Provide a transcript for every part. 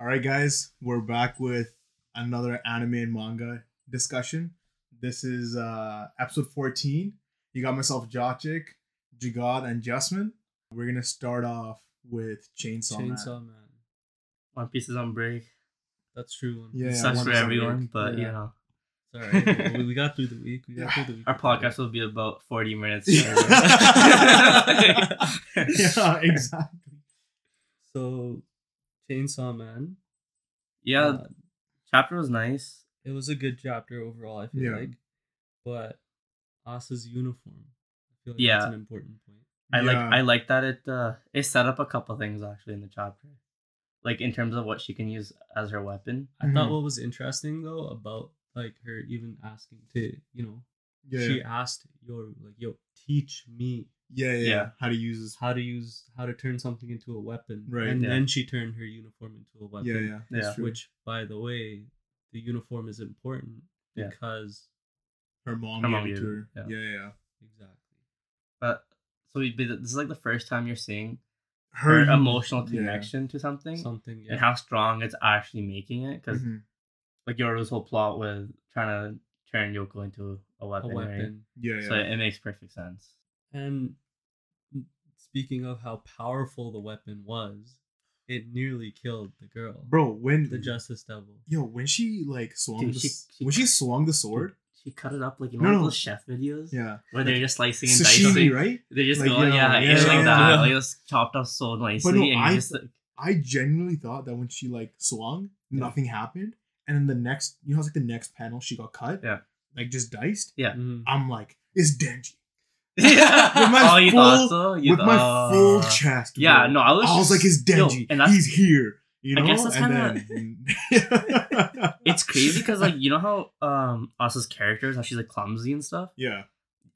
All right, guys, we're back with another anime and manga discussion. This is uh episode 14. You got myself Jochik, Jagad, and Jasmine. We're gonna start off with Chainsaw, Man. Chainsaw Man. One Piece is on break. That's true. Yeah, Sucks One for everyone, break. but you Yeah. know, It's alright. we, we got through the week. We got through the week. our podcast will be about forty minutes. yeah, yeah, exactly. So, Chainsaw Man. yeah. uh, Chapter was nice. it was a good chapter overall. I feel Yeah. like, but Asa's uniform. I feel like Yeah. that's an important point. I like I like that it uh it set up a couple things actually in the chapter, like in terms of what she can use as her weapon. I thought Mhm. what was interesting though about like her even asking to you know Yeah, she yeah. asked yo like yo teach me yeah, yeah, Yeah. How to use this? how to use how to turn something into a weapon Right. and Yeah. then she turned her uniform into a weapon Yeah, yeah, that's Yeah. true. which by the way the uniform is important Yeah. because her mom Her gave mom it to her. yeah. Yeah, yeah. yeah. exactly But so we, this is like the first time you're seeing Her, her, emotional yeah. connection to something something yeah and how strong it's actually making it. Because Mhm. like Yoru's whole plot with trying to turn Yoko into a a weapon, right? weapon Yeah, yeah. So it makes perfect sense. And speaking of how powerful the weapon was it nearly killed the girl Bro, when the justice devil yo, when she like swung Dude, the, she- she- when she swung the sword, She cut it up like you No, know no. those chef videos yeah, where they're just slicing and sashimi, dicing. right? They're just Like, go, you know, yeah, yeah, it's like that. yeah. Like it's chopped up so nicely, But no, and I just like, I genuinely thought that when she like swung, Yeah. nothing happened, and then the next, you know, it's like the next panel she got cut, Yeah. like just diced. Yeah. Mhm. I'm like, it's Denji yeah. With my oh, you full- thought so? You with my thought- full chest. Yeah, bro. no, I was. I was like, it's Yo, Denji, and he's here. You know, I guess that's kinda- it's crazy because like you know how um Asa's character is how she's like clumsy and stuff. yeah,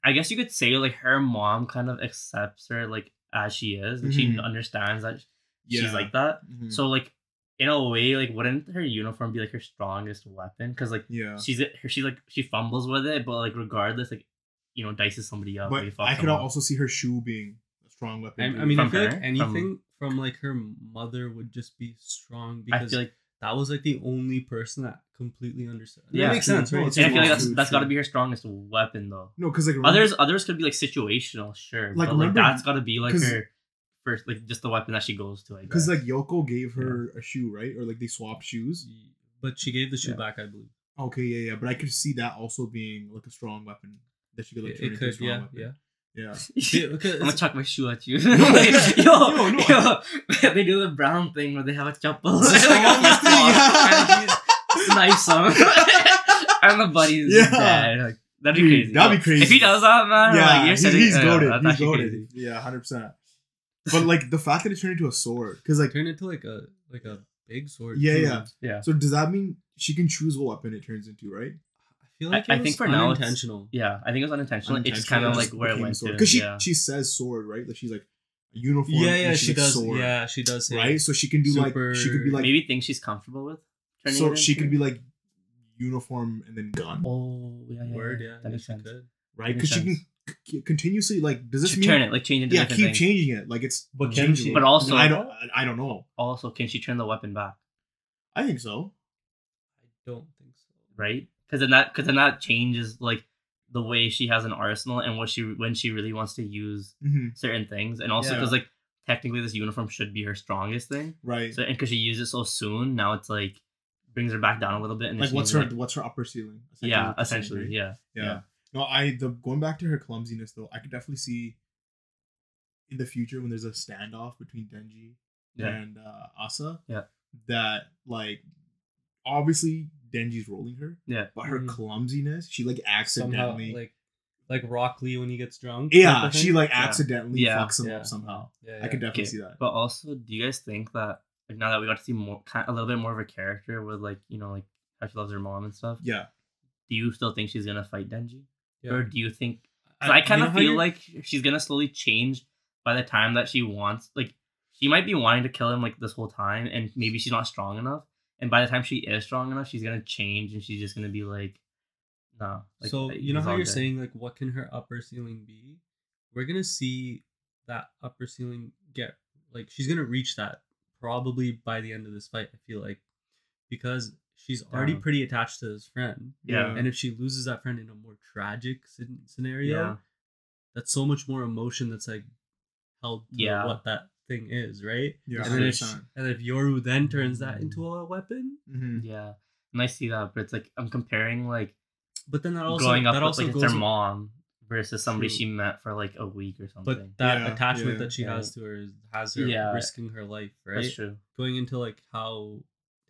I guess you could say like her mom kind of accepts her like as she is, and she Mhm. understands that yeah. she's like that. Mhm. So like in a way, like wouldn't her uniform be like her strongest weapon? Because like yeah. she's her she's like she fumbles with it, but like regardless, like you know, dices somebody up. But like, I could them up. also see her shoe being a strong weapon. I. I mean, I feel her? like anything from, like her mother would just be strong I because feel like that was like the only person that completely understood. Yeah. that makes sense, right? It's and I feel like that's true, that's got to be her strongest weapon though. no, because like remember- Others others could be like situational, sure, Like, but like that's got to be like her first, like just the weapon that she goes to. I Because like Yoko gave her a shoe, right? Or like they swapped shoes. But she gave the shoe Yeah. back, I believe. Okay, yeah, yeah. But I could see that also being like a strong weapon that she could like It, turn it into a could, strong yeah, weapon. yeah. Yeah. Yeah, I'm gonna chuck my shoe at you. No, yo, no, no. yo, they do the brown thing where they have a chapel. It's a strong thing, yeah. Knife and the buddy's Yeah. dead. Like, that'd be crazy. that'd be crazy. If he does that, man, yeah, like, you're he's, setting, he's yeah, goaded. That's he's goaded. crazy. Yeah, hundred percent. But like the fact that it turned into a sword, because like Turn into like a like a big sword. Yeah, too. yeah. Yeah. so does that mean she can choose what weapon it turns into, right? I feel like I- it I was think for now it's- unintentional. Yeah, I think it was unintentional. It's just kind of like where it went to. Because she yeah. she says sword, right? Like she's like uniform. Yeah, and yeah, she's she like, does. Sword, Yeah, she does. Say right. So she can do super- like she could be like Maybe things she's comfortable with. turning so it she into. could be like uniform and then gun, Oh, yeah, yeah. Word, yeah. yeah, That makes she sense. could. right? Because she can sense. c- continuously like does this She mean turn it, like change into yeah different keep things. changing it like it's But can changeable. she- But also- I don't I don't know. Also, can she turn the weapon back? I think so. I don't think so. right? Because then that because then that changes like the way she has an arsenal and what she when she really wants to use hmm certain things, and also Yeah. because like technically this uniform should be her strongest thing. Right. So and because she used it so soon, now it's like brings her back down a little bit. And like what's her like- what's her upper ceiling? yeah, you're saying, essentially, right? yeah, yeah. yeah. No, I the going back to her clumsiness though, I could definitely see in the future when there's a standoff between Denji Yeah. and uh, Asa. Yeah. That like obviously Denji's rolling her, yeah. but her Mhm. clumsiness, she like Somehow, accidentally like like Rock Lee when he gets drunk. Yeah, she like Yeah. accidentally Yeah. fucks him Yeah. up somehow. Yeah, I could definitely Okay, see that. But also, do you guys think that like now that we got to see more kind a little bit more of a character with like you know like how she loves her mom and stuff, Yeah. do you still think she's gonna fight Denji, Yeah. or do you think? I, you kind of feel you're- like she's gonna slowly change by the time that she wants. Like she might be wanting to kill him like this whole time, and maybe she's not strong enough. And by the time she is strong enough, she's gonna change, and she's just gonna be like, no. Like, so you know how you're saying like what can her upper ceiling be? We're gonna see that upper ceiling get like she's gonna reach that probably by the end of this fight, I feel like because she's already Damn. pretty attached to this friend, Yeah. and if she loses that friend in a more tragic scenario, Yeah. that's so much more emotion that's like held Yeah. what that thing is, right? Yeah, and then if and if Yoru then turns that into a weapon, Mhm. Yeah. And I see that, but it's like I'm comparing like but then that also growing up that with also like it's goes her mom versus somebody True. she met for like a week or something. but that Yeah, attachment yeah, that she yeah. has to her is, has her Yeah. risking her life, right? That's true. Going into like how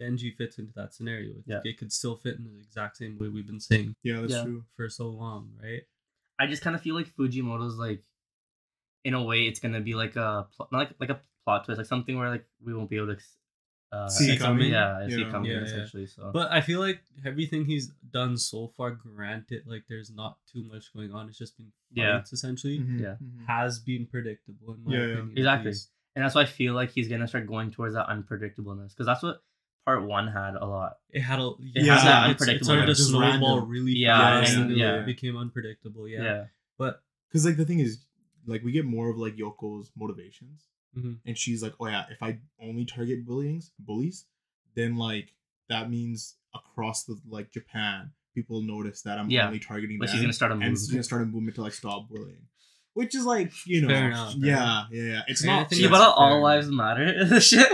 Denji fits into that scenario. Yeah. It could still fit in the exact same way we've been saying Yeah, that's Yeah. true. for so long, right? I just kind of feel like Fujimoto's like, in a way, it's gonna be like a pl- not like like a plot twist, like something where like we won't be able to uh, See it coming? Yeah, see Yeah. it coming Yeah, yeah. essentially. So But I feel like everything he's done so far, granted, like there's not too much going on. It's just been Yeah. fights essentially. Mhm, Yeah. mhm. Has been predictable in my Yeah, yeah. opinion. at Exactly. least. and that's why I feel like he's gonna start going towards that unpredictableness because that's what part one had a lot. It had a It has that it's- It started to just snowball random. really Yeah, fast, and- and yeah. it became unpredictable. Yeah, Yeah, but Because like the thing is, like we get more of like Yoko's motivations, Mhm. and she's like, "Oh yeah, if I only target bullyings, bullies, then like that means across the like Japan, people notice that I'm Yeah. only targeting but them, she's gonna start a and movement. she's gonna start a movement to like stop bullying, which is like you know, Fair enough, fair yeah, yeah, yeah. It's I not. think She that's brought out all fair. lives matter shit.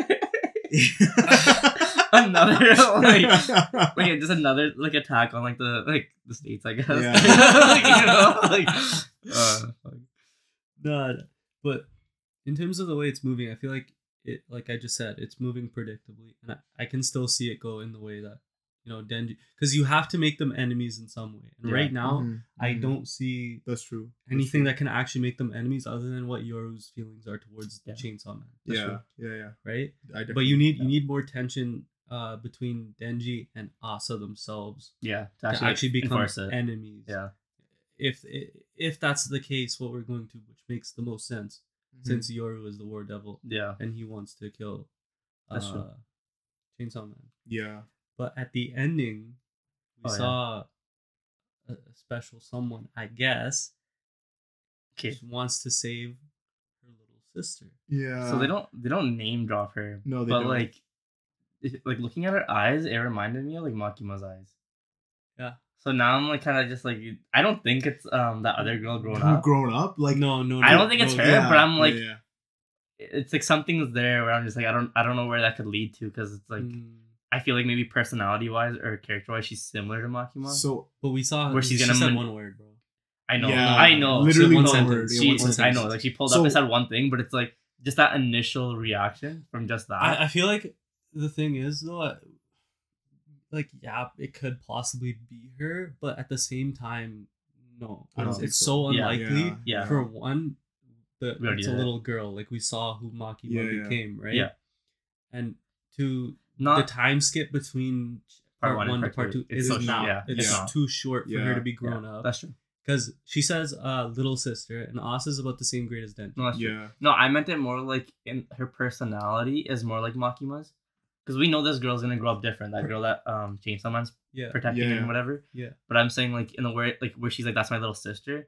another like like just another like attack on like the like the states I guess. Yeah. Like, you know, like, uh. No, but in terms of the way it's moving, I feel like it, like I just said, it's moving predictably, and I, I can still see it go in the way that you know Denji, because you have to make them enemies in some way. And Yeah. right now, Mhm, I mhm. don't see That's true. That's anything true. that can actually make them enemies other than what Yoru's feelings are towards Yeah. Chainsaw Man. That's Yeah, true, yeah, yeah. right? I But you need Yeah. you need more tension uh between Denji and Asa themselves Yeah, to to actually, actually, become enforce enemies. Yeah, If if that's the case, what we're going to, which makes the most sense, Mhm. since Yoru is the War Devil yeah, and he wants to kill That's uh, true. Chainsaw Man. yeah, But at the ending, we Oh, yeah. saw a, a special someone, I guess, okay. just wants to save her little sister. yeah. So they don't they don't name drop her. No, they but don't. like, it- like looking at her eyes, it reminded me of like Makima's eyes. Yeah. So now I'm like kind of just like I don't think it's um that other girl growing up. grown up. Like no, no, no I don't think it's no, her, but I'm like- yeah, It's like something's there where I'm just like I don't I don't know where that could lead to because it's like Mm, I feel like maybe personality wise or character wise she's similar to Makima. So but we saw Where she's she gonna said man- one word, bro. I know, Yeah, I know. literally one one sentence. word. She, one one sentence. I know, like she pulled So- up and said one thing, but it's like just that initial reaction from just that. I, I feel like the thing is though, I- like yeah, it could possibly be her, but at the same time, no, it's, it's so. so Yeah. unlikely. Yeah. For one, the it's a little girl, like we saw who Makima Yeah, yeah. became, right? Yeah. And to Not the time skip between part, one, to part two, It's is so not. yeah. It's Yeah. too short for Yeah. her to be Yeah, grown up. That's true. Because she says uh, little sister, and Asa's about the same grade as Denji. No, that's true. yeah, No, I meant it more like in her personality is more like Makima's. Because we know this girl's gonna grow up different. That girl that um Chainsaw Man's Yeah. protecting Yeah. and whatever. Yeah. But I'm saying like in the way like where she's like that's my little sister.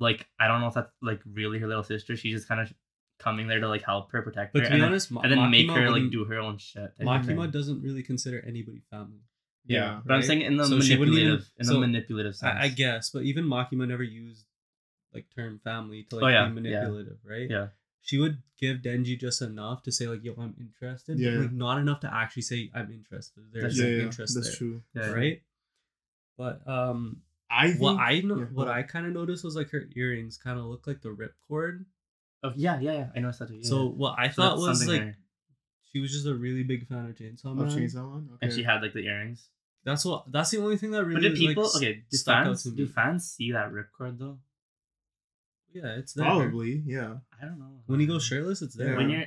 Like I don't know if that's like really her little sister. She's just kind of coming there to like help her protect But her to and be then, honest, Ma- and then make Makima her like do her own shit. type. Makima doesn't really consider anybody family. Yeah, but I'm saying in the So she wouldn't even- manipulative, in the so manipulative sense. I, I guess, but even Makima never used like term family to like Oh, yeah, be manipulative, right? Yeah. She would give Denji just enough to say like, "Yo, I'm interested," Yeah. but like not enough to actually say, "I'm interested." There's yeah, an yeah, interest that's there, true. Yeah. right? But um, I think, what I know, yeah, what I kind of noticed was like her earrings kind of look like the ripcord. Oh yeah, yeah, yeah. I know that too. Yeah. So what I So thought was like there. she was just a really big fan of Chainsaw Man. Of Chainsaw Man? Okay. and she had like the earrings. That's what. That's the only thing that really. But do people like, okay? Do stuck out fans to me. do fans see that ripcord though? Yeah, it's there. Probably, yeah. I don't know. When he goes shirtless, it's there. Yeah. when you're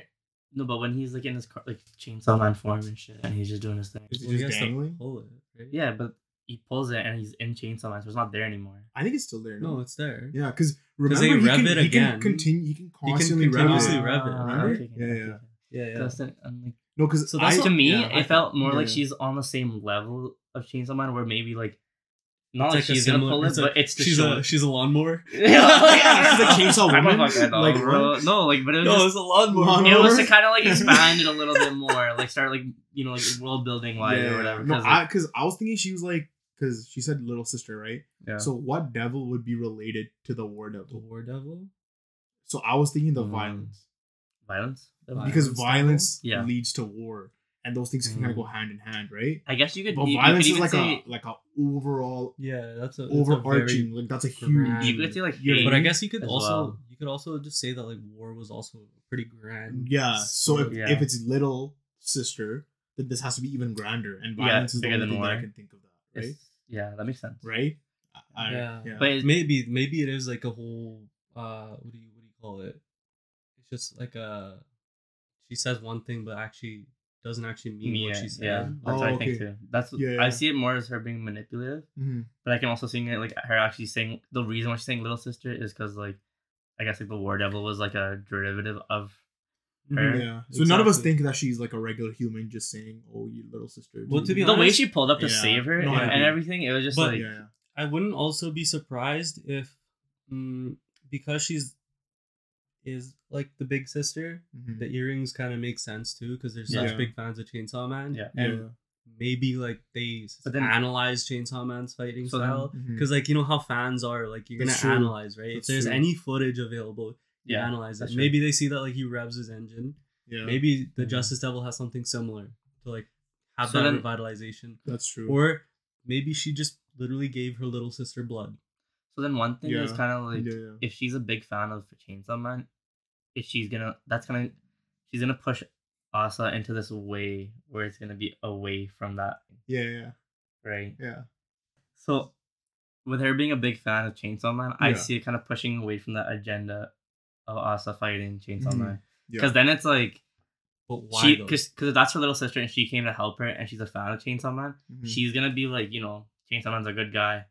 no, but when he's like in his car, like chainsaw man form and shit, and he's just doing his thing. Is he just dangling? pull it, right? Yeah, but he pulls it and he's in chainsaw man, so it's not there anymore. I think it's still there. No, it's there. Yeah, because remember they he rev can, it he again. can continue. He can can constantly continuously rev it. rev it, Ah, remember? okay, okay, Yeah, okay, yeah. okay. Yeah, yeah. That's I'm like, No, because So that's to me, yeah, I it felt more yeah, like yeah. she's on the same level of Chainsaw Man, where maybe like not like, like a she's gonna pull it, a- but it's to she's show a she's a lawnmower. yeah, yeah. She's a chainsaw I'm a woman? fucking Like, bro. No, like, but it was No, just, it's a lawnmower. Lawnmower? it was to kind of like expand it a little bit more, like start like you know like world building wise Yeah, or whatever. No, 'cause, I like, because I was thinking she was like because she said little sister, right? yeah. So what devil would be related to the war The devil? war devil. So I was thinking the Mm. violence violence. because Violence violence Yeah. leads to war, and those things can kind of Mm. go hand in hand, right? I guess you could. But you, you violence could is like say, a like a overall Yeah, that's a it's a overarching like that's a grand- huge you could say like Yeah, hate. but I guess you could also well. you could also just say that like war was also pretty grand. yeah. So if, Yeah. if it's little sister, then this has to be even grander, and Yeah, violence is the bigger only than thing that I can think of that, right? It's- yeah, that makes sense. Right? I, yeah. yeah. But it's, maybe maybe it is like a whole uh what do you what do you call it? It's just like a she says one thing but actually doesn't actually mean yeah, what she said. yeah, that's Oh, what I okay. think too. That's Yeah, I see it more as her being manipulative, Mhm. but I can also see it like her actually saying the reason why she's saying little sister is because like I guess like the war devil was like a derivative of Mhm. her. Yeah. So none of us think that she's like a regular human just saying, "Oh, you little sister." Well, to be the way she pulled up to Yeah. save her No, and, and everything. It was just But- like yeah, yeah. I wouldn't also be surprised if mm, because she's is like the big sister, Mhm. the earrings kind of make sense too because they're Yeah. such big fans of Chainsaw Man. Yeah. And Yeah. maybe like they But then- analyze Chainsaw Man's fighting So style. Because like you know how fans are, like you're That's gonna true. analyze, right? That's if there's true. any footage available, you yeah, analyze it. true. Maybe they see that like he revs his engine. yeah, Maybe the Mhm. Justice Devil has something similar to like have So that then- revitalization. that's true. Or maybe she just literally gave her little sister blood. So then one thing is kind of like yeah, yeah. if she's a big fan of Chainsaw Man, if she's gonna that's gonna she's gonna push Asa into this way where it's gonna be away from that, yeah, yeah, right? yeah. So with her being a big fan of Chainsaw Man, I see it kind of pushing away from that agenda of Asa fighting Chainsaw Mhm. Man. Yeah. Because then it's like But why? she because that's her little sister and she came to help her and she's a fan of Chainsaw Man. Mhm. She's gonna be like, you know, Chainsaw Man's a good guy,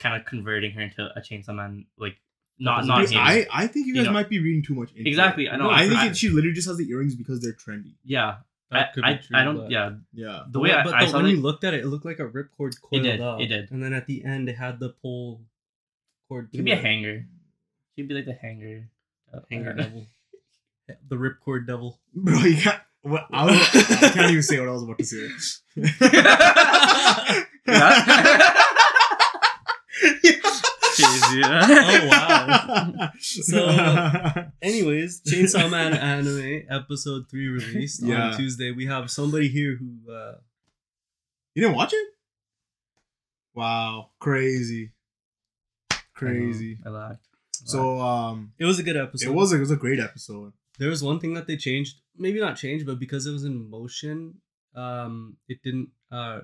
kind of converting her into a Chainsaw Man like not not him. I, I think you You guys know- might be reading too much into Exactly, it. I know, No, I think I- it, she literally just has the earrings because they're trendy. yeah, That I, could I, be true, I don't. but- Yeah, Yeah. the way I, but I the- saw when it, you looked at it, it looked like a ripcord coiled did, up. it did. And then at the end, it had the pole cord. it could to be a hanger. She'd be like the hanger. uh, Hanger devil. The ripcord devil. Bro, you can't. What, I, was, I can't even say what I was about to say. Crazy. Oh, wow. So- Anyways, Chainsaw Man anime episode three released Yeah. on Tuesday. We have somebody here who uh, you didn't watch it? Wow, crazy, crazy. I laughed. So um, it was a good episode. it was a, it was a great episode. there was one thing that they changed maybe not changed but because it was in motion um it didn't uh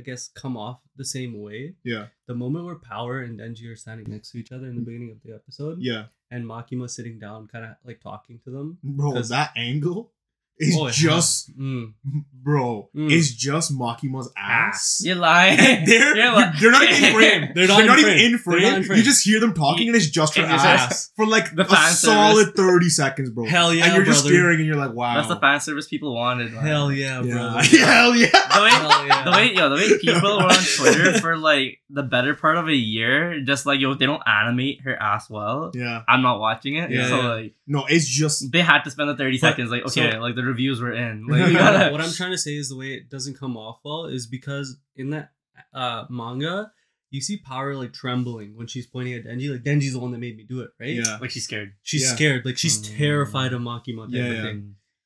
i guess come off the same way. Yeah, the moment where power and denji are standing next to each other in the mm. beginning of the episode yeah, and makima sitting down kind of like talking to them. Bro. That angle is Oh, just, mm. bro. Mm. It's just Makima's ass. You're lying. They're, You're li- they're not even in frame. They're They're not not, in even in frame. They're not in frame. You just hear them talking, and it's just her it's ass just for like the a solid thirty seconds, bro. hell yeah and you're just brother. staring, and you're like, wow. That's the fan service people wanted. man. hell yeah, yeah, brother hell yeah. The way, Hell yeah. the way, yo, the way people were on Twitter for like the better part of a year, just like yo, they don't animate her ass well. Yeah. I'm not watching it, Yeah. so like No, it's just they had to spend the thirty But- seconds. Like okay, so- like the reviews were in. Like, you what gotta, what I'm trying to say is the way it doesn't come off well is because in that uh, manga, you see Power like trembling when she's pointing at Denji. Like Denji's the one that made me do it, right? yeah. like she's scared. She's Yeah. scared. Like she's Mm. terrified of Makima. Type Yeah, yeah.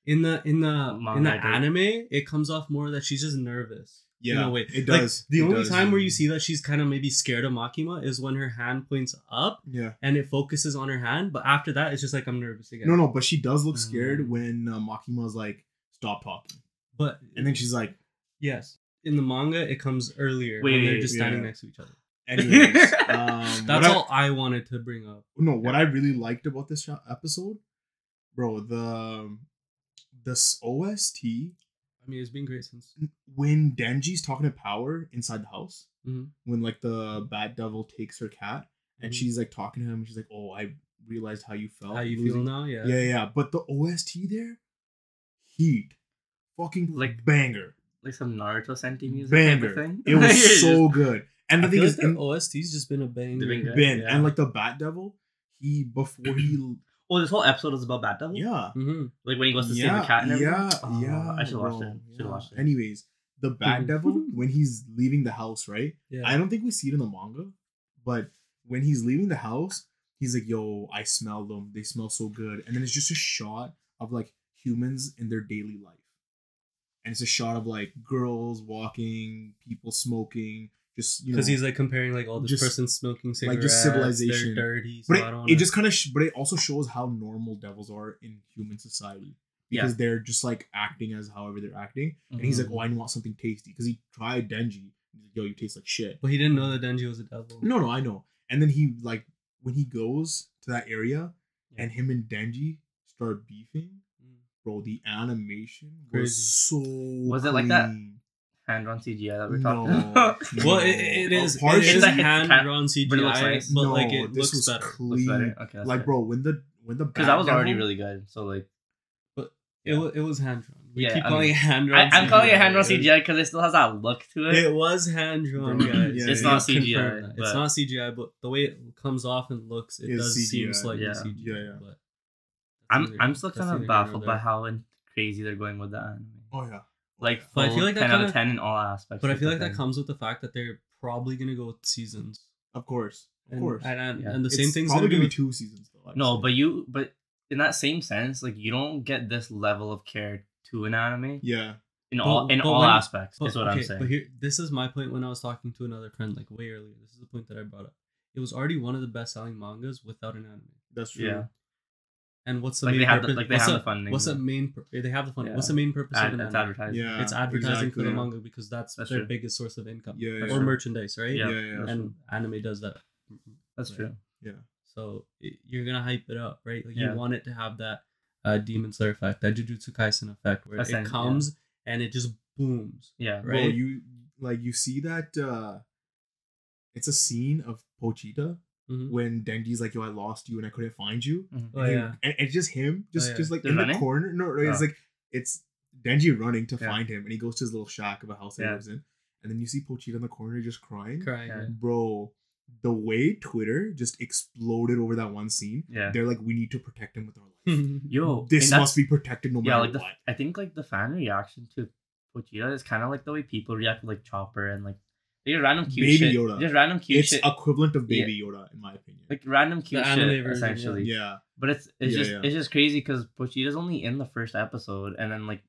In the in the in the anime, it comes off more that she's just nervous. In Yeah, a way. it Like, does. the It only does. time where you see that she's kind of maybe scared of Makima is when her hand points up Yeah. and it focuses on her hand. But after that, it's just like I'm nervous again. No, no, but she does look scared Mm. when uh, Makima's like, "Stop talking," But and then she's like, yes, in the manga, it comes earlier Wait, when they're just standing yeah. next to each other. "Anyways." um, That's what I- all I wanted to bring up. no, what I really liked about this episode, bro, the this OST I mean, it's been great since. when Denji's talking to Power inside the house, Mhm. when like the Bat devil takes her cat, and Mhm. she's like talking to him, and she's like, "Oh, I realized how you felt. How you feel now? Yeah. Yeah, yeah. But the OST there, heat, fucking Like- banger. like some Naruto senti music banger. type of thing. It was so good. And the I thing is, like in OST's just been a banger. been yeah. and like the Bat Devil, he before he Oh, this whole episode is about Bat Devil. yeah hmm Like when he goes to yeah save the cat and everything. yeah Oh, yeah. I should watch bro, it. Should yeah. watch it. Anyways, the Bat Mhm. Devil when he's leaving the house, right? Yeah. I don't think we see it in the manga, but when he's leaving the house, he's like, "Yo, I smell them. They smell so good." And then it's just a shot of like humans in their daily life, and it's a shot of like girls walking, people smoking, just you know. because he's like comparing like all this just- person smoking cigarettes, like, just civilization. They're dirty. but so I it, don't it wanna- just kind of, sh- but it also shows how normal devils are in human society because they're just like acting as however they're acting. And he's like, Mhm. "Oh, I want something tasty," because he tried Denji. He's like, "Yo, you taste like shit." But he didn't know that Denji was a devil. No, no, I know. And then he like when he goes to that area Yeah. and him and Denji start beefing, Mm. bro. The animation Crazy. was so. Was it like that? Clean. hand drawn CGI that we're No. talking about. Well, it, it is. Apart- It is It's like- hand drawn CGI, but it looks nice. but no, like it this looks was better. Looks clean. better. Okay, Like, fair. bro, when the when the because that was already really good. So like, It, wa- it was hand drawn. We Yeah, keep I calling mean, it hand drawn. I, I'm calling it hand drawn CGI. CGI because it still has that look to it. It was hand drawn, guys. yeah, It's yeah. not Confirm CGI, but- It's not CGI, but the way it comes off and looks, it does seem CGI, slightly yeah. CGI. Yeah, yeah. But I'm I'm still kind of neither here nor baffled by how crazy they're going with the anime. Oh yeah. Like, But I feel like that 10 out kinda- of ten in all aspects. But I feel the like that thing. comes with the fact that they're probably gonna go with seasons. Of course. Of And, course. And, and, Yeah. and the same It's thing's probably gonna gonna be be two seasons though. I'd No, say. but you but in that same sense, like you don't get this level of care to an anime yeah. in But- all in all when- aspects. But, is what okay, I'm saying. But here, this is my point when I was talking to another friend like way earlier. This is the point that I brought up. It was already one of the best selling mangas without an anime. That's true. yeah, And what's the like main they have the, purpose? like they what's have the, the funding. What's the main? Pur- they have the funding. Yeah. What's the main purpose Ad, of an it's anime? advertising. Yeah. It's advertising for the exactly. manga because that's, That's their true. biggest source of income Yeah, yeah. or true. merchandise, right? Yeah. Yeah, yeah. And anime does that. That's Right. true. Yeah. So it, you're gonna hype it up, right? Like Yeah. you want it to have that uh, Demon Slayer effect, that Jujutsu Kaisen effect, where Ascend, it yeah. comes and it just booms. Yeah. Bro, Right? you like you see that uh it's a scene of Pochita Mhm. when Denji's like, "Yo, I lost you and I couldn't find you," Mhm. Oh and, he- yeah. and it's just him, just yeah. just like They're in the corner. No, no, it's Oh. like it's Denji running to Yeah. find him, and he goes to his little shack of a house that he Yeah. lives in, and then you see Pochita in the corner just crying. Crying. Yeah. Bro, the way Twitter just exploded over that one scene, Yeah. they're like, "We need to protect him with our life. Yo, this must be protected no yeah, matter like the what." I think like the fan reaction to Pochita is kind of like the way people react to like Chopper and like they just random cute Baby shit. Yoda. Just random cute It's shit. equivalent of Baby Yoda, in my opinion. like random cute The shit version, yeah. essentially. yeah, But it's it's Yeah, just yeah. it's just crazy because Pochita's only in the first episode and then like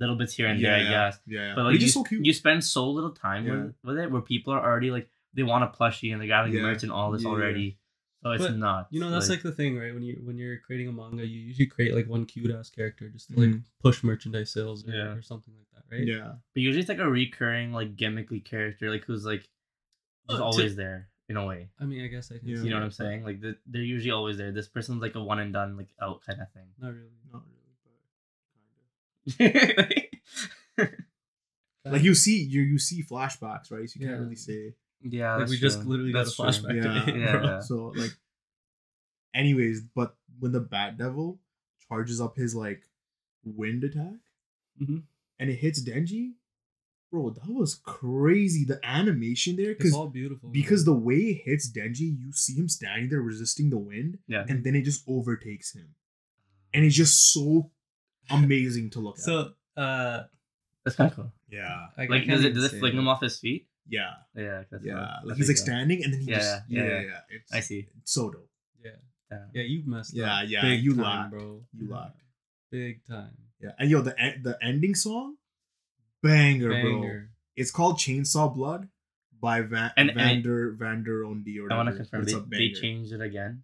little bits here and yeah, there, I yeah, guess. yeah, yeah. But But like you, so cute. you spend so little time Yeah. with, with it where people are already like they want a plushie and they're grabbing Yeah. merch and all this Yeah, yeah. already. So it's But, not. You know, that's like, the thing, right? When you when you're creating a manga, you usually create like one cute ass character just to like Mhm. push merchandise sales or, Yeah. or something like that, right? yeah, but usually it's like a recurring like gimmicky character like who's like Uh, just to- always there in a way. I mean, I guess I can. Yeah. see You know what I'm saying? Like the, they're usually always there. This person's like a one and done, like out kind of thing. Not really. not really, but kind of. Like you see, you you see flashbacks, right? So you can't Yeah. really say. yeah, Like that's we just literally That's got a true. flashback Yeah, Yeah, yeah. So like, anyways, but when the Bat Devil charges up his like wind attack, Mhm. And it hits Denji, bro, that was crazy. The animation there, It's because all beautiful. man. because the way it hits Denji, you see him standing there resisting the wind, Yeah. and then it just overtakes him, and it's just so amazing to look at. so uh, That's kind of cool. yeah, I, I Like, does it does it say fling him off his feet? yeah, Yeah, that's yeah. cool. Like That's he's like cool. standing, and then he Yeah, just yeah, yeah, yeah, yeah. yeah. It's, I see. It's so dope. Yeah, Yeah. yeah, you've messed Yeah, up. yeah, big you time, lagged. bro. You lagged. Big time. Yeah, and yo, the the ending song, banger, bro. It's called Chainsaw Blood by Van And- and it- Vander Vander Ondi or I want to confirm but they, they banger. changed it again.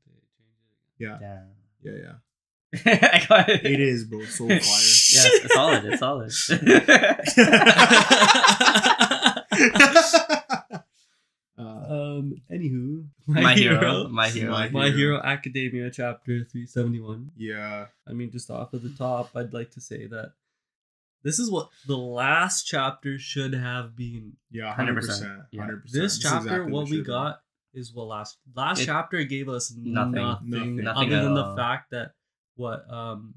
Yeah, Damn. yeah, yeah. I got it. It is, bro. So fire. Yeah, it's solid. It's solid. uh, Um. Anywho, My hero. My hero. My My Hero. Hero Academia, chapter three seventy one. yeah, I mean, just off of the top, I'd like to say that this is what the last chapter should have been. yeah, hundred 100%. hundred percent. This chapter, what we should be. got is what last last It- chapter gave us Nothing. nothing, Nothing. Nothing other at than the fact that what um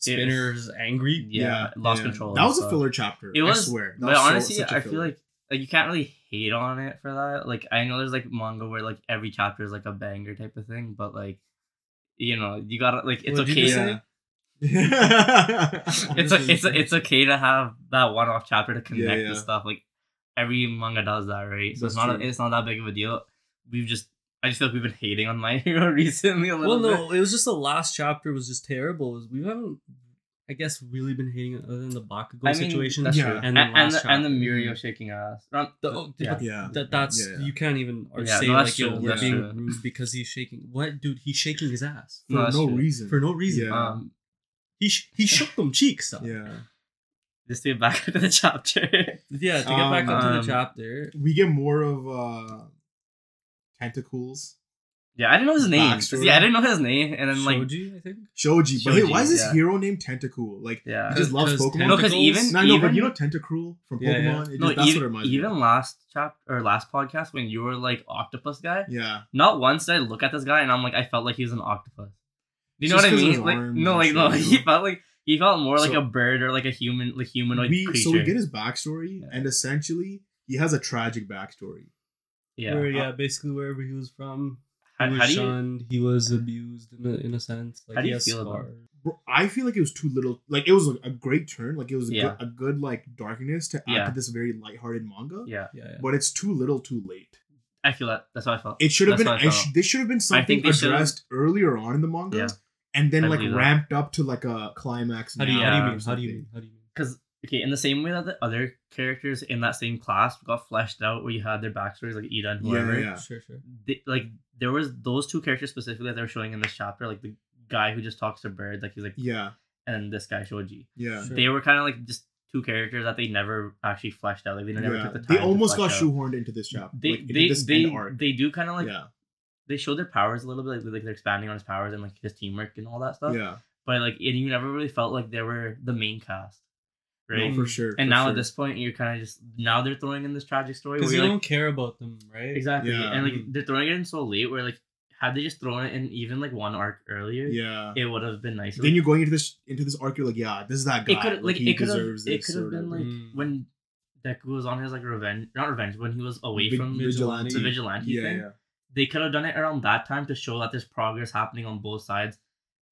Spinner's angry. Yeah, lost yeah. control. That and was a filler chapter. It was, I swear. That but was honestly, such a I feel like like you can't really hate on it for that. Like I know there's like manga where like every chapter is like a banger type of thing, but like you know you gotta like it's What'd okay. to-? It's a, it's a, it's okay to have that one off chapter to connect yeah. the stuff. Like every manga does that, right? So That's it's not true. it's not that big of a deal. We've just I just feel like we've been hating on My Hero recently a Well, little bit. no, it was just the last chapter was just terrible. We haven't, I guess, really been hating it other than the Bakugo I mean, situation. that's Yeah. true. And And, the and, the, and the chapter. Mirio shaking ass. Um, The- oh, yeah. yeah. That that's Yeah, yeah. you can't even or Yeah, say no, like that's yo true, we're that's being rude because he's shaking. What, dude? He's shaking his ass For No, no reason. for no reason. Yeah. Um, He sh- he shook them cheeks. Though. yeah. just to get back to the chapter. yeah. To get back Um, into um, the chapter, We get more of uh tentacles. Yeah, I didn't know his name. Backstory. Yeah, I didn't know his name, and then like Shoji, I think. Shoji. But hey, why is this yeah. hero named Tentacole? Like yeah. he just loves 'Cause Pokemon. No, because even No, I know, but you know Tentacruel from Yeah, yeah. Pokemon? It no, just, that's what it even, reminds even of. last chapter or last podcast when you were like octopus guy, Yeah. not once did I look at this guy and I'm like I felt like he was an octopus. Do you know what I mean? Like no, like no, shit, he felt like he felt more like a bird or like a human, like humanoid We, creature. so we get his backstory, Yeah. and essentially he has a tragic backstory. yeah. Where, uh, yeah, basically wherever he was from, he How, was how do you? shunned. He was abused in a, in a sense. Like How do you has feel about. Bro, I feel like it was too little. Like it was a, a great turn. Like it was a, Yeah. good, a good like darkness to add Yeah. to this very lighthearted manga. Yeah, Yeah, yeah. But it's too little, too late. I feel that. That's how I felt. It should have been. how I sh- this should have been something think they should've- addressed earlier on in the manga, Yeah. and then I like believe that. ramped up to like a climax. How do you, now how do you mean? How do you mean? How do you mean? because okay, in the same way that the other characters in that same class got fleshed out, where you had their backstories like Ida and whoever, yeah. Sure, sure. they, like there was those two characters specifically that they were showing in this chapter, like the guy who just talks to birds, like he's like, Yeah, and this guy Shoji. yeah, Sure. They were kind of like just two characters that they never actually fleshed out. Like they never yeah. took the time. They to almost got out. shoehorned into this chapter. They like, they this they, they do kind of like yeah, they show their powers a little bit, like, like they're expanding on his powers and like his teamwork and all that stuff. yeah, But like, and you never really felt like they were the main cast, right? no, for sure. and for now sure. at this point, you're kind of just now they're throwing in this tragic story Because you you're don't care about them, right? exactly, Yeah. and like Mhm. they're throwing it in so late. Where like, had they just thrown it in even like one arc earlier, yeah. it would have been nicer. then you're going into this into this arc. You're like, yeah, this is that guy. it could like, he it could have deserves it could have been like. Mm. when Deku was on his like revenge, not revenge, when he was away Vig- from Vigilante. the vigilante yeah, thing. yeah, They could have done it around that time to show that there's progress happening on both sides,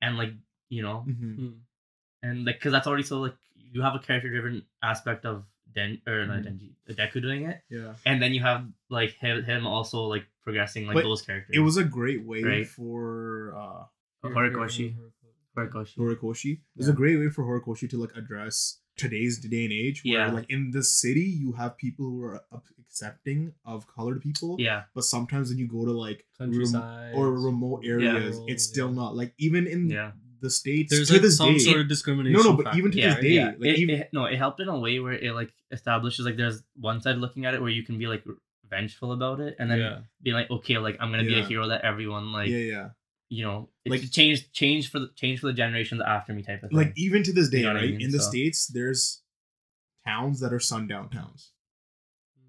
and like you know, Mhm. Hmm. and like because that's already so like you have a character driven aspect of Den or not Mhm. Denji, uh, Deku doing it, yeah. and then you have like him, him also like progressing like But those characters. It was a great way Right. for uh Horikoshi. Horikoshi. Horikoshi. It was a great way for Horikoshi to like address today's day and age where Yeah. like in the city you have people who are accepting of colored people Yeah, but sometimes when you go to like rem- Countryside or remote areas Yeah. it's still Yeah. not like even in yeah, the states There's to like this some day sort of discrimination. no no but factor, even to yeah, this day yeah. like it, even it- no, it helped in a way where it like establishes like there's one side looking at it where you can be like vengeful about it, and then yeah. be like, okay, like I'm gonna be a hero that everyone like yeah yeah you know Like- like change change for the change for the generations after me type of thing. like even to this day You know what I right mean? in the So- states there's towns that are sundown towns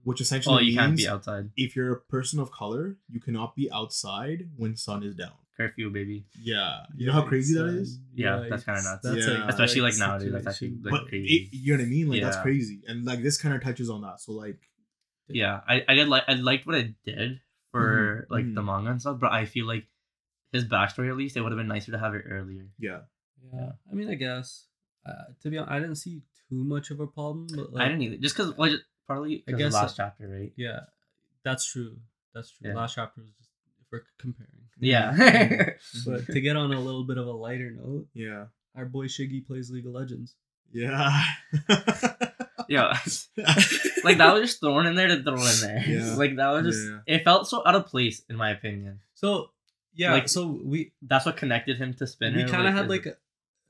which essentially oh, you means can't be outside if you're a person of color you cannot be outside when sun is down curfew, baby. yeah you know how crazy that is Yeah, that's kinda nuts. That's Yeah. like Especially, like, yikes nowadays, that's actually, like, but crazy. it, you know what I mean? Like that's crazy, and like this kind of touches on that. So like, Yeah, I I did like I liked what it did for Mhm, like mhm. the manga and stuff, but I feel like his backstory at least it would have been nicer to have it earlier. yeah, Yeah, I mean, I guess uh, to be honest, I didn't see too much of a problem. But like, I didn't either, just because well, just partly I because guess last that- chapter, right? Yeah, that's true. That's true. Yeah. Last chapter was just if we're comparing. Yeah, mm-hmm. But to get on a little bit of a lighter note, yeah, our boy Shiggy plays League of Legends. yeah, yeah. like that was just thrown in there to throw in there. Yeah. like that was just Yeah. it felt so out of place in my opinion. So yeah, Like, so we That's what connected him to Spinner. we kind of had is- like a,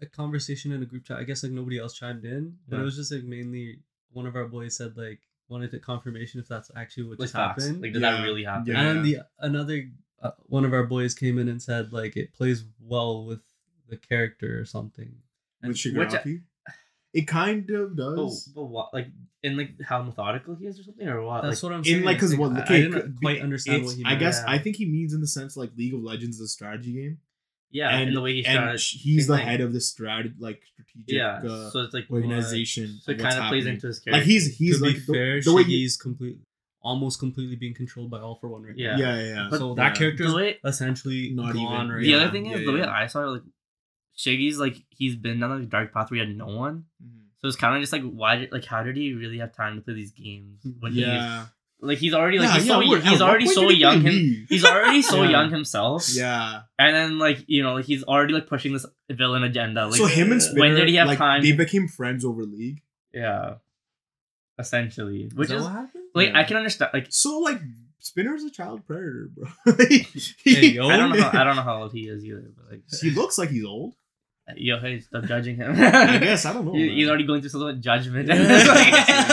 a conversation in a group chat. I guess like nobody else chimed in, but Yeah. it was just like mainly one of our boys said like wanted to confirmation if that's actually what like just facts. happened. Like did Yeah. that really happen? Yeah. and the another uh, one of our boys came in and said like it plays well with the character or something. with Which- Shigaraki. It kind of does. but what like in like how methodical he is or something or what? That's like, what I'm in saying. like because Like, what I- okay, I didn't quite be- understand it's- what he I guess Yeah. I think he means in the sense like League of Legends is a strategy game, Yeah, and, and the way he and he's the same head of the strategy, like strategic Yeah, uh, so it's like more- organization. So it kind of plays happening. into his character. like he's he's to like be the, fair, the way he's completely, almost completely being controlled by All for One right Yeah. now. yeah yeah yeah. But so yeah. that character is way essentially Not gone even- right the Yeah, other thing is yeah, the way yeah. I saw it, like Shiggy's like he's been down the dark path where he had no one. Mhm. So it's kind of just like why did like how did he really have time to play these games when he's yeah like he's already like yeah, he's yeah, so what- he's already so he young play him, League? he's already so Yeah. young himself yeah and then like you know like he's already like pushing this villain agenda like so him and Spinner, when did he have like, time They became friends over League. yeah essentially which is that is what happened? like Yeah. I can understand like So like Spinner's a child predator, bro. Hey. I don't know how, I don't know how old he is either but like he looks like he's old. yo hey stop judging him I guess I don't know. He- man. he's already going through some sort of judgment Yeah,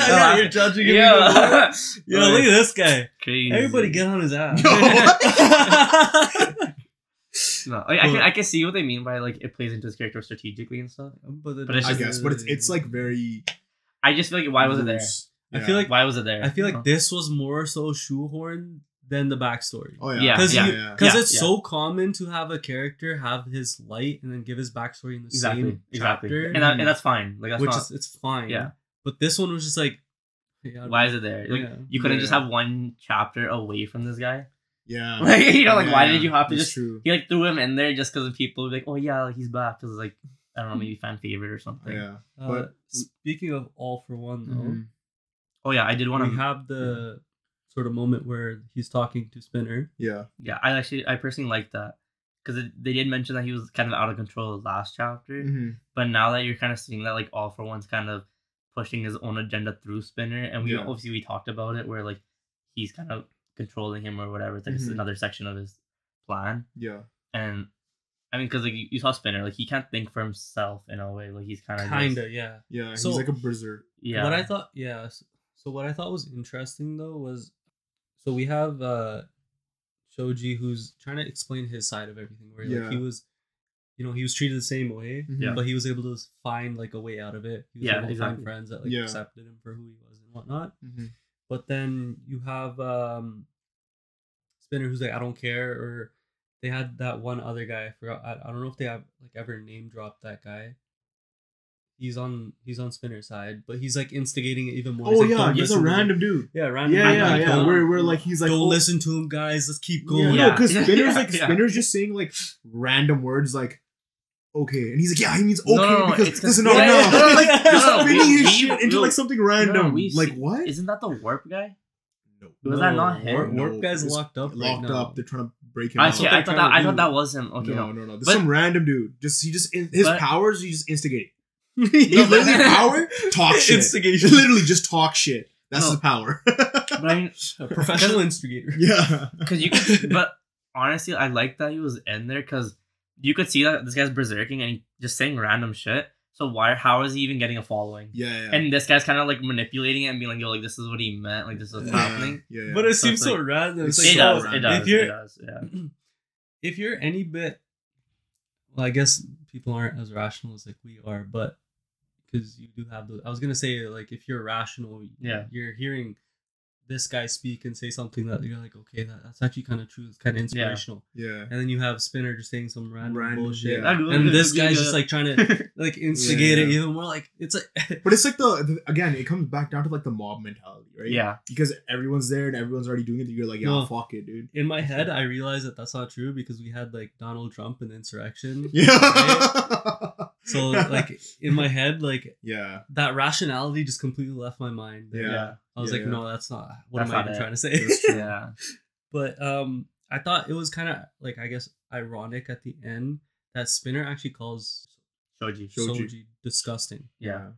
yeah, you're judging him. yeah. Yo, look at this guy. Crazy. Everybody get on his ass. No, like, I can I can see what they mean by like it plays into his character strategically and stuff. but, it But it's I guess, but it's it's like very. I just feel like why was it there? loose. I feel like Why was it there? I feel You know? like uh-huh. this was more so shoehorned than the backstory. Oh yeah, Yeah, Because yeah, yeah. because Yeah, it's yeah. so common to have a character have his light and then give his backstory in the exactly, same exactly, chapter, and, that, and that's fine. Like that's which not, is it's fine. Yeah. But this one was just like, yeah, why is it there? Like Yeah. you couldn't Yeah. just have one chapter away from this guy. yeah. Like you know, like why Yeah, did you have to that's just? True. He like threw him in there just because people were like, oh yeah, like he's back because like I don't know, maybe fan favorite or something. Yeah. Uh, But- speaking of all for one though, Mhm. Oh yeah, I did want we to. have the sort of moment where he's talking to Spinner. Yeah. Yeah, I actually I personally like that because they did mention that he was kind of out of control last chapter. Mhm. But now that you're kind of seeing that, like all for one's kind of pushing his own agenda through Spinner, and we Yeah. obviously we talked about it where like he's kind of controlling him or whatever. It's like it's Mhm. another section of his plan, Yeah. and I mean, because like you, you saw Spinner, like he can't think for himself in a way. Like he's kind of Kinda, yeah. Yeah. So- he's like a berserk. yeah. What I thought, yeah. s- So what I thought was interesting though was, so we have uh Shoji who's trying to explain his side of everything, where like he was, you know, he was treated the same way, Mhm. Yeah. but he was able to find like a way out of it. He was Yeah, able to exactly. find friends that like Yeah. accepted him for who he was and whatnot. Mhm. But then you have um Spinner who's like, I don't care, or they had that one other guy. I forgot. I, I don't know if they have like ever name dropped that guy. He's on he's on Spinner's side, but he's like instigating it even more. Oh like, yeah, "Don't he's a listen to him." random dude. Yeah, random. Yeah, dude, yeah, like, yeah. "Don't- Where, where like he's like, don't oh, listen to him, guys. Let's keep going. no, Yeah. because Yeah, Spinner's yeah, like yeah. Spinner's just saying like random words like okay, and he's like yeah, he means okay No, no, no, because it's 'cause- listen, no, Yeah, no, yeah, no, yeah. like No, just no, spinning we- his we- shit into we- like something random. we've like seen- what? Isn't that the warp guy? no, Was that not him? Warp, No, Warp guy's it's locked up. locked right now. up. They're trying to break him I, out. I thought that I thought that was him. Okay, no, no. no, no. There's But- some random dude. Just he just his But- powers. He just instigate. No, literally power. Talk shit. Instigation. Literally just talk shit. That's No. his power. But I mean, A professional instigator. yeah. because you could, but honestly, I like that he was in there because you could see that this guy's berserking and he just saying random shit. So why? How is he even getting a following? Yeah, yeah. And this guy's kind of like manipulating it and being like, "Yo, like this is what he meant. Like this is what's yeah, happening." Yeah, yeah. But it So seems so like- random. It's It's like, It so oh, does. random. It if does. you're It does. Yeah. if you're any bit well i guess people aren't as rational as like we are but because you do have those i was gonna say like if you're rational Yeah. you're hearing this guy speak and say something that you're like okay that, that's actually kind of true it's kind of inspirational yeah. and then you have spinner just saying some random, Random, bullshit yeah. and this guy's just like trying to like instigate it Yeah. even more like it's like But it's like the, the again, it comes back down to like the mob mentality, right? yeah. Because everyone's there and everyone's already doing it. You're like, yeah, No. fuck it, dude. in my head i realized that that's not true because we had like donald trump and the insurrection Yeah. So like in my head like yeah. that rationality just completely left my mind. Yeah. Yeah. I was Yeah, like, yeah. no, that's not. What That's am I even it. trying to say? Yeah. but um, I thought it was kind of like I guess ironic at the end that Spinner actually calls Shoji. Shoji. Soji disgusting Yeah.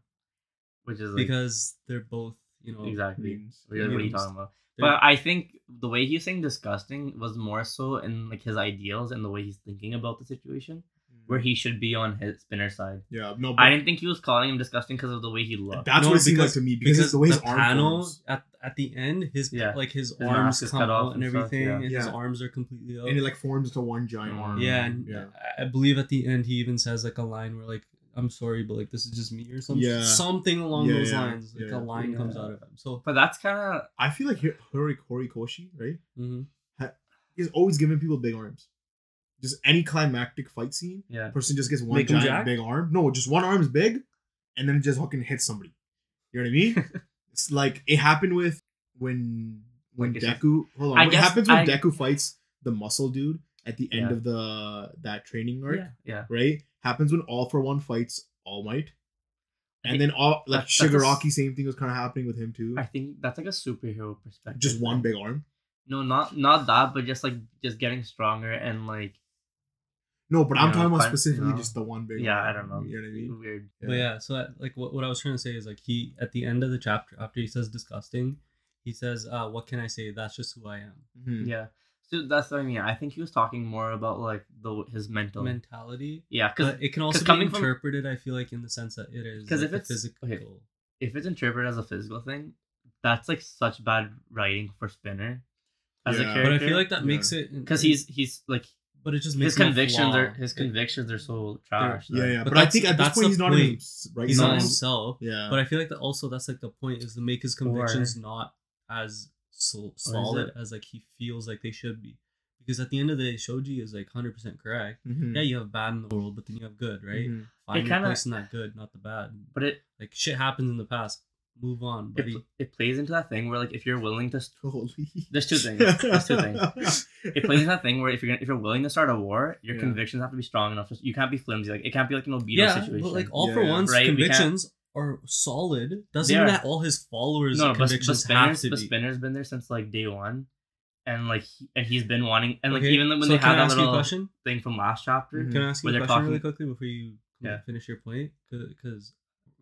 Which is like because they're both you know exactly. Memes. What are what are you talking about? But I think the way he's saying disgusting was more so in like his ideals and the way he's thinking about the situation, where he should be on his spinner side. Yeah. No. But I didn't think he was calling him disgusting because of the way he looked. that's No, what it seemed like to me because, because the way his the arm panel forms. at at the end, his Yeah. like his, His arms come cut off out and and stuff, everything, yeah. and his arms are completely out. and it like forms into one giant Mm. arm. yeah, and yeah. I I believe at the end he even says like a line where like I'm sorry, but like this is just me or something, Yeah. something along Yeah, those yeah, lines. Like yeah. a line comes out of him. So But that's kind of I feel like Hori Horikoshi, right? mhm. He's always giving people big arms. Just any climactic fight scene, Yeah. person just gets one Make giant big arm. No, just one arm is big, and then it just fucking hits somebody. You know what I mean? it's like it happened with when when Like, Deku. Hold on. I what happens when I- Deku fights the muscle dude at the end Yeah. of the that training arc? Yeah. Yeah. Right. Happens when All for One fights All Might. And then all like that's- that's a Shigaraki, same thing was kind of happening with him too. I think that's like a superhero perspective. Just one big arm. No, not not that, but just like just getting stronger and like No, but I'm No, talking about fine, specifically no. just the one big. yeah, arm. I don't know. You know what I mean? Weird. But yeah, so that, like what, what I was trying to say is like he at the end of the chapter after he says disgusting, he says, uh, what can I say? That's just who I am. Mhm. Yeah. So that's what I mean. I think he was talking more about like the his mental. Mentality. yeah, because But it can also be coming from- interpreted, I feel like, in the sense that it is 'Cause like, if it's- physical. okay, if it's interpreted as a physical thing, that's like such bad writing for Spinner as Yeah. a But character. But I feel like that Yeah. makes it because he's he's like But it just makes his convictions flaw. are his It- convictions are so trash. Yeah, that- yeah. But But, I think at this that's point the he's not point. even right. He's now. not himself. Yeah. But I feel like that also that's like the point is to make his convictions not as so, solid as like he feels like they should be. Because at the end of the day, Shoji is like hundred percent correct. Mhm. Yeah, you have bad in the world, but then you have good, right? Mhm. Find your kinda- place in that good, not the bad. But it, Like shit happens in the past. Move on, it buddy. it plays into that thing where like if you're willing to Holy. There's two things. There's two things. it plays into that thing where if you're gonna, if you're willing to start a war, your Yeah. convictions have to be strong enough. You can't be flimsy. Like it can't be like an Obito yeah, situation. but like all Yeah, for once Right, convictions are solid. Doesn't mean that all his followers' no, but, but convictions have Spinner's, to but be. Spinner's been there since like day one, and like he, and he's been wanting and like Okay, even when so they can had that ask you a little question? thing from last chapter. Mhm. Can I ask you a they're question really quickly before you Yeah. finish your point? Because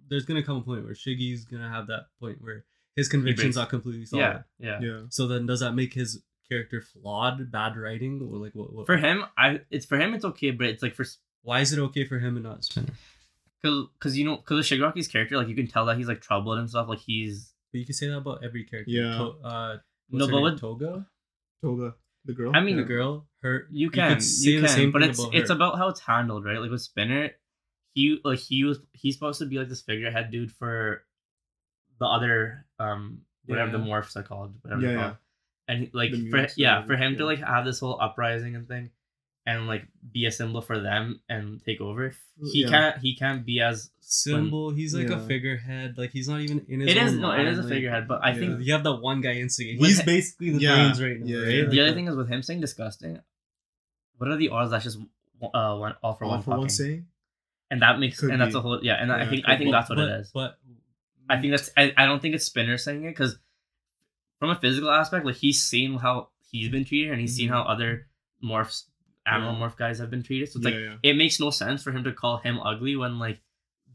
there's gonna come a point where Shiggy's gonna have that point where his convictions breaks- are completely solid. Yeah, yeah, Yeah. So then, does that make his character flawed, bad writing, or like what? what For him, I it's for him it's okay, but it's like for why is it okay for him and not Spinner? because because you know because of Shigaraki's character, like you can tell that he's like troubled and stuff. Like he's But you can say that about every character. Yeah. To- uh, no, what's her but name? what Toga, Toga, the girl. I mean, the girl, her. you can could say you the can, same but thing it's about it's her. about how it's handled, right? Like with Spinner, he like he was he's supposed to be like this figurehead dude for the other um whatever the morphs are called, whatever Yeah, they're yeah. And like The for yeah, for him to like have this whole uprising and thing, and like be a symbol for them and take over. He Yeah. can't he can't be as symbol. He's like a figurehead. Like he's not even in his. it is own no it is a figurehead, but I Yeah. think You have that one guy instigating. With He's hi- basically the Yeah. brains right now, Yeah, right? yeah. Like the other the- thing is with him saying disgusting. What are the odds that's just uh one all for All one for one saying. And that makes Could and that's be. a whole yeah and I think could I think be. that's what but, it is. But I think that's I, I don't think it's Spinner saying it because from a physical aspect, like he's seen how he's been treated and he's seen Mhm. how other morphs, animal Yeah. morph guys have been treated. So it's yeah, like yeah. it makes no sense for him to call him ugly when like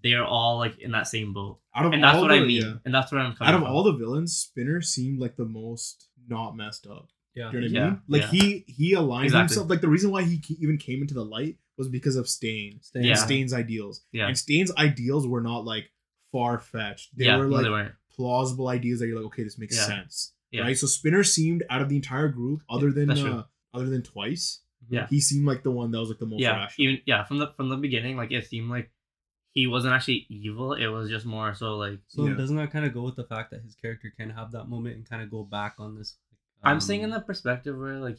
they're all like in that same boat. Out of And that's what the, I mean. yeah. And that's what I'm coming Out of from. all the villains, Spinner seemed like the most not messed up. yeah, Do you know what Yeah, I mean? Like yeah. he he aligned Exactly. himself. Like the reason why he even came into the light was because of Stain. Stain. Yeah. Stain's ideals. yeah. And Stain's ideals were not like far fetched. They yeah, were like they weren't. plausible ideas that you're like, okay, this makes Yeah. sense. Yeah. Right. So Spinner seemed out of the entire group, other than uh, other than twice, Yeah. he seemed like the one that was like the most Yeah, rational. even yeah, from the from the beginning, like it seemed like he wasn't actually evil. It was just more so like So Yeah. doesn't that kind of go with the fact that his character can have that moment and kind of go back on this? I'm saying in um, the perspective where like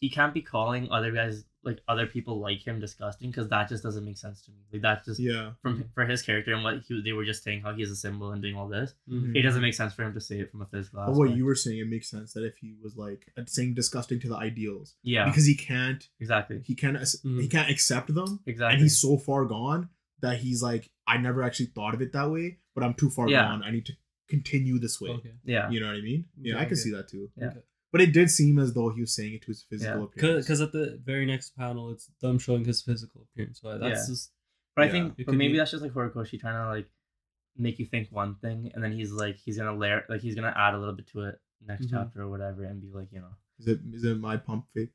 he can't be calling other guys like other people like him disgusting because that just doesn't make sense to me. Like that just yeah. from for his character and what he, they were just saying how he's a symbol and doing all this. mhm. It doesn't make sense for him to say it from a physical. But what you were saying, it makes sense that if he was like saying disgusting to the ideals, yeah, because he can't, exactly, he can't, ac- Mhm. he can't accept them, exactly. and he's so far gone that he's like, I never actually thought of it that way, but I'm too far Yeah. gone. I need to continue this way. Okay. yeah, You know what I mean? Yeah, Okay, I can okay. see that too. Yeah. Okay. But it did seem as though he was saying it to his physical Yeah. appearance. Because at the very next panel, it's them showing his physical appearance. So that's Yeah. just but I Yeah. think, but maybe be- that's just like Horikoshi trying to like make you think one thing, and then he's like he's gonna layer like he's gonna add a little bit to it next Mhm. chapter or whatever, and be like you know is it is it my pump fake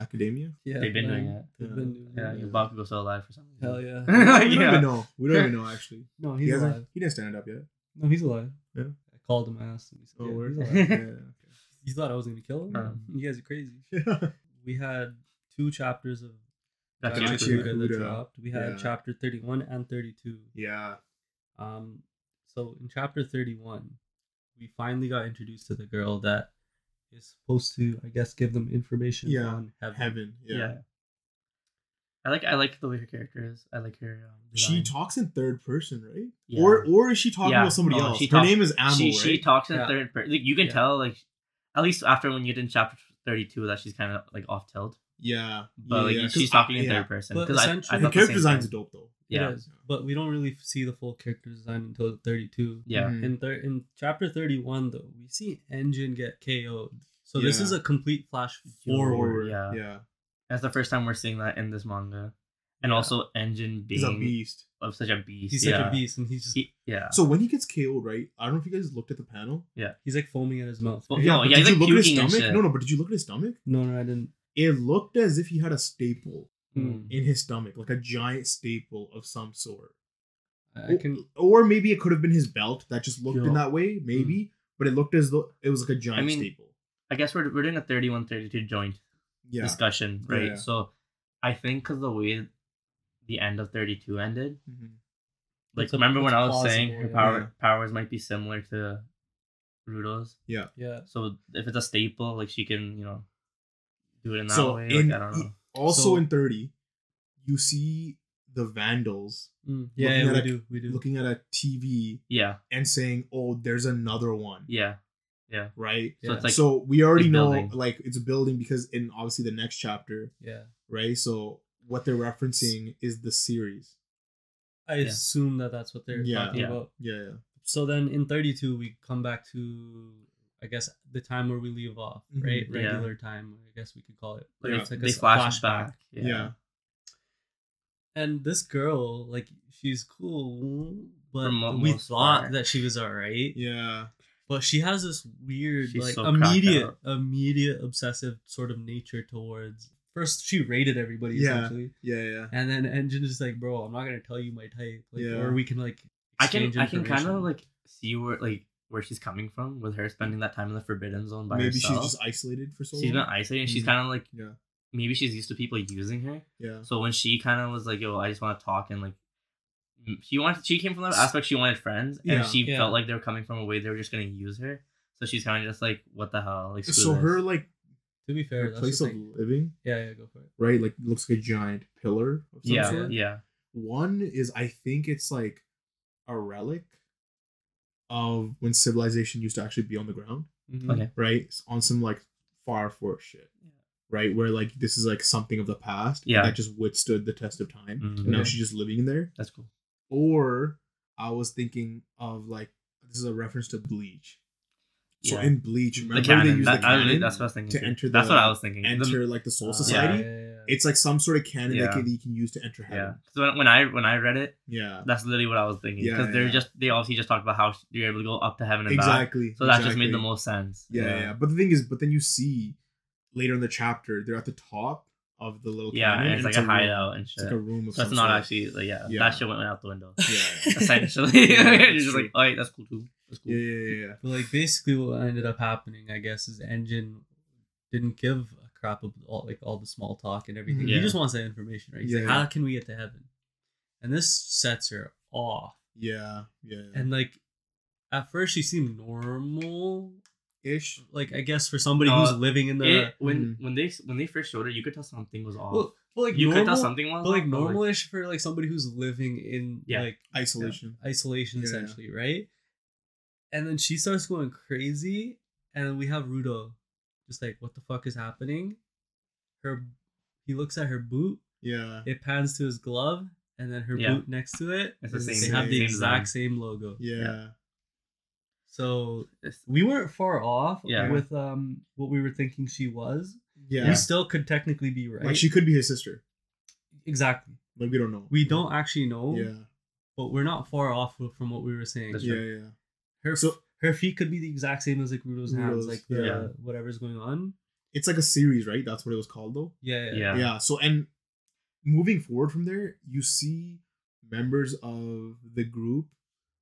academia? yeah. they've been man. doing it. They've Yeah. been doing Yeah, it. your Bakugo still alive for some reason. Hell yeah. we don't yeah. even know. We don't even know actually. No, He he's hasn't. alive. He didn't stand up yet. No, he's alive. Yeah. I called him. I asked him. He said, Oh, yeah, word. he's yeah, alive. okay. You thought I was gonna kill him? Um, you guys are crazy. Yeah. We had two chapters of Gotcha. Gachi Gachi that dropped. We had Yeah. chapter thirty-one and thirty-two. yeah. Um, so in chapter 31, we finally got introduced to the girl that is supposed to, I guess, give them information Yeah, on heaven. Heaven. Yeah. Yeah. I like I like the way her character is. I like her. Um, She talks in third person, right? Yeah. Or or is she talking Yeah, about somebody no, else? she Her talk- name is Amo, she right? she talks in Yeah. third person. Like, you can Yeah. tell like at least after when you get in chapter thirty two that she's kind of like off tilt. yeah, But yeah, like yeah, 'cause she's I- talking in yeah. third person because I, I essentially- Her thought the character same design's thing. dope though. Yeah. It is, but we don't really see the full character design until 32. Yeah. Mhm. In thir- in chapter 31 though, we see Engine get KO'd. So this is a complete flash Forward, forward. yeah. yeah. That's the first time we're seeing that in this manga, and Yeah. also Engine being He's a being beast. of such a beast. He's yeah. such a beast and he's just He- yeah. So when he gets KO'd, right? I don't know if you guys looked at the panel. Yeah. He's like foaming at his mouth. Well, right? No, yeah, did he's, you like, look at his stomach? No, no, but did you look at his stomach? No, no, I didn't. It looked as if he had a staple Hmm. in his stomach, like a giant staple of some sort. I can. or maybe it could have been his belt that just looked in that way, maybe. But it looked as though it was like a giant I mean, staple. I guess we're we're doing a 31, 32 joint Yeah. discussion, Yeah, right? yeah. So I think because the way the end of thirty two ended, Mhm. like It's a- remember when I was saying her yeah. power Yeah. powers might be similar to Rudo's. Yeah. Yeah. So if it's a staple, like she can, you know, do it in that So way. in like, I don't know. also So- in 30, you see the vandals Mm. Yeah, Looking yeah, at we a- do. We do. looking at a TV Yeah, and saying, "Oh, there's another one." yeah, Yeah. Right? So Yeah. it's like so we already know building. like it's a building because in obviously the next chapter, yeah. right? So what they're referencing is the series. I Yeah. assume that that's what they're Yeah. talking Yeah. about. Yeah, yeah. So then in 32, we come back to, I guess, the time where we leave off, Mhm. right? Yeah. Regular time, I guess we could call it. like Yeah. It's like a they s- flash flashback. back. Yeah. Yeah. And this girl, like, she's cool, but we thought part. that she was alright. Yeah. But she has this weird, She's like, so immediate, immediate obsessive sort of nature towards. First, she rated everybody Yeah. essentially, Yeah, yeah. and then Engine is like, "Bro, I'm not gonna tell you my type, like, Yeah. or we can like." I can I can kind of like see where like where she's coming from with her spending that time in the forbidden zone by Maybe herself. she's just isolated for so she's been long. isolated. and She's Mhm. kind of like Yeah. maybe she's used to people using her. Yeah. So when she kind of was like, "Yo, I just want to talk," and like, she wanted, she came from the aspect she wanted friends, Yeah. and she Yeah. felt like they were coming from a way they were just gonna use her. So she's kind of just like, "What the hell?" Like, screw So this. her like To be fair, her that's place the of thing. living, Yeah, yeah, go for it. right? Like looks like a giant pillar of some yeah, sort. yeah, One is I think it's like a relic of when civilization used to actually be on the ground, Mhm. Okay. right? On some like Fire Force shit. Yeah. Right? Where like this is like something of the past Yeah. that just withstood the test of time. Mhm. And now Okay. she's just living in there. that's cool. Or I was thinking of like this is a reference to Bleach. So Yeah. in Bleach, The remember they cannon. use That, the I cannon really, that's what I was thinking. to too. enter that's what I was thinking. The- enter like the soul Uh, society. yeah, yeah, yeah. It's like some sort of cannon Yeah. that, can, that you can use to enter heaven. because when, when I when I read it, Yeah. that's literally what I was thinking. Yeah, Because they're yeah. just they obviously just talked about how you're able to go up to heaven and back. Exactly. So that just made the most sense. Yeah, yeah, yeah. But the thing is, but then you see later in the chapter, they're at the top of the little Yeah, canyon, and it's like a room. hideout and It's like a room of so it's not sort. actually like yeah, Yeah. that shit went out the window. Yeah, yeah. Essentially, Yeah, you're just true. like, oh, that's cool too. That's cool. Yeah, yeah, yeah, yeah. But like basically what ended up happening, I guess, is Engine didn't give a crap about all like all the small talk and everything. Mhm. He just wants that information, right? He's Yeah, like, yeah. how can we get to heaven? And this sets her off. Yeah, yeah, yeah. And like at first she seemed normal. ish. Like I guess for somebody No, who's living in the It, when Mhm. when they when they first showed her, you could tell something was off. well, but like you normal, could tell something was but like off, but, like, for like somebody who's living in Yeah. like Isolation. isolation Yeah. essentially, right? And then she starts going crazy, and we have Rudo, just like, what the fuck is happening? Her, he looks at her boot. Yeah. It pans to his glove, and then her Yeah. boot next to it. It's the It's They have the same exact same logo. Yeah. So It's- we weren't far off Yeah. with um what we were thinking she was. Yeah. We still could technically be right. Like she could be his sister. exactly. Like we don't know. We don't actually know, Yeah. but we're not far off from what we were saying. That's Yeah, true. yeah. Her So- her feet could be the exact same as like Rudo's hands, Rudo's, like the yeah. whatever's going on. It's like a series, right? That's what it was called though. Yeah, yeah. Yeah. Yeah. So and moving forward from there, you see members of the group,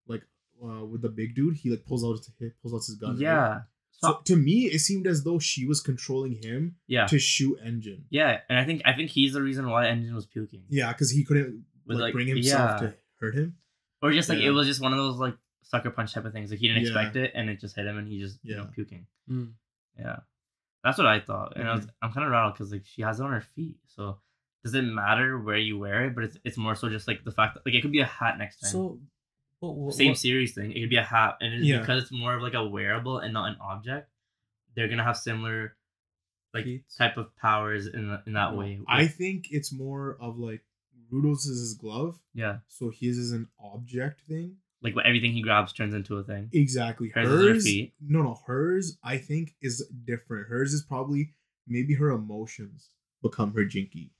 like uh, with the big dude, he like pulls out his he pulls out his gun. yeah. So So, to me, it seemed as though she was controlling him yeah. to shoot Engine. Yeah, and I think I think he's the reason why Engine was puking. Yeah, because he couldn't like, like, bring himself yeah. to hurt him. Or just like Yeah. it was just one of those like sucker punch type of things. Like he didn't Yeah. expect it and it just hit him and he just you know puking. Mm. Yeah. That's what I thought. And I Mm-hmm. was I'm kind of rattled because like she has it on her feet. So does it matter where you wear it? But it's it's more so just like the fact that like it could be a hat next time. So, but wha- Same what- series thing. It could be a hat, and it's Yeah. because it's more of like a wearable and not an object. They're gonna have similar like Feats. type of powers in the, in that way. I think it's more of like Rudo's is his glove, yeah, so his is an object thing. Like what everything he grabs turns into a thing. Exactly. Hers is her Hers, feet. no, no, hers I think is different. Hers is probably maybe her emotions become her jinki,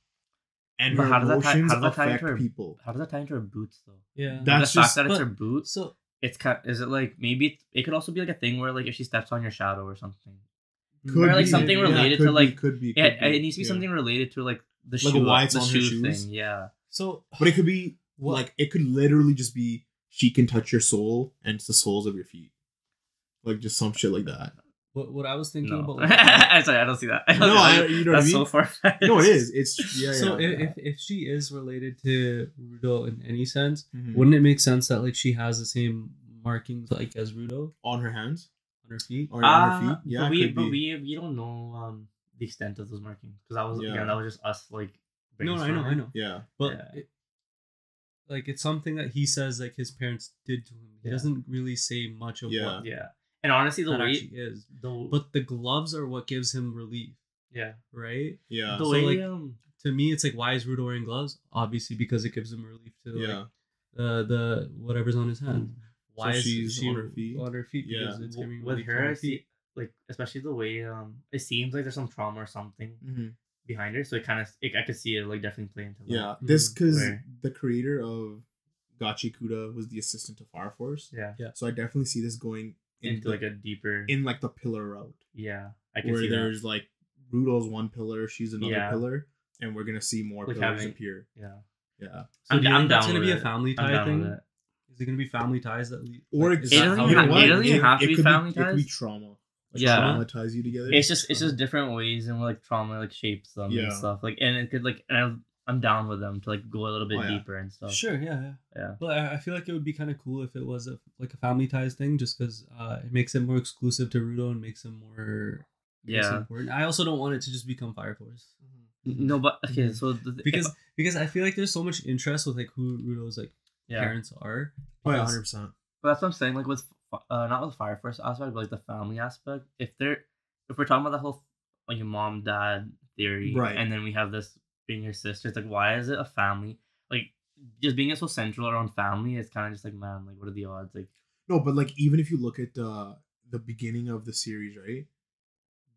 and But her how does that tie- emotions how does that tie affect into her- people. How does that tie into her boots though? yeah. That's the fact just- that it's her boot. so It's kind. Is it like maybe it, it could also be like a thing where like if she steps on your shadow or something. Could Or, like, be, something related could to, be, like- could be, Yeah, could be, it needs to be yeah. something related to like the Like shoe, why it's the on her shoe shoes? thing. Yeah, so But it could be What- like it could literally just be she can touch your soul and it's the soles of your feet, like just some shit like that. what what I was thinking no. about. I'm sorry, I don't see that. No, I, you know what I That's mean. so far. no, it is. It's yeah. so yeah. if, if if she is related to Rudo in any sense, Mhm. wouldn't it make sense that like she has the same markings like as Rudo on her hands on her feet? or on her Uh, feet, yeah, but we but we we don't know um the extent of those markings because that was Yeah. again that was just us like. No, I know, I know. yeah. But Yeah. it, like it's something that he says like his parents did to him. He Yeah. doesn't really say much of Yeah. what Yeah, and honestly, the way actually is. the But the gloves are what gives him relief, yeah right? Yeah. the So, way like, um To me, it's like why is Rudo wearing gloves? Obviously, because it gives him relief to like, yeah. uh, the whatever's on his hand. Why So is she's she on her feet? On her feet, Yeah. because it's giving with her, I see like especially the way um it seems like there's some trauma or something Mhm. Behind her, so it kind of I could see it like definitely play into that. Yeah. This Mhm. because Where- the creator of Gachiakuta was the assistant to Fire Force, yeah, yeah. so I definitely see this going in into the- like a deeper in like the pillar route yeah I can where see that there's like Rudo's one pillar, she's another Yeah. pillar, and we're gonna see more Like pillars having- appear. yeah. Yeah. So I'm- do you I'm think that's down gonna with be a family tie thing? with it. Is it gonna be family ties that lead? Or like, it is It that doesn't how even it have- works? it doesn't even have to be could family It could be trauma. Like Yeah. trauma ties you together. It's just it's just different ways and like trauma like shapes them Yeah. and stuff like and it could like and I'm, I'm down with them to like go a little bit Oh, yeah. deeper and stuff. Sure, yeah, yeah. Yeah. But I, I feel like it would be kind of cool if it was a like a family ties thing, just because uh, it makes it more exclusive to Rudo and makes him more Yeah. important. I also don't want it to just become Fire Force No, but okay, Mhm. so the, because because I feel like there's so much interest with like who Rudo's like yeah, parents are. oh yeah, hundred percent. but that's what I'm saying. Like with uh, not with the Fire Force aspect, but like the family aspect. If they're if we're talking about the whole like your mom dad theory, Right. and then we have this being your sister, it's like why is it a family? Like just being it so central around family, it's kind of just like man, like what are the odds? Like No, but like even if you look at uh, the beginning of the series, right?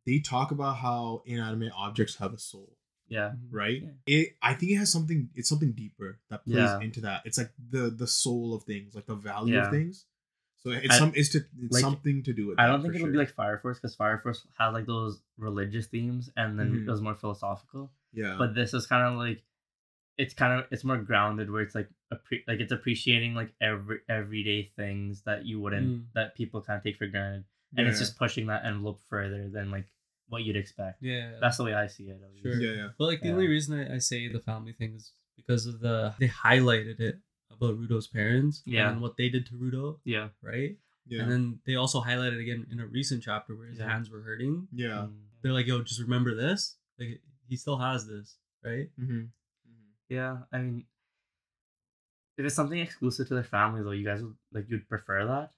They talk about how inanimate objects have a soul, yeah, right? Yeah. It I think it has something. It's something deeper that plays Yeah. into that. It's like the the soul of things, like the value Yeah. of things. So it's I- some. It's to it's like, something to do with. I don't for think it'll sure. be like Fire Force because Fire Force had like those religious themes, and then Mhm. it was more philosophical. Yeah. but this is kind of like it's kind of it's more grounded where it's like appre- like it's appreciating like every everyday things that you wouldn't Mm. that people kind of take for granted and it's just pushing that envelope further than like what you'd expect Yeah, that's the way i see it at least. Sure. yeah, yeah. But like the Yeah. only reason I, I say the family thing is because of the they highlighted it about Rudo's parents Yeah. and what they did to Rudo, yeah right? Yeah. And then they also highlighted again in a recent chapter where his Yeah. hands were hurting. yeah. Mm. They're like, "Yo, just remember this. Like he still has this, right?" Mm-hmm. yeah i mean if it's something exclusive to their family though you guys would like you'd prefer that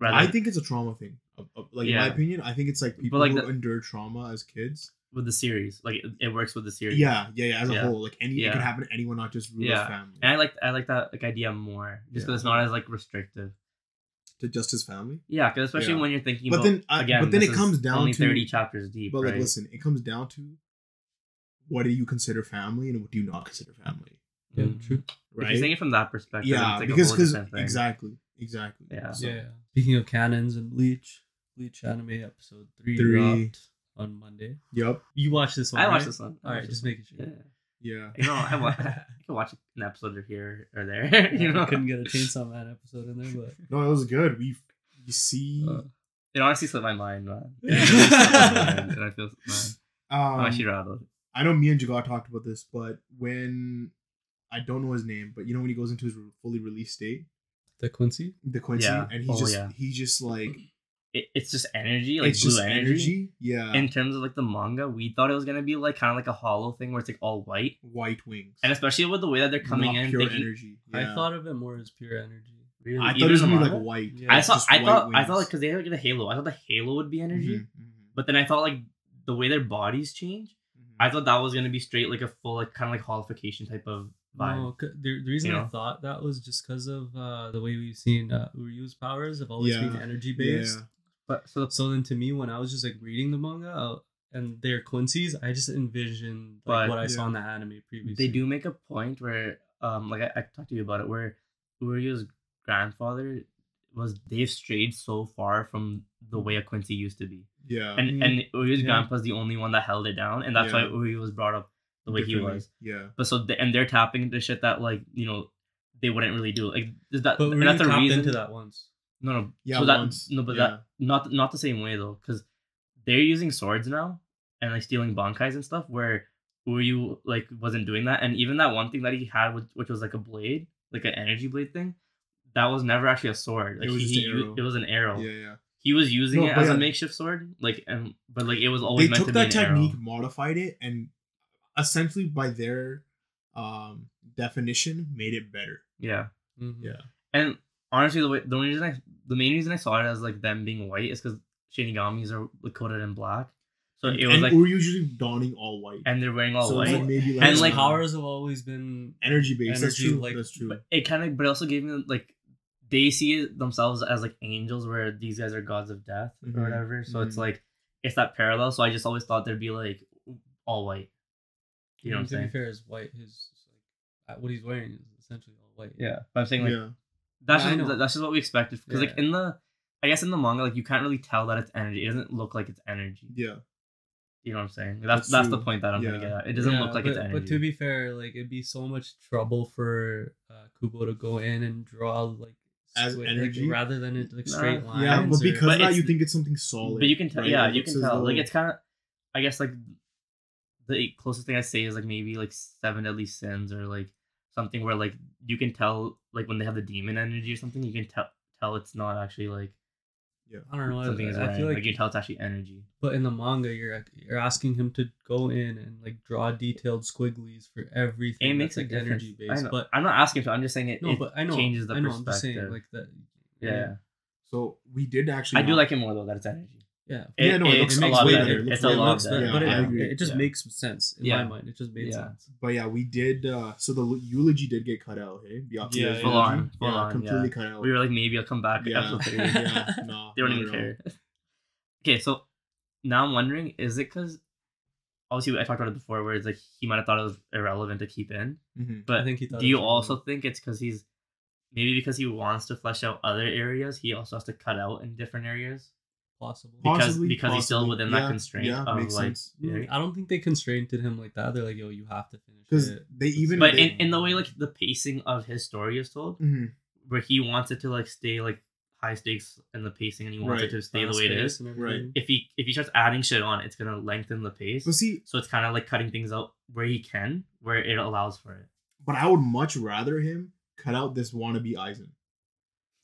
Rather- I think it's a trauma thing. Like in my opinion, I think it's like people like who the- endure trauma as kids. With the series like it, it works with the series Yeah, yeah, yeah. As a Yeah. whole, like any, it Yeah. could happen to anyone, not just Rudo's Yeah. family. and i like i like that like idea more just because Yeah. it's not as like restrictive to just his family. yeah because especially Yeah. when you're thinking But about then, I, again but then this it is comes down only to 30 chapters deep But like, right? listen, it comes down to what do you consider family and what do you not consider family, Yeah, Mm. true. If right? you're saying it from that perspective, yeah, it's like because a whole because different thing. exactly, exactly. Yeah. So, yeah. Speaking of cannons and Bleach, Bleach anime episode three, Three. dropped on Monday. Yep. You watched this one? I watched this one. All right, just this making sure. Yeah. Yeah. You know, I, wa- I can watch an episode or here or there. you know, I couldn't get a Chainsaw Man episode in there, but No, it was good. We you see. Uh, it honestly slipped my mind, man. It really slipped my mind, and I feel, man, um, I'm actually rattled. I know me and Jagar talked about this, but when I don't know his name, but you know when he goes into his fully released state, the Quincy. the Quincy, Yeah. and he's Oh, just yeah. he's just like it, it's just energy, like it's blue just energy. energy. Yeah. In terms of like the manga, we thought it was gonna be like kind of like a hollow thing where it's like all white, white wings. and especially with the way that they're coming Not in, pure thinking, energy. I Yeah. thought of it more as pure energy. really, I thought even it was in gonna be like manga? white. Yeah. I thought, just I white thought, I wings. thought like because they had like a halo, I thought the halo would be energy, Mhm, mhm, but then I thought like the way their bodies change, mhm. I thought that was gonna be straight like a full like kind of like holification type of vibe. No, 'cause the, the reason You I know? thought that was just because of uh, the way we've seen uh, Uryu's powers have always been energy based. Yeah. But so So then to me, when I was just like reading the manga uh, and their Quincy's, I just envisioned like But- what I saw in the anime previously. they do make a point where um like I, I talked to you about it where Uryu's grandfather was they've strayed so far from the way a Quincy used to be. Yeah. And Mm. and Uryu's Yeah. grandpa's the only one that held it down, and that's Yeah. why Uryu was brought up the way he was. Yeah. But so they, and they're tapping into shit that like you know they wouldn't really do. Like is that but and that's the tapped reason into that once. No, no. Yeah, so that once. no, but Yeah. that not not the same way though, because they're using swords now and like stealing bankais and stuff. Where Uryu like wasn't doing that, and even that one thing that he had, which, which was like a blade, like an energy blade thing, that was never actually a sword. Like It was he, just an he- arrow. it was an arrow. Yeah. Yeah. He was using No, it but as a makeshift sword, like and but like it was always They meant took to that be an technique, arrow. modified it, and essentially by their um definition made it better. Yeah, Mhm. Yeah. and honestly, the way the only reason I the main reason I saw it as like them being white is because Shinigamis are like, coated in black, so it was and like we're usually donning all white. and they're wearing all so white. like maybe like And, like- powers have always been energy based. That's energy, true. like- That's true. But it kind of, but it also gave me like they see themselves as like angels, where these guys are gods of death Mhm. or whatever. So it's Mhm. like it's that parallel. So I just always thought there'd be like all white. You know what I'm to be fair, his white his like uh, what he's wearing is essentially all white. Yeah, but I'm saying like yeah. That's Yeah, just that's just what we expected because like in the I guess in the manga like you can't really tell that it's energy. It doesn't look like it's energy. Yeah. You know what I'm saying? That's That's that's, the point that I'm gonna get at. It doesn't Yeah, look like but, it's energy. But to be fair, like it'd be so much trouble for uh, Kubo to go in and draw like As square- energy? like, rather than it like Nah. straight lines. Yeah, but or- because But that, you think it's something solid. But you can tell, right? yeah, It you can tell. Like it's kind of, I guess like the closest thing I say is like maybe like seven deadly sins or like something where like you can tell like when they have the demon energy or something, you can tell tell it's not actually like yeah. I don't know. something I, is I feel like, like, you can tell it's actually energy. but in the manga, you're you're asking him to go in and like draw detailed squigglies for everything. It makes that's, a like difference. energy I based. know. But I'm not asking to. I'm just saying it. no, it but I know changes the I know. I'm just saying perspective. like that. yeah, So we did actually. I do like it more though that it's energy. Yeah. It, Yeah, no, it it looks looks a lot way better. better. It looks It's a lot better. better, but Yeah, I it, agree. it just Yeah. makes sense in Yeah. my mind. It just made Yeah. sense. But yeah, we did. uh So the eulogy did get cut out. Hey, Byakuya's Yeah, eulogy. Full on, full yeah, on, completely yeah. cut out. We were like maybe I'll come back. yeah, yeah, no, they don't even at care. okay, so now I'm wondering, is it because obviously I talked about it before, where it's like he might have thought it was irrelevant to keep in, Mhm. but I think he thought do you also relevant. think it's because he's maybe because he wants to flesh out other areas, he also has to cut out in different areas possible? because Possibly, because he's still within Yeah, that constraint yeah, of makes like. sense. yeah. Mm, I don't think they constrained him like that. They're like, yo, you have to finish Because it. they even. But they, in, in the way like the pacing of his story is told, Mhm. where he wants it to like stay like high stakes in the pacing and he wants Right. it to stay the Fast way it pace is. and Right. If he if he starts adding shit on, it's gonna lengthen the pace. But see, So it's kind of like cutting things out where he can, where it allows for it. but I would much rather him cut out this wannabe Aizen.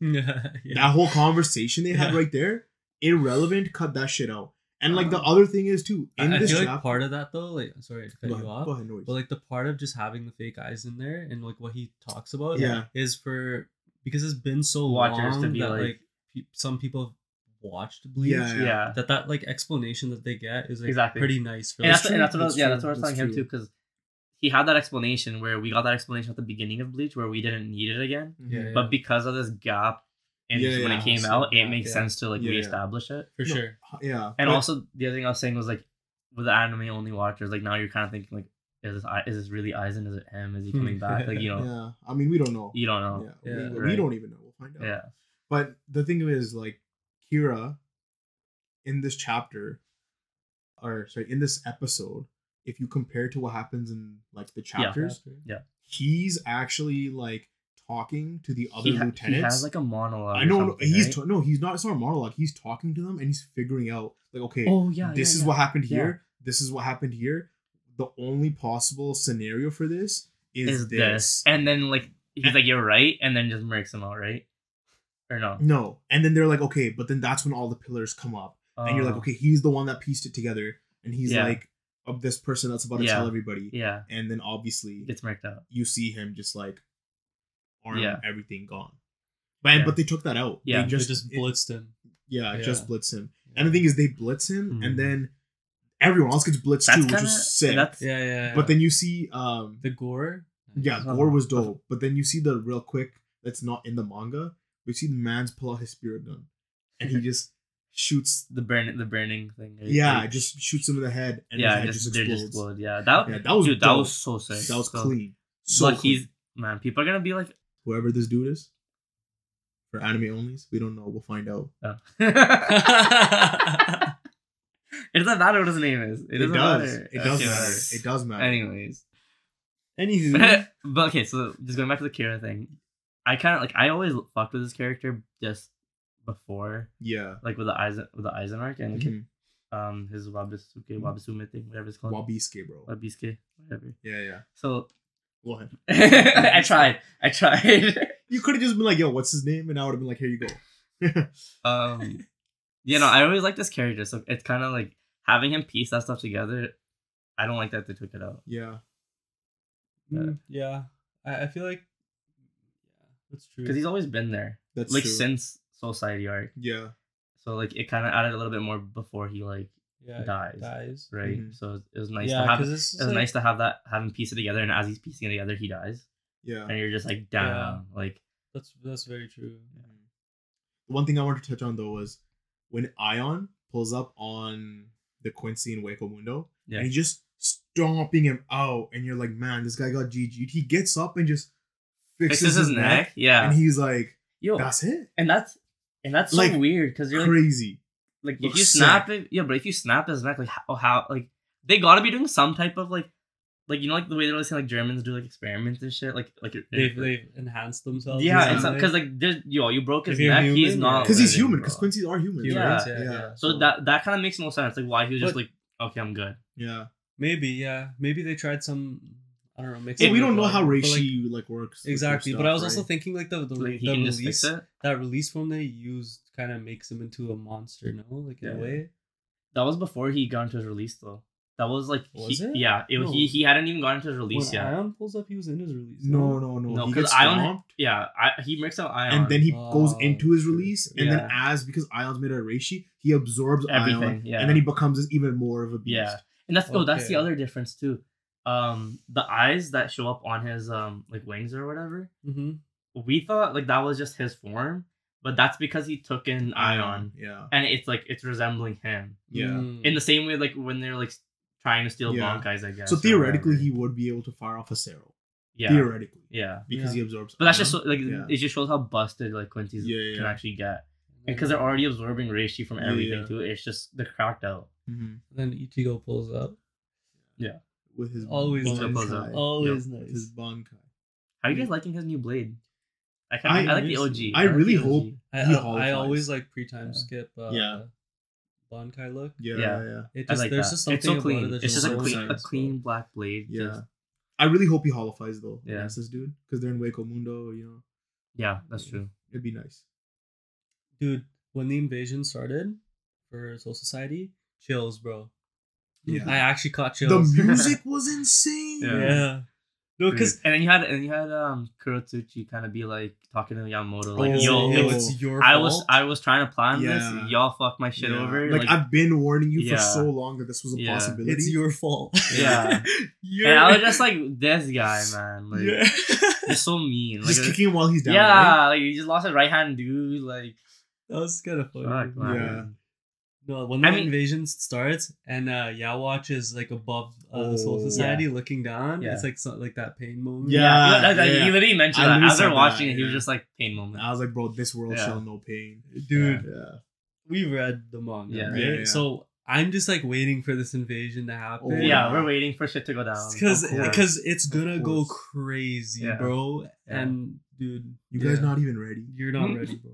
yeah, yeah. That whole conversation they had Yeah. right there, irrelevant. Cut that shit out. And like the Uh, other thing is too in I, I this feel like part of that though, like sorry to cut go you ahead, off, go ahead, no but like the part of just having the fake Aizen there and like what he talks about, Yeah. is for because it's been so Watchers to long be that like- like, pe- some people have watched Bleach. Yeah, Yeah. That that like explanation that they get is like Exactly. pretty nice for And like, that's, and that's what I was, That's yeah, that's what I was that's telling him true. too, because he had that explanation where we got that explanation at the beginning of Bleach where we didn't need it again. Yeah, yeah. But because of this gap and Yeah, when yeah. it came So out, it gap, makes yeah. sense to like Yeah, yeah. reestablish it. for No, sure. Yeah. And but- also the other thing I was saying was like with the anime only watchers, like now you're kind of thinking like, is this I- is this really Aizen? Is it him? Is he coming back? Like you know, yeah. I mean, we don't know. you don't know. Yeah, Yeah, we, we right. don't even know. We'll find out. Yeah. But the thing is, like, Kira in this chapter, or sorry, in this episode, if you compare to what happens in like the chapters, yeah, he's actually like talking to the other He, ha- he lieutenants. has like a monologue. I know, no, he's right? t- no, he's not. It's not a monologue. He's talking to them and he's figuring out like, okay, oh yeah, this yeah, is yeah. what happened Yeah. here. This is what happened here. The only possible scenario for this is, is this. this. And then like he's like, You're right, and then just murks him out, right? or no? No, and then they're like, okay, but then that's when all the pillars come up, and you're like, Uh, okay, he's the one that pieced it together, and he's Yeah. like of this person that's about to Yeah. tell everybody, Yeah, and then obviously gets marked out. you see him just like arm Yeah. everything gone. But Yeah. but they took that out. Yeah. they They just, just it- blitzed him. yeah, just Yeah. blitz him. And the thing is, they blitz him, Mhm. and then everyone else gets blitzed That's too, which kind of was sick. That's Yeah, yeah. yeah. But then you see, um, the gore. yeah, Uh-huh. Gore was dope. But then you see the real quick that's not in the manga. We see the man's pull out his spirit gun, and he just shoots. the burn the burning thing. right? Yeah, Like, just shoots him in the head, and yeah, his head just, just, explodes. just explode. Yeah, that Yeah, that was dude. That was so sick. That was So- clean. So But clean. he's man, people are gonna be like, whoever this dude is. For anime onlys, we don't know. We'll find out. oh. it doesn't matter what his name is. It, doesn't does. matter. It does Okay, matter. It does matter. Anyways, Anywho, but okay, so just going back to the Kira thing, I kind of like I always fucked with this character just before, Yeah. like with the Aizen with the Aizen arc and Mhm. um his Wabisuke Wabisume thing, whatever it's called, Wabiske, bro. Wabisuke, whatever. Yeah, yeah. So Go ahead. I tried, I tried. You could have just been like, "Yo, what's his name?" and I would have been like, "Here you go." um, you know, I always like this character, so it's kind of like having him piece that stuff together. I don't like that they took it out. yeah. Mm, yeah, I, I feel like yeah, that's true. because he's always been there, That's like true. since Society arc. Yeah. So like it kind of added a little bit more before he like yeah, dies, dies. right? Mhm. So it was nice yeah, to have. It it's was nice to have that have him piece it together, and as he's piecing it together, he dies, Yeah. and you're just like, damn, Yeah. like That's that's very true. The one thing I wanted to touch on though was when Ayon pulls up on the Quincy and Hueco Mundo, yeah, and he's just stomping him out, and you're like, man, this guy got GG'd. He gets up and just fixes, fixes his neck, yeah, and he's like, yo, that's it. and that's and that's Like, so weird because you're Crazy. like if you snap it, yeah, but if you snap his neck, like how, oh, how like they gotta be doing some type of like. Like you know, like the way they're listening, like Germans do like experiments and shit. Like, like They've they've enhanced themselves. yeah, because like there's yo, you broke his If you're neck. he's not Because he's human. Because Quincy's are human Humans, right? yeah, yeah. So that that kind of makes no sense. Like why he was just like, okay, I'm good. yeah. maybe yeah, maybe they tried some. I don't know. Mix So it we don't know blood, how but, like, like, works. Exactly, stuff, but I was also thinking like the the, Like the can just fix release that release form they used kind of makes him into a monster. No, like in Yeah. a way. That was before he got into his release though. That was like Was he- it? Yeah, it, No. he he hadn't even gone into his release when yet. Ayon pulls up, he was in his release. No, no, no. No, he 'cause gets Ayon- stomped, yeah, I, he makes out Ayon. and then he goes Oh, into his release, true. and then as because Ayon's made a reishi, he absorbs Everything, Ayon, yeah. and then he becomes even more of a beast. Yeah. and that's oh that's the other difference too. Um, the eyes that show up on his um like wings or whatever. Mm-hmm. We thought like that was just his form, but that's because he took in Ayon, Yeah. and it's like it's resembling him Yeah. Mm. in the same way like when they're like trying to steal Yeah. Bankai's, I guess. So theoretically, he would be able to fire off a Cero. yeah Theoretically, yeah. because Yeah. he absorbs. But that's just so, like Yeah. it just shows how busted like Quincy's Yeah, yeah, can yeah. actually get, and because they're already absorbing reishi from everything yeah. too. It's just they're cracked out. Mhm. Then Ichigo pulls up. Yeah. With his Always nice. Bankai. Always With his nice. Bankai. How are you guys liking his new blade? I kind of I- I, like the OG. I like really hope- I, He I, I always like pre-time Yeah. skip. Uh, Yeah. Bankai look. Yeah, Yeah. yeah. It I just like there's that. just something it's so about clean. it that It's just a clean, a clean black blade. Yeah. just- I really hope he holifies though. Yeah. against this dude because they're in Hueco Mundo. You know, yeah, that's true. it'd be nice. Dude, when the invasion started for Soul Society, chills, bro. Yeah. I actually caught chills. The music was insane. Yeah. yeah. No, because and then you had and you had um Kurotsuchi kind of be like talking to Yamamoto like Oh, yo, yo, it it's your I fault. was I was trying to plan Yeah. this. Y'all fucked my shit Yeah. over. Like, I've been warning you Yeah. for so long that this was a Yeah. possibility. it's your fault. Yeah. yeah. and I was just like this guy, man. Like yeah. he's so mean. Like, just kicking him while he's down. yeah, right? like he just lost his right hand, dude. Like that was kind of funny. fuck, man. Yeah. No, when the I mean- invasion starts and uh Yhwach is like above uh, the Soul Oh. Society looking down, Yeah. it's like so, like that pain moment. Yeah. Yeah, that- that- yeah. he literally mentioned I that as they're watching that, it. He was just like pain moment. I was like, bro, this world Yeah. shall know pain. Dude, Yeah. we read the manga, Yeah. right? Yeah, yeah. So I'm just like waiting for this invasion to happen. Oh, yeah, Yeah. we're waiting for shit to go down. because because it's gonna go crazy, Yeah. bro. Yeah. And dude, You guys not even ready. you're not Hmm? ready, bro.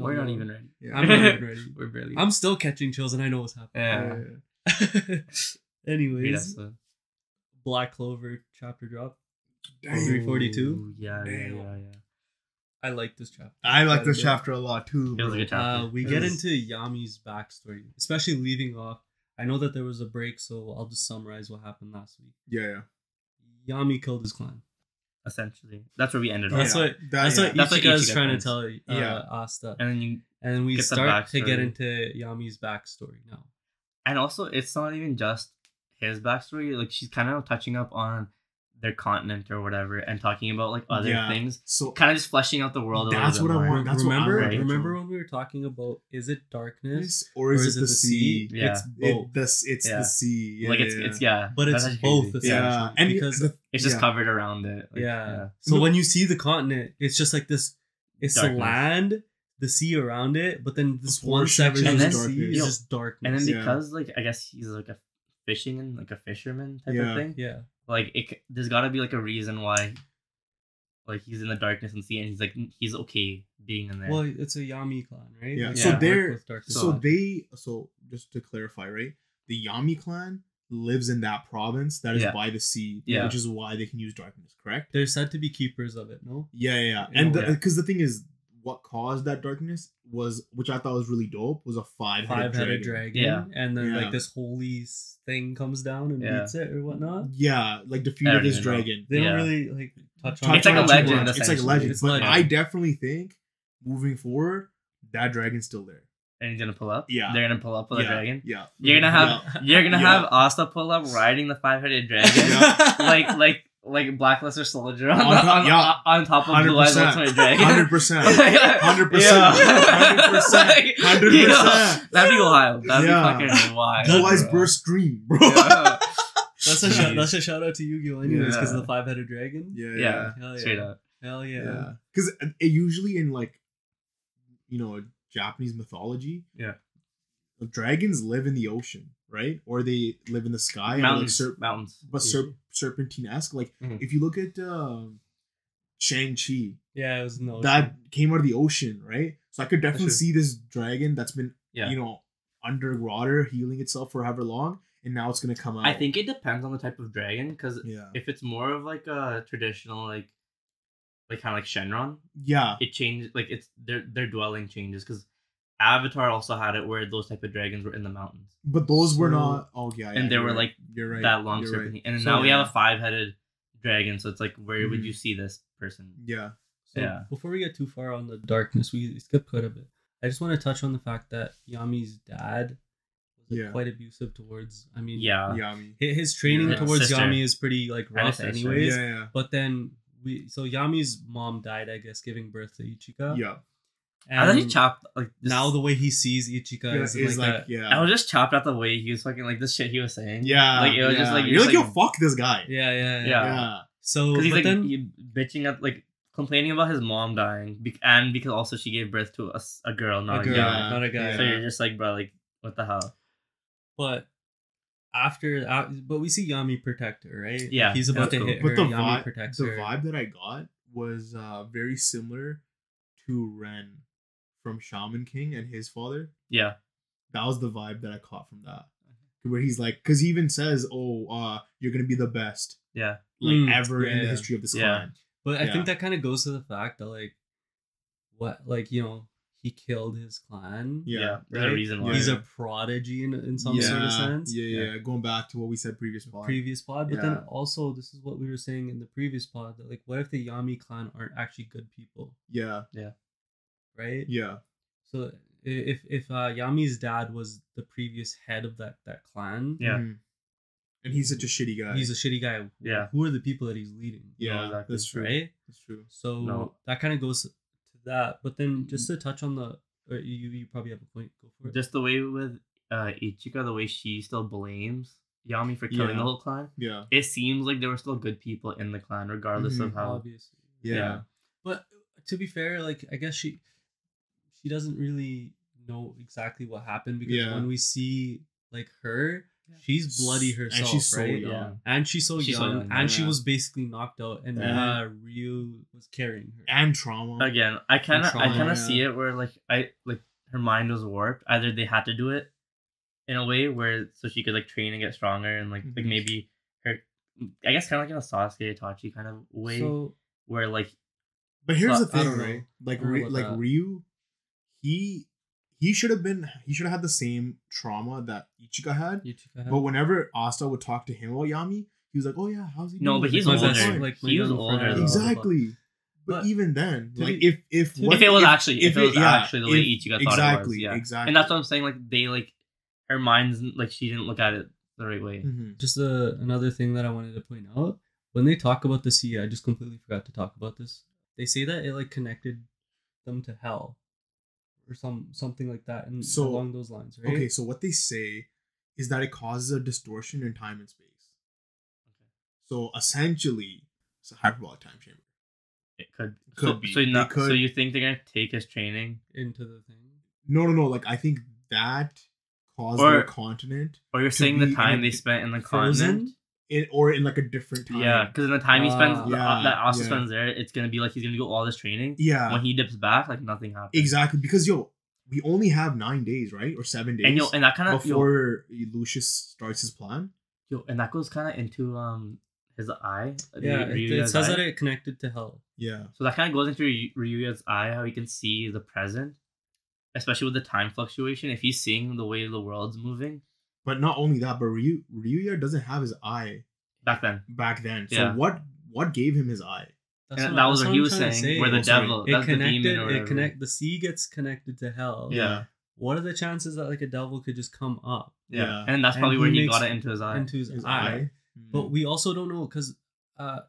Yeah. we're not even ready. Yeah. I'm not even ready. We're barely. I'm still catching chills, and I know what's happening. yeah. Yeah. Anyways, episode. Black Clover chapter drop. 342? Yeah, yeah, yeah, yeah. I like this chapter. I like this chapter a lot too. It was a good chapter. Uh, we It get was- into Yami's backstory, especially leaving off. I know that there was a break, so I'll just summarize what happened last week. Yeah, yeah. Yami killed his clan. Essentially. That's where we ended That's up. what- That- That's yeah. what That's what Ichika is Ichika trying thinks. to tell uh, Yeah. Asta. And then you And then we Get start to get into Yami's backstory now. and also it's not even just his backstory. Like she's kind of touching up on their continent or whatever and talking about like other Yeah. things. So Kind of just fleshing out the world a That's little what bit I more. want. That's what I'm remember, ready remember when we were talking about is it darkness? or is, it the sea? Yeah. It's It, both. this, it's Yeah. the sea. Yeah, like it's yeah. it's yeah. But it's both, crazy. essentially. yeah, and because the, It's just yeah. covered around it. like, yeah. So when you see the continent, it's just like this. It's the land, the sea around it, but then this A one section is of the sea darkness. is Yo, just darkness. And then Yeah. because like I guess he's like a fishing and like a fisherman type Yeah. of thing. yeah, Like it, there's got to be like a reason why. Like he's in the darkness and sea, and he's like he's okay being in there. well, it's a Yami clan, right? Yeah. Like, So they work they're- So they so just to clarify, right? The Yami clan lives in that province that is Yeah. by the sea, Yeah. which is why they can use darkness. Correct? they're said to be keepers of it. No, Yeah, yeah, yeah. And a way. because the, thing is, what caused that darkness was, which I thought was really dope, was a five five headed headed dragon. dragon, Yeah. and then Yeah. like this holy thing comes down and Yeah. beats it or whatnot. Yeah, like defeated this even know. dragon. They Yeah. don't really like touch on. Touch It's like a it legend. It's like a legend. But legend. I definitely think moving forward, that dragon's still there. And he's gonna pull up. Yeah. they're gonna pull up with yeah, a dragon. Yeah. You're gonna have Yeah. you're gonna Yeah. have Asta pull up riding the five headed dragon, Yeah. like like like Blackluster Soldier on, On the, top- on, yeah. on top of Blue Eyes 100%. Ultimate Dragon. Hundred percent. Hundred 100%. 100%. 100%. That'd be wild. That'd Yeah. be fucking wild. Blue eyes burst stream, bro. Yeah. That's a Jeez. shout, that's a shout out to Yu-Gi-Oh! Anyways, because Yeah. of the five headed dragon. Yeah, Yeah. Hell yeah. Straight up. Hell yeah. yeah. Because uh, it usually in like, you know, Japanese mythology, Yeah. dragons live in the ocean, right? Or they live in the sky, and they're, like Mountains. serp- mountains. but serp- serpentine esque. Like Mhm. if you look at um, Shang Chi, Yeah, it was no. that came out of the ocean, right? So I could definitely see this dragon that's been, Yeah. you know, underwater healing itself for however long, and now it's gonna come out. I think it depends on the type of dragon, because Yeah. if it's more of like a traditional like like kind of like Shenron, Yeah. it changes like it's their their dwelling changes because Avatar also had it where those type of dragons were in the mountains But those were So- not. Oh yeah. yeah and they you're were right. like you're right. that long you're serpent right. and So, now we have a five headed dragon so it's like where would Mhm. you see this person Yeah. So Yeah. before we get too far on the darkness, we skip quite a bit. I just want to touch on the fact that Yami's dad was Yeah. quite abusive towards. I mean, yeah Yami. his training Yeah. towards Sister. Yami is pretty like rough, anyways. Yeah, yeah. But then we, so Yami's mom died, I guess, giving birth to Ichika. Yeah. I thought he chopped like this, now the way he sees Ichika Yeah, is it's like, like, that. yeah. I was just chopped at the way he was fucking like this shit he was saying yeah. like it was just like you're like, yo, like, fuck this guy. Yeah, yeah, yeah. Yeah. Yeah. So, because he's but like then he bitching at like complaining about his mom dying bec- and because also she gave birth to a, s- a girl not a a, girl, guy not a guy. so you're just like bro like what the hell But after, uh, but we see Yami protect her, right? Yeah, Like, he's about to cool. hit But her. the Yami vibe, the her. vibe that I got was uh, very similar to Ren from Shaman King and his father. yeah That was the vibe that I caught from that. Where he's like, because he even says, "Oh, uh, you're gonna be the best yeah like Mm, ever in the history of this Yeah. clan." But I Yeah. think that kind of goes to the fact that like, what like you know he killed his clan. Yeah, yeah, there's a reason why He's a prodigy in, in some yeah, sort of sense. Yeah, yeah, Yeah. Going back to what we said previous pod. Previous pod, but then also this is what we were saying in the previous pod that like, what if the Yami clan aren't actually good people, yeah, yeah, right? yeah, So if if uh, Yami's dad was the previous head of that that clan, Yeah. Mhm. And he's such a shitty guy. he's a shitty guy. Yeah. Who are the people that he's leading? yeah, No, exactly. that's true. Right. That's true. So No. that kind of goes to that. But then just to touch on the, or you you probably have a point. Go for it. just the way with uh Ichika the way she still blames Yami for killing Yeah. the whole clan Yeah, it seems like there were still good people in the clan regardless of Mhm. how obviously. yeah, Yeah. But to be fair, like I guess she she doesn't really know exactly what happened because Yeah. when we see like her, Yeah. She's bloody herself, And she's so right? young. Yeah. And she's so She's young, young, and she was basically knocked out, and Yeah. uh, Ryu was carrying her. and trauma. again i kind of i kind of yeah. see it where like i like her mind was warped either they had to do it in a way where so she could like train and get stronger and like like Mhm. maybe her i guess kind of like in a Sasuke Itachi kind of way So where like But here's So, the thing, right? Like I Ry- like that. Ryu, he he should have been he should have had the same trauma that Ichika had. Ichika had- But whenever Asta would talk to him about Yami, he was like, "Oh yeah, how's he?" No, doing?" but he's Like, My "Oh, best- older. fine." like, he was older. friend. exactly. But, But even then, to like if if what- If it was if- actually, if, it was yeah, actually the way if- Ichika thought exactly, it was, yeah, exactly, and that's what I'm saying. Like they like her mind's like she didn't look at it the right way. Mhm. just uh, another thing that I wanted to point out when they talk about the sea, I just completely forgot to talk about this. They say that it like connected them to hell, or some something like that, and So, along those lines, right? Okay, so what they say is that it causes a distortion in time and space. Okay. So essentially, it's a hyperbolic time chamber. It could, Could so, be. So, not, could- so you think they're gonna take his training, Into the thing. No, no, no. Like I think that caused Or- their continent, or you're To saying the time they spent in the Frozen? continent? In, or in like a different time. Yeah, because in the time he spends the- Yeah, that Asta yeah. spends there, it's gonna be like he's gonna go all this training. yeah, When he dips back, like nothing happens. exactly. Because yo, we only have nine days, right, or seven days And yo, and that kind of yo, before Lucius starts his plan. yo, and that goes kind of into um his eye. the Yeah, it, it says eye. that it connected to hell. Yeah, So that kind of goes into Ryu- Ryuya's eye, how he can see the present, especially with the time fluctuation. If he's seeing the way the world's moving but not only that, but Ryu Ryuya doesn't have his eye back then, back then. So Yeah. what what gave him his eye? That's and what- that was that's what he was saying, say. where the Oh, devil, it that's the connected. demon or it connect. The sea gets connected to hell. Yeah. What are the chances that like a devil could just come up Yeah. Yeah. and that's probably he where he makes- got it into his eye. into his, His eye? eye. But we also don't know because, uh,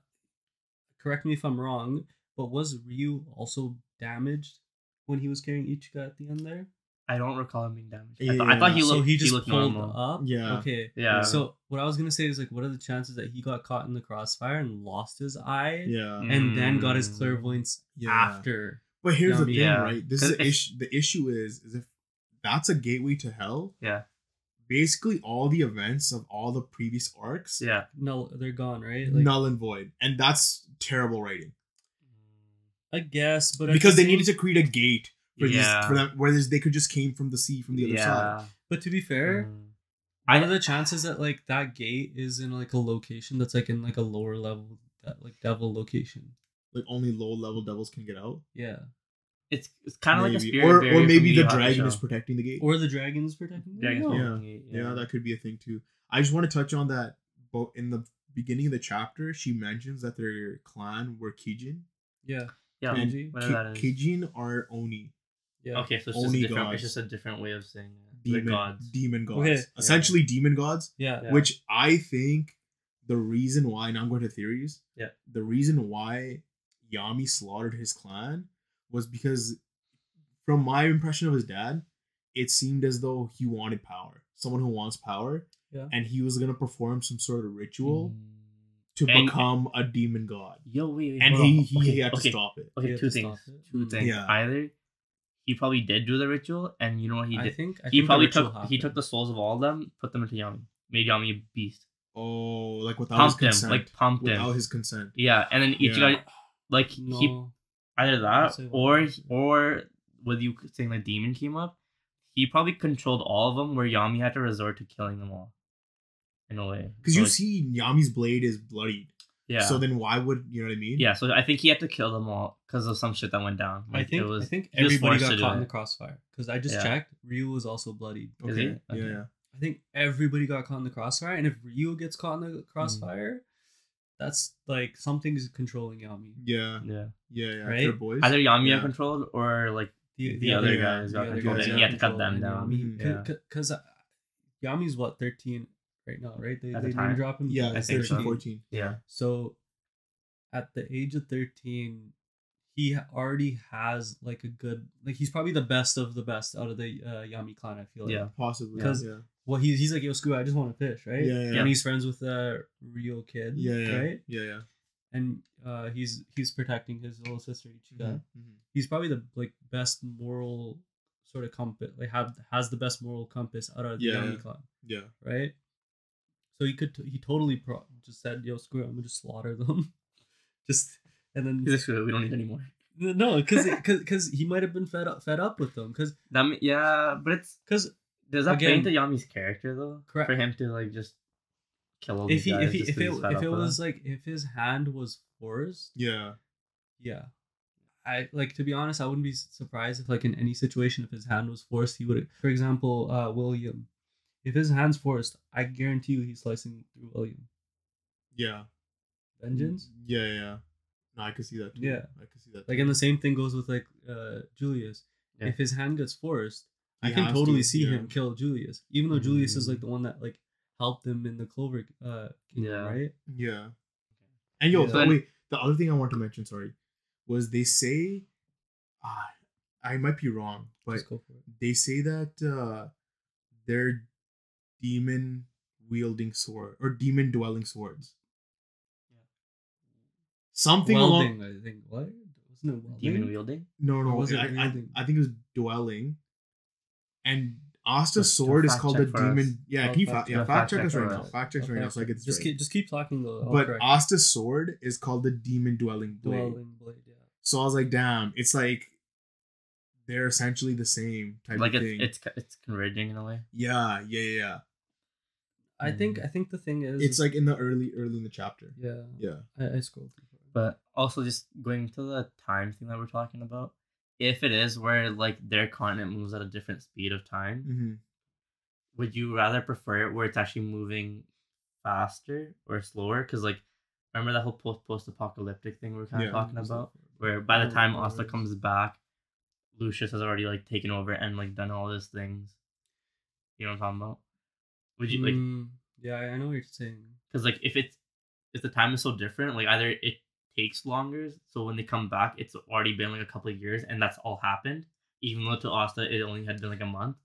correct me if I'm wrong, but was Ryu also damaged when he was carrying Ichika at the end there? I don't recall him being damaged. I, thought, I thought he looked. so he just looked pulled normal. up. Yeah. Okay. Yeah. So what I was gonna say is like, what are the chances that he got caught in the crossfire and lost his eye, yeah, and then got his Mm. clairvoyance Yeah. after? But here's the thing, Yeah. right? This is the issue. The issue is, is if that's a gateway to hell. Yeah. Basically, all the events of all the previous arcs, Yeah. No, they're gone, right? Like, null and void, and that's terrible writing I guess, but because the they same- needed to create a gate for Yeah. these for them, whereas they could just came from the sea from the other side. But to be fair, Mm. what are the chances that like that gate is in like a location that's like in like a lower level, that like devil location? Like only low level devils can get out. Yeah. It's it's kind of like a Maybe. spirit or or maybe the dragon is protecting the gate. Or the dragons protecting them? Dragon's No. yeah. protecting it, yeah, that could be a thing too. I just want to touch on that. But in the beginning of the chapter, she mentions that their clan were Kijin, Yeah. yeah. and Kijin? Ki- that is. Kijin are Oni, Yeah. Okay, so it's just, a Only different, gods. it's just a different way of saying it. The gods. demon gods, Okay. essentially demon gods. Yeah. Yeah. Which I think the reason why, now I'm going to theories. Yeah. The reason why Yami slaughtered his clan was because, from my impression of his dad, it seemed as though he wanted power. Someone who wants power. Yeah. And he was going to perform some sort of ritual Mm. to And- become a demon god. Yo, wait, wait And hold he, on. he, okay, he had okay, to stop it. Okay, had two to things. stop it. Two Mm. things. Yeah. Either he probably did do the ritual, and you know what he I did? think I he think probably ritual took he took the souls of all of them, put them into Yami, made Yami a beast, Oh, like without pumped him, his consent. like pumped without him. his consent. Yeah, and then Yeah. Ichigo, like he either that say or or with you saying the demon came up, he probably controlled all of them, where Yami had to resort to killing them all. In a way, Because So, you like, see Yami's blade is bloodied. Yeah. So then why would, you know what I mean? yeah, so I think he had to kill them all because of some shit that went down. I think it was, I think everybody got caught in the crossfire because I just Yeah. checked. Ryu was also bloodied. Is Okay. he? Yeah, Okay. yeah. I think everybody got caught in the crossfire, and if Ryu gets caught in Mm. the crossfire, that's like something's controlling Yami. Yeah. Yeah. Yeah, yeah. Right? They're boys. Either Yami Yeah. got controlled or like The, The other Yeah, guys the got other controlled. guys and he had to cut them down. Yami, Mhm. Yeah. because Yami's what thirteen right now, right? They At they the name time? drop him. Yeah, I it's think 13, so. 14. Yeah. So, at the age of thirteen, he already has like a good like he's probably the best of the best out of the uh, Yami clan. I feel like. Yeah. Possibly. Because- yeah. Well, he's he's like yo screw. I just want to fish, right? Yeah, yeah. And he's friends with a real kid. Yeah, yeah. Right. Yeah, yeah. And uh, he's he's protecting his little sister Ichika. Mhm, mhm. He's probably the like best moral sort of compass. Like have has the best moral compass out of the Yeah. Yami clan, Yeah. right? So he could he totally pro- just said yo screw. it, I'm gonna just slaughter them. just and then He's like, we don't need any more. no, because because he might have been fed up fed up with them because That me- yeah, but it's because does that Again- play into Yami's character though? Correct. For him to like just kill all if these he guys if he just if 'cause it if it was them? like if his hand was forced, Yeah. yeah, I like to be honest, I wouldn't be surprised if like in any situation if his hand was forced, he would for example, uh William. If his hand's forced, I guarantee you he's slicing through William. Yeah. Vengeance? Yeah, yeah, yeah. No, I could see that too. Yeah. I could see that. Like and the same thing goes with like uh Julius. Yeah. If his hand gets forced, I can totally to, see yeah. him kill Julius. Even though Julius is Mm. like the one that like helped him in the Clover uh Kingdom, Yeah. right? Yeah. And yo, Yeah. by the way, the other thing I want to mention, sorry, was they say, uh, I might be wrong, but go for it. they say that uh, they're demon wielding sword or demon dwelling swords. Yeah. Something along. Welding, I think. What? Wasn't it welding? Demon wielding. No, no, was it I, I. I think it was dwelling. And Asta's Just sword is called the check for us. demon. Yeah, Oh, can you fact fa- yeah, check. fact Fact check check us right for now. Fact check us right now, so I get this just right. keep just keep talking though. I'll But correct. Asta's sword is called the demon dwelling blade. Dwelling blade, yeah. So I was like, damn, it's like they're essentially the same type Like of it's thing. it's it's converging in a way. yeah, yeah, yeah, yeah. I think I think the thing is It's like in the early, early in the chapter. yeah. Yeah. I, I scrolled through. But also just going to the time thing that we're talking about. If it is where like their continent moves at a different speed of time, Mm-hmm. would you rather prefer it where it's actually moving faster or slower? Because like, remember that whole post post apocalyptic thing we are kind of Yeah. talking about, where by the Oh, time yeah, Asta right. comes back, Lucius has already like taken over and like done all these things. You know what I'm talking about? Would you like? Mm, yeah, I know what you're saying. Because like if it's if the time is so different, like either it takes longer, so when they come back, it's already been like a couple of years, and that's all happened. Even though to Asta it only had been like a month,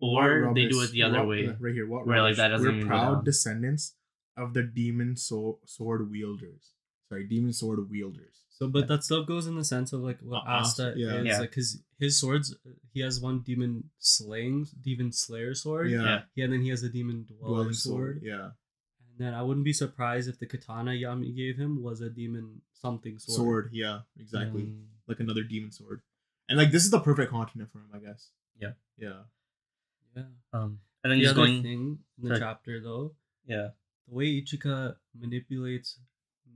or they do it the other way. Right here. What where, like, that doesn't We're proud descendants of the demon so- sword wielders. Sorry, demon sword wielders. So, but that stuff goes in the sense of like what Uh, Asta Asta, yeah. is Yeah. like, cause his swords, he has one demon slaying, demon slayer sword. Yeah. Yeah. Yeah, and then he has a demon dweller Dwelling sword. sword. Yeah. And then I wouldn't be surprised if the katana Yami gave him was a demon something sword. Sword. Yeah. Exactly. Mm, Like another demon sword. And like this is the perfect continent for him, I guess. Yeah. Yeah. Yeah. um, and then the just other going, thing in the Sorry. chapter though, yeah, the way Ichika manipulates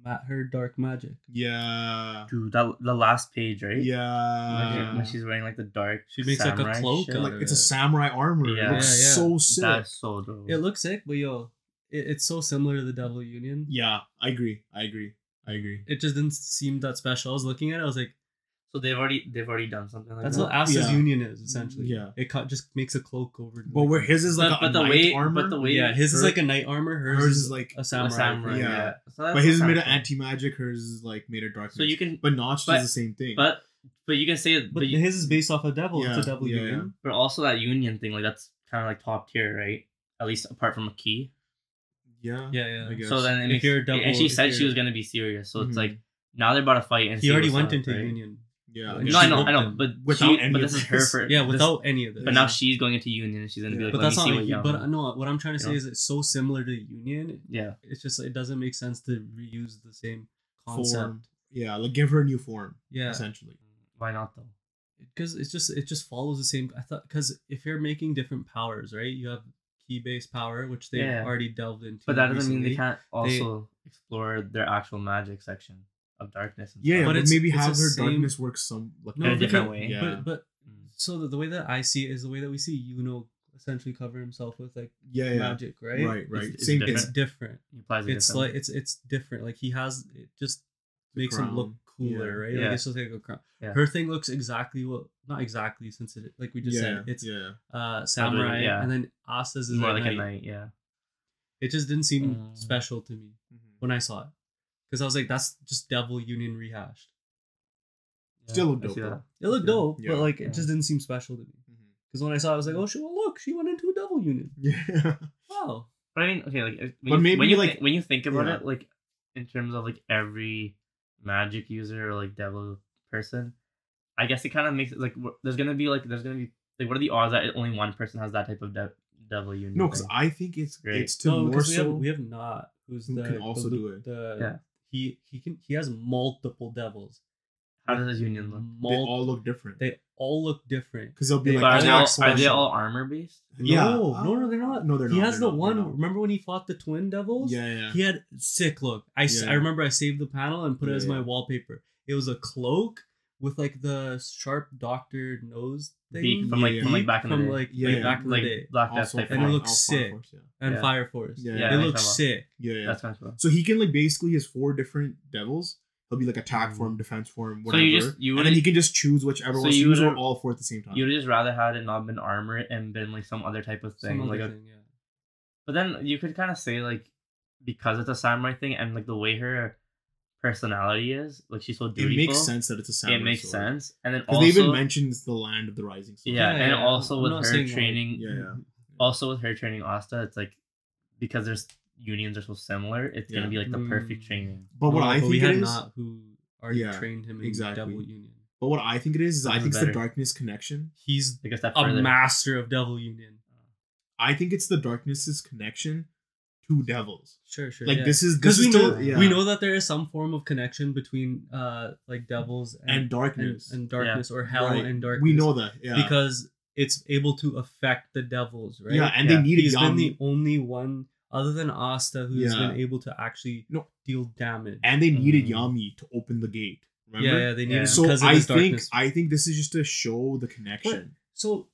ma- her dark magic. Yeah. dude, that the last page, right? When, she- Yeah. when she's wearing like the dark, She makes, like, a cloak shit. like it's a samurai armor. Yeah. It looks Yeah, yeah. so sick. That's so dope. It looks sick, but yo, it, it's so similar to the Devil Union. yeah, I agree. I agree. I agree. It just didn't seem that special. I was looking at it, I was like, so they've already they've already done something like that. that's that. what Asta's Yeah. Union is essentially. Yeah. It cut, just makes a cloak over. But where his is like But- a, but a the knight way- armor. but the way- yeah, his is her- like a knight armor. Hers, hers is is like a A samurai. samurai, Yeah. yeah. So that's but his is made of kinda anti magic. Hers is like made of darkness. So you can, but Notch but- does the same thing. but but you can say it, But but, you, his is based off a devil. Yeah, it's a devil yeah, union. but also that union thing, like that's kind of like top tier, right? At least apart from a key. yeah, Yeah, yeah. I guess. So then it If makes, you're a double- and she if said she you're- was gonna be serious. So it's Mhm. like now they're about to fight. And He see already what's went up, into right? union. Yeah, And No, I she know, I know, him. but Without she, any but of this is her this. for Yeah, this- without any of this. But now she's going into union, and she's gonna be like, but that's not. see Like, what you but no, what I'm trying to say Yeah. is it's so similar to union. Yeah, It's just it doesn't make sense to reuse the same concept. form. Yeah, like give her a new form. Yeah, essentially. why not though? because it's just it just follows the same. I thought because if you're making different powers, right? You have ki based power, which they've Yeah. already delved into. But that doesn't mean they can't also explore their actual magic section of darkness. And Yeah, stuff. but, But maybe it's have her same- darkness work some like No, in a different way. Yeah. But but Mm. so the, the way that I see it is the way that we see you know essentially cover himself with like yeah, yeah. magic, right? Right, right. It's- it's Same different. It's different. It It's differently. like it's it's different. Like he has it just The makes him look cooler, Yeah. right? Yeah. Like it's just like a crown. Yeah. Her thing looks exactly what not exactly since it like we just yeah, said it's yeah. uh samurai yeah. and then Asta's is more like knight. a knight. Yeah, It just didn't seem Mm. special to me Mhm. when I saw it. Because I was like, that's just Devil Union rehashed. Still look I dope, though. It looked Yeah. dope, Yeah. but like Yeah. it just didn't seem special to me. Mm-hmm. Because when I saw it, I was like, oh, she, well, look, she went into a Devil Union. Yeah. Wow. But I mean, okay, like uh, when But you, maybe, when you like- thi- when you think about yeah. it, like in terms of like every magic user or like devil person, I guess it kind of makes it like wh- there's gonna be like there's gonna be like what are the odds that only one person has that type of de- devil union? No, because? I think it's Right. it's to no, more we so. have we have not who's who the can also lu- do it. The, Yeah. He he can he has multiple devils. how does his union look? they all look different. they all look different. Because they'll be they- like But are they all attack are they special. all armor based? Yeah. No, no, no, they're not. No, they're He not, He has they're the not, one. Remember when he fought the twin devils? Yeah, yeah. He had sick look. I, s- Yeah. I remember I saved the panel and put it Yeah, as my yeah. wallpaper. It was a cloak with like the sharp doctor nose thing Beak from like Yeah, from like back in the from day. like, Yeah, yeah. back in like the day Black Death Also type And it looks sick. Force, yeah. and Yeah. Fire Force. Yeah, it yeah, looks sick. Yeah, yeah. That's kind of. So he can like basically he has four different devils. He'll be like attack Mm. form, defense form, whatever. So whatever. you just- you and then he can just choose whichever So one to you use or would've- all four at the same time. You'd just rather had it not been armor and been like some other type of thing, Some like other a thing, yeah. But then you could kind of say like because it's a samurai thing and like the way her personality is, like she's so it makes sense that it's a samurai It makes sword. sense, and then Because also they even mentions the land of the rising sun. Yeah, and yeah, also I'm with her saying, like- training, Yeah, yeah. also with her training Asta, it's like because there's unions are so similar, it's Yeah. gonna be like the perfect Mm. training. But what No, I but think we had is, not who already Yeah, trained him in exactly. Devil Union. but what I think it is, is I This is think it's the darkness connection. He's Like a step a master of Devil Union. I think it's the darkness's connection to devils. Sure, sure. Like yeah. this is because we is know yeah. we know that there is some form of connection between uh like devils and and and, darkness. and darkness or hell Right. and darkness. We know that. Yeah. because it's able to affect the devils, right? yeah, and Yeah. they needed He's been the only one other than Asta who's Yeah. been able to actually No. deal damage. and they needed Mm. Yami to open the gate. Remember? yeah, yeah, they needed Yeah. So of I his think darkness. I think this is just to show the connection. So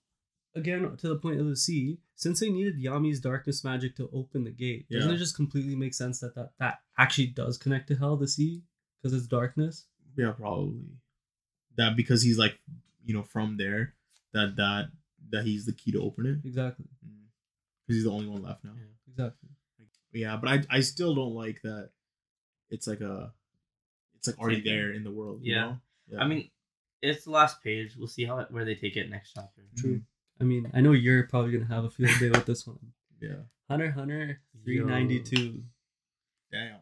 again, to the point of the sea, since they needed Yami's darkness magic to open the gate, doesn't it just completely make sense that that, that actually does connect to hell, the sea, because it's darkness? Yeah, probably. That because he's like, you know, from there, that that that he's the key to open it. Exactly. Mm. Because he's the only one left now. Yeah, exactly. Yeah, but I I still don't like that. It's like a, it's like already there in the world. you Yeah. know? yeah. I mean, it's the last page. We'll see how where they take it next chapter. True. Mm-hmm. I mean, I know you're probably gonna have a field day with this one. yeah. Hunter Hunter three ninety two. Damn.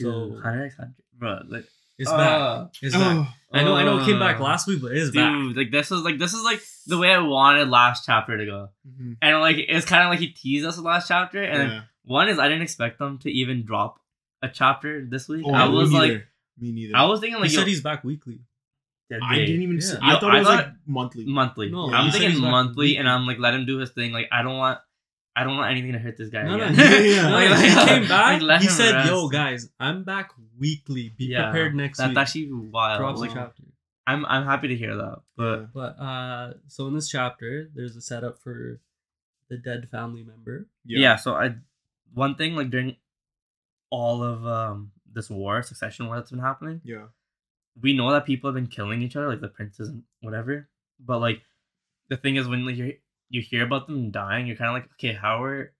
So Dude, Hunter x Hunter, bro. Like, it's uh, back. It's back. I know. I know. It came back uh, last week, but it is back. Dude, like this is like this is like the way I wanted last chapter to go, Mhm. and like it's kind of like he teased us with last chapter, and Yeah. one is I didn't expect them to even drop a chapter this week. Oh, I me was like, neither. me neither. I was thinking like He said he's back weekly. Did I they? didn't even. Yeah. See, Yo, I thought I it was thought- like monthly. monthly. No, I'm he said he's thinking back monthly, and I'm like, let him do his thing. Like, I don't want, I don't want anything to hurt this guy. No, no, again. he, Yeah, yeah. no, Like, he like, came back. like, let he him said, rest. "Yo, guys, I'm back weekly. Be Yeah, prepared next week. That's week." actually wild. Drops Like, chapter. I'm I'm happy to hear that. But Yeah. But uh, so in this chapter, there's a setup for the dead family member. yeah. so I one thing like during all of um this war, succession war that's been happening, Yeah. We know that people have been killing each other, like the princes and whatever. But like the thing is when like you you hear about them dying, you're kind of like, okay, how are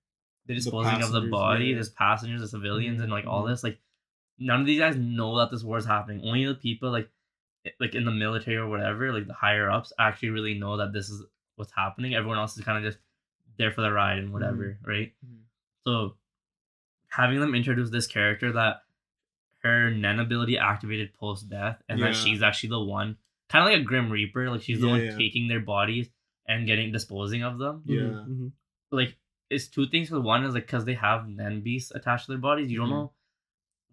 they The disposing of the body? yeah. There's passengers, the civilians, and like all Mhm. this. Like none of these guys know that this war is happening. Only the people like like in the military or whatever, like the higher ups, actually really know that this is what's happening. Everyone else is kind of just there for the ride and whatever, right? Mhm. So having them introduce this character that her Nen ability activated post death, and Yeah. that she's actually the one, kind of like a Grim Reaper, like she's the Yeah, one yeah. taking their bodies and getting disposing of them. Yeah. Mhm, mhm. Like it's two things. Because one is like because they have Nen beasts attached to their bodies, you don't Mhm. know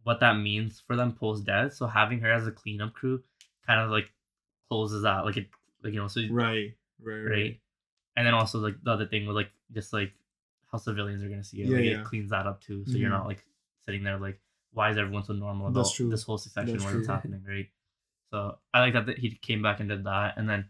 what that means for them post death. So having her as a cleanup crew kind of like closes that, like it, like you know, so Right. Right. right? Right. And then also like the other thing with like just like how civilians are gonna see it, Yeah, like yeah. it cleans that up too. So you're Mhm. not like sitting there like, why is everyone so normal about That's true. this whole succession That's where it's true. happening, right? So I like that, that he came back and did that, and then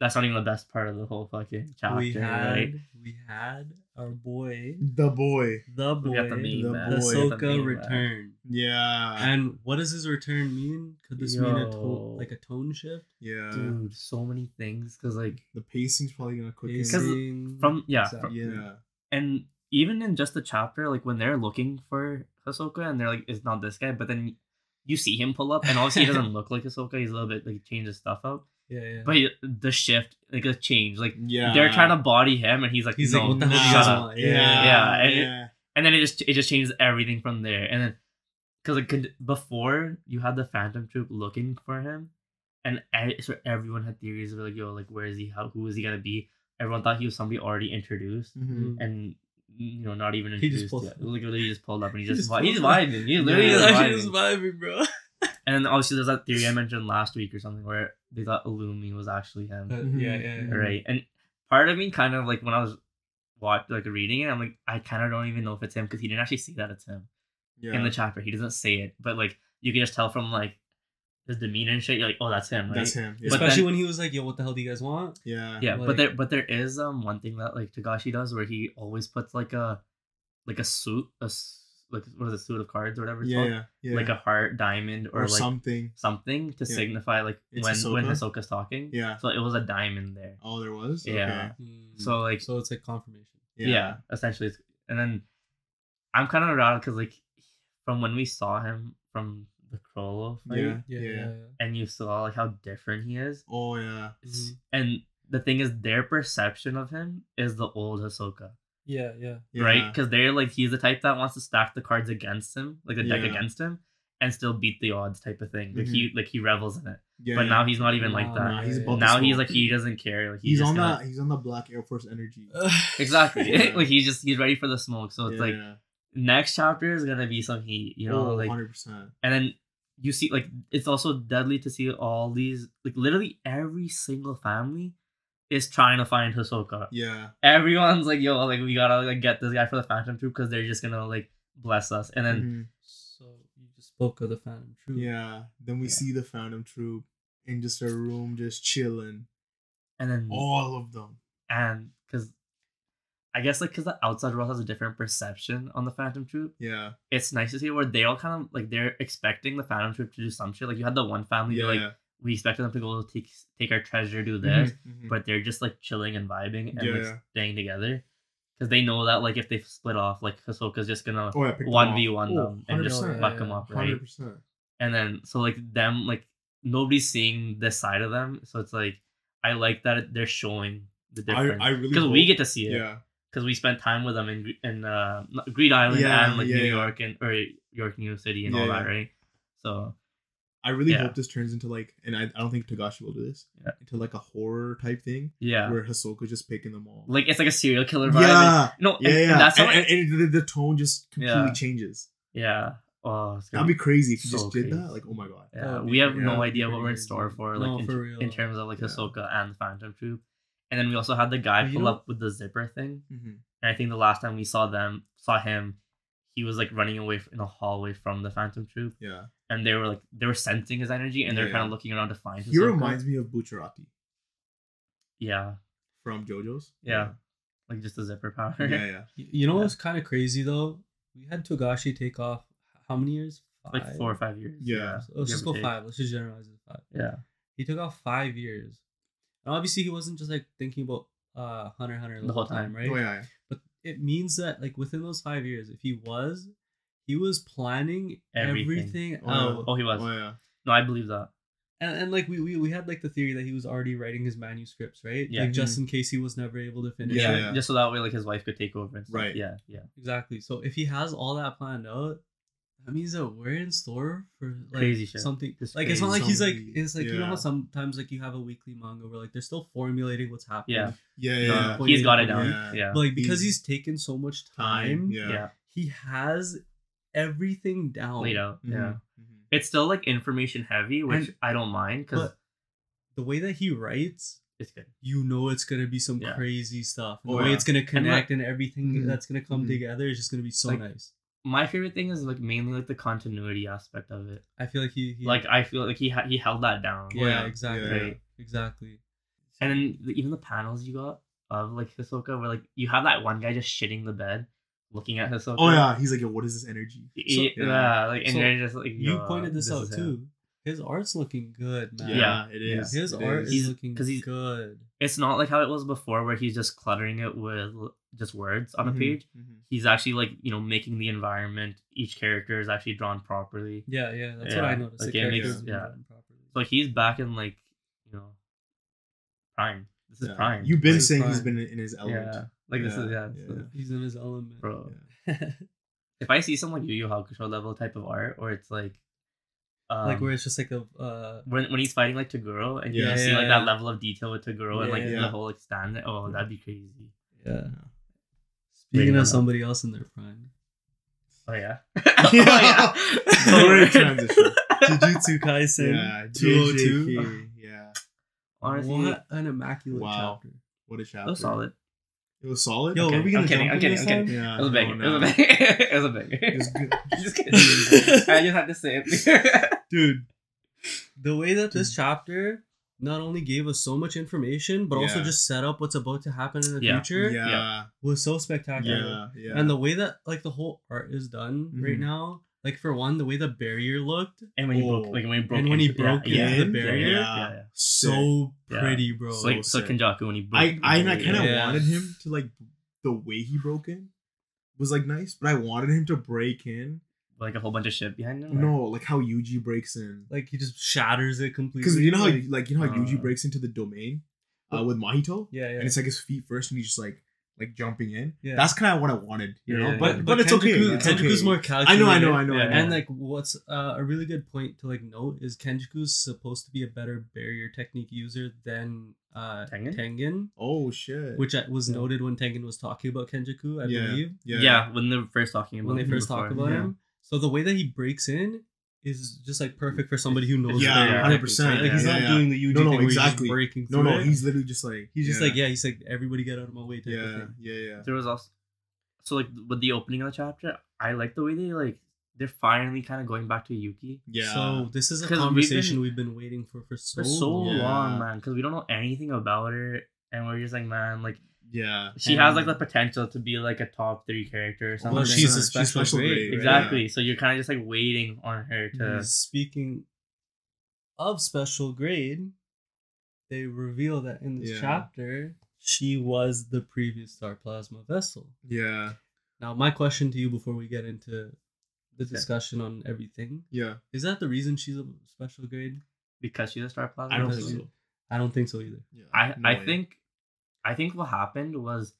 that's not even the best part of the whole fucking chapter, we had right? we had our boy, The boy. the boy, the meme, the man. boy. We got the Hisoka meme, man. Yeah. And what does his return mean? Could this mean a Yo. tone, like a tone shift? yeah. Dude, so many things because like The pacing's probably gonna quicken. Pacing, from yeah, exact- from- yeah. and even in just the chapter, like when they're looking for Hisoka and they're like, it's not this guy, but then you see him pull up, and obviously he doesn't look like Hisoka. He's a little bit like changes stuff up. yeah, yeah. but the shift, like a change, like Yeah. they're trying to body him, and he's like, He's no, like, what the hell shut up." Yeah. Yeah. Yeah, and it- And then it just it just changes everything from there, and then because like before you had the Phantom Troop looking for him, and so everyone had theories of like, yo, like where is he? How who is he gonna be? Everyone thought he was somebody already introduced Mhm. and you know not even He introduced just pulled- yet. Like literally just pulled up and he He just, just vi- he's pulled vibing. He's literally Yeah. just He's vibing. vibing, bro. And obviously there's that theory I mentioned last week or something where they thought Illumi was actually him, Uh, yeah, yeah, yeah. right? And part of me kind of like when I was watch like reading it, I'm like I kind of don't even know if it's him because he didn't actually say that it's him Yeah. in the chapter. He doesn't say it, but like you can just tell from like his demeanor and shit, you're like, oh, that's him, right? That's him. Yeah. Especially then- when he was like, "Yo, what the hell do you guys want?" yeah. yeah, Like- but there but there is um one thing that like Togashi does where he always puts like a like a suit, a like what is a suit of cards or whatever it's Yeah, called, yeah, yeah. like a heart, diamond, or, or, like something. something to Yeah. signify like It's when when Hisoka? Hisoka's talking. Yeah. So it was a diamond there. Oh, there was. Yeah. Okay. So like so it's like confirmation. yeah, essentially, it's, and then I'm kind of around because like from when we saw him from the Chrollo fight, Yeah. Yeah, yeah, yeah. and you saw like how different he is, Oh yeah. s- Mhm. and the thing is, their perception of him is the old Hisoka. Yeah, yeah. yeah. right? Because they're like he's the type that wants to stack the cards against him, like the deck Yeah. against him, and still beat the odds type of thing. Like he like he revels in it. Yeah. but yeah. now he's not even like that. Nah, he's Yeah, now he's like he doesn't care. Like he's just on gonna- that. He's on the Black Air Force energy. exactly. Yeah. like he's just he's ready for the smoke. So it's Yeah, like yeah. next chapter is gonna be some heat, you know, oh, like 100 percent. and then you see like it's also deadly to see all these like literally every single family is trying to find Hisoka. Yeah. Everyone's like, yo, like we gotta like get this guy for the Phantom Troop because they're just gonna like bless us. And then Mhm. So you just spoke of the Phantom Troop. Yeah. Then we Yeah. see the Phantom Troop in just a room, just chilling. and then All of them. and because I guess like because the outside world has a different perception on the Phantom Troop, Yeah. it's nice to see where they all kind of like they're expecting the Phantom Troop to do some shit. Like you had the one family, Yeah. like yeah. we expected them to go take take our treasure, do this, Mhm, mhm. but they're just like chilling and vibing and Yeah, like staying together because they know that like if they split off, like Hisoka's just gonna oh, one v one Oh, them and just fuck them up, right? 100%. and then so like them like nobody's seeing this side of them so it's like i like that they're showing the difference I really because we get to see it Yeah. Because we spent time with them in in uh greed island Yeah, and like yeah, new york and or york new York city and all that right so I really Yeah. hope this turns into like, and I, I don't think Togashi will do this, Yeah. into like a horror type thing yeah where Hisoka just picking them all. like it's like a serial killer vibe yeah, no yeah, and, yeah. and that's and, and, and the, tone just completely Yeah. changes. yeah oh That'd be crazy if you so just did that. Like, oh my god. yeah, we have no that would be idea what we're in store for No, like in, for real. in terms of like Yeah. Hisoka and the Phantom Troop, and then we also had the guy But pull up with the zipper thing. Mm-hmm. And I think the last time we saw them, saw him, he was like running away in a hallway from the Phantom Troop, Yeah, and they were like they were sensing his energy, and they're Yeah, kind yeah. of looking around to find. he Hisoka. reminds me of Bucciarati Yeah, from JoJo's. Yeah. like just the zipper power. yeah, yeah. You know Yeah. what's kind of crazy though? We had Togashi take off how many years? like four or five years. Yeah. So let's just go take. five. Let's just generalize it five. Yeah, He took off five years, and obviously he wasn't just like thinking about uh Hunter x Hunter The whole time. right? Oh yeah, yeah. But it means that like within those five years, if he was, he was planning Everything. everything, Oh, yeah. out. Oh, he was. Oh yeah. No, I believe that. And, and like we, we we had like the theory that he was already writing his manuscripts, right? Yeah. Like just in case he was never able to finish Yeah, it. yeah. Just so that way, like his wife could take over and stuff. Right. Yeah, yeah. Exactly. So if he has all that planned out, that means that we're in store for like Crazy shit. something. Just like it's not like he's like Zombie. it's like you know Yeah. how sometimes like you have a weekly manga where like they're still formulating what's happening. Yeah. Yeah, No, yeah. he's got it Yeah. down. Yeah. Yeah. But like because He's- he's taken so much Time. time, Yeah. yeah. he has everything down. Laid out. Mhm, Yeah. mhm. It's still like information heavy, which And- I don't mind because But the way that he writes, it's good. you know it's gonna be some Yeah. crazy stuff. And Oh, the way yeah. it's gonna connect and, everything Mhm. that's gonna come Mhm. together is just gonna be so Like, nice. My favorite thing is like mainly like the continuity aspect of it. I feel like he, he Like I feel like he ha- he held that down. yeah, yeah. exactly, Yeah, yeah. exactly. And then the, even the panels you got of like Hisoka, where like you have that one guy just shitting the bed, looking at Hisoka. Oh yeah. He's like, yo, what is this energy? yeah, yeah. like and So, you're just like You pointed this, out is him." too. His art's looking good, man. Yeah, it is. His It art is. is, He's- looking 'cause he's- good. It's not like how it was before, where he's just cluttering it with just words on a Mhm, page. mhm. He's actually like you know making the environment. Each character is actually drawn properly. Yeah, yeah, that's what I noticed. like, the it makes- characters have been yeah. done properly. So he's back in like you know prime. This is Yeah. prime. You've been Like, saying he's been in his element. yeah, like this is Yeah, yeah. yeah. He's in his element, Bro, Yeah. if I see some like Yu Yu Hakusho level type of art, or it's like, um, like where it's just like a uh, when when he's fighting like Toguro, and you Yeah, just see like yeah. that level of detail with Toguro and like Yeah, yeah. the whole like stand. Oh, that'd be crazy. yeah. Bring Speaking it of up. somebody else in their prime, Oh yeah. Oh, yeah. oh Great transition. Jujutsu Kaisen Yeah, 202. JJK. Yeah. Honestly, what an immaculate Wow. chapter. What a it chapter. was solid. It was solid. Yo, Okay, are we gonna I'm kidding, I'm kidding, I'm kidding. time? Yeah. It was a no, banger. It was a no. banger. it was a banger. It was good. Just kidding. I just had to say it. dude. the way that this chapter not only gave us so much information, but also just set up what's about to happen in the Yeah. future Yeah. was so spectacular. Yeah. Yeah. And the way that like the whole art is done right Mhm. now, like for one, the way the barrier looked, And when he broke, like when he broke, And when he broke yeah, into the barrier, yeah, yeah, yeah. so Yeah. pretty, bro. So, like so sick. Kenjaku when he broke. I I, I kind of. Yeah. wanted him to like the way he broke in was like nice, but I wanted him to break in. Like a whole bunch of shit behind him. or- No, like how Yuji breaks in. like he just shatters it completely. Because you know how like, like you know how Yuji uh, breaks into the domain uh, with Mahito, yeah, yeah. and it's like his feet first, and he's just like like jumping in. Yeah. That's kind of what I wanted, you know. Yeah, but yeah. but, it's okay. Kenjaku- It's Kenjaku's okay. more I know, I know, I know, I know. And like, what's uh, a really good point to like note is Kenjaku's supposed to be a better barrier technique user than uh, Tengen? Tengen, oh shit. which was Yeah. noted when Tengen was talking about Kenjaku, I yeah, believe, yeah, yeah. when they were first talking about when they first before. talk about yeah. him. So the way that he breaks in is just like perfect for somebody who knows. Yeah, 100%, techniques, right? Like he's yeah, not yeah. doing the Yuji No, no, thing where he's exactly. breaking No, through no, it. he's literally just like He's just yeah, like, yeah, he's like, everybody get out of my way type of yeah, thing. yeah, yeah. There was also so like with the opening of the chapter, I like the way they like they're finally kind of going back to Yuki Yeah. So this is a 'Cause we've conversation been- we've been, waiting for for so, for so long. Yeah. long, man. Because we don't know anything about her, and we're just like, man, like yeah. she has like the potential to be like a top three character or something. Well, she's a 100%. special grade, right? exactly. So you're kind of just like waiting on her to. Mm, speaking of special grade, they reveal that in this Yeah. chapter she was the previous star plasma vessel. Yeah. Now, my question to you before we get into the Okay. discussion on everything Yeah. is that the reason she's a special grade? because she's a star plasma. I don't Because think so. I don't think so either. Yeah. I No I way. think, I think what happened was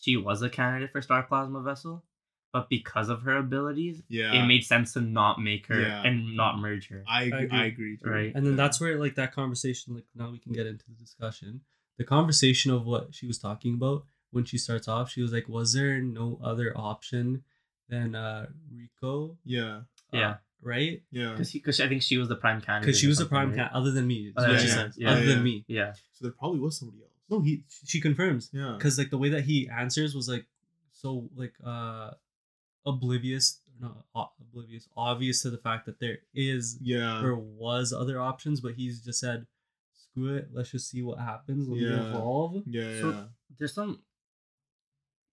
she was a candidate for star plasma vessel, but because of her abilities, Yeah. it made sense to not make her Yeah. and not merge her. I agree. agree. I agree. too. Right. And then Yeah. that's where like that conversation, like now we can get into the discussion. The conversation of what she was talking about when she starts off, she was like, Was there no other option than uh Riko? Yeah. Yeah. Uh, right? Yeah. Because because I think she was the prime candidate. Because she was the prime right? cat other than me, Oh, yeah, yeah, yeah, other yeah. than me. Yeah. So there probably was somebody else. No, he she confirms. Yeah. Because like the way that he answers was like so like uh oblivious not o- oblivious, obvious to the fact that there is Yeah. or was other options, but he's just said, "Screw it, let's just see what happens when we Yeah. evolve." Yeah. So- yeah. There's some.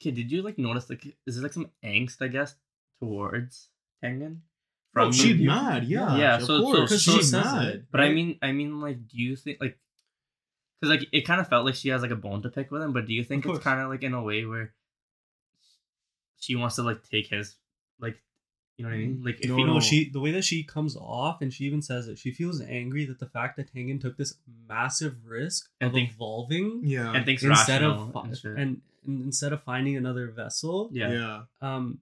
Okay, did you like notice like is there like some angst I guess towards Tengen? Oh, she's mad. Yeah. Yeah, Of so- so- course. so she's she mad. it. But I mean, I mean, like, do you think like, because like it kind of felt like she has like a bone to pick with him, but do you think it's kind of like in a way where she wants to like take his like, you know what I mean? Like, if No, you No, know, she the way that she comes off and she even says it, she feels angry that the fact that Tengen took this massive risk And of think- evolving Yeah. and thinks instead of and shit. and, and instead of finding another vessel, yeah. yeah. um,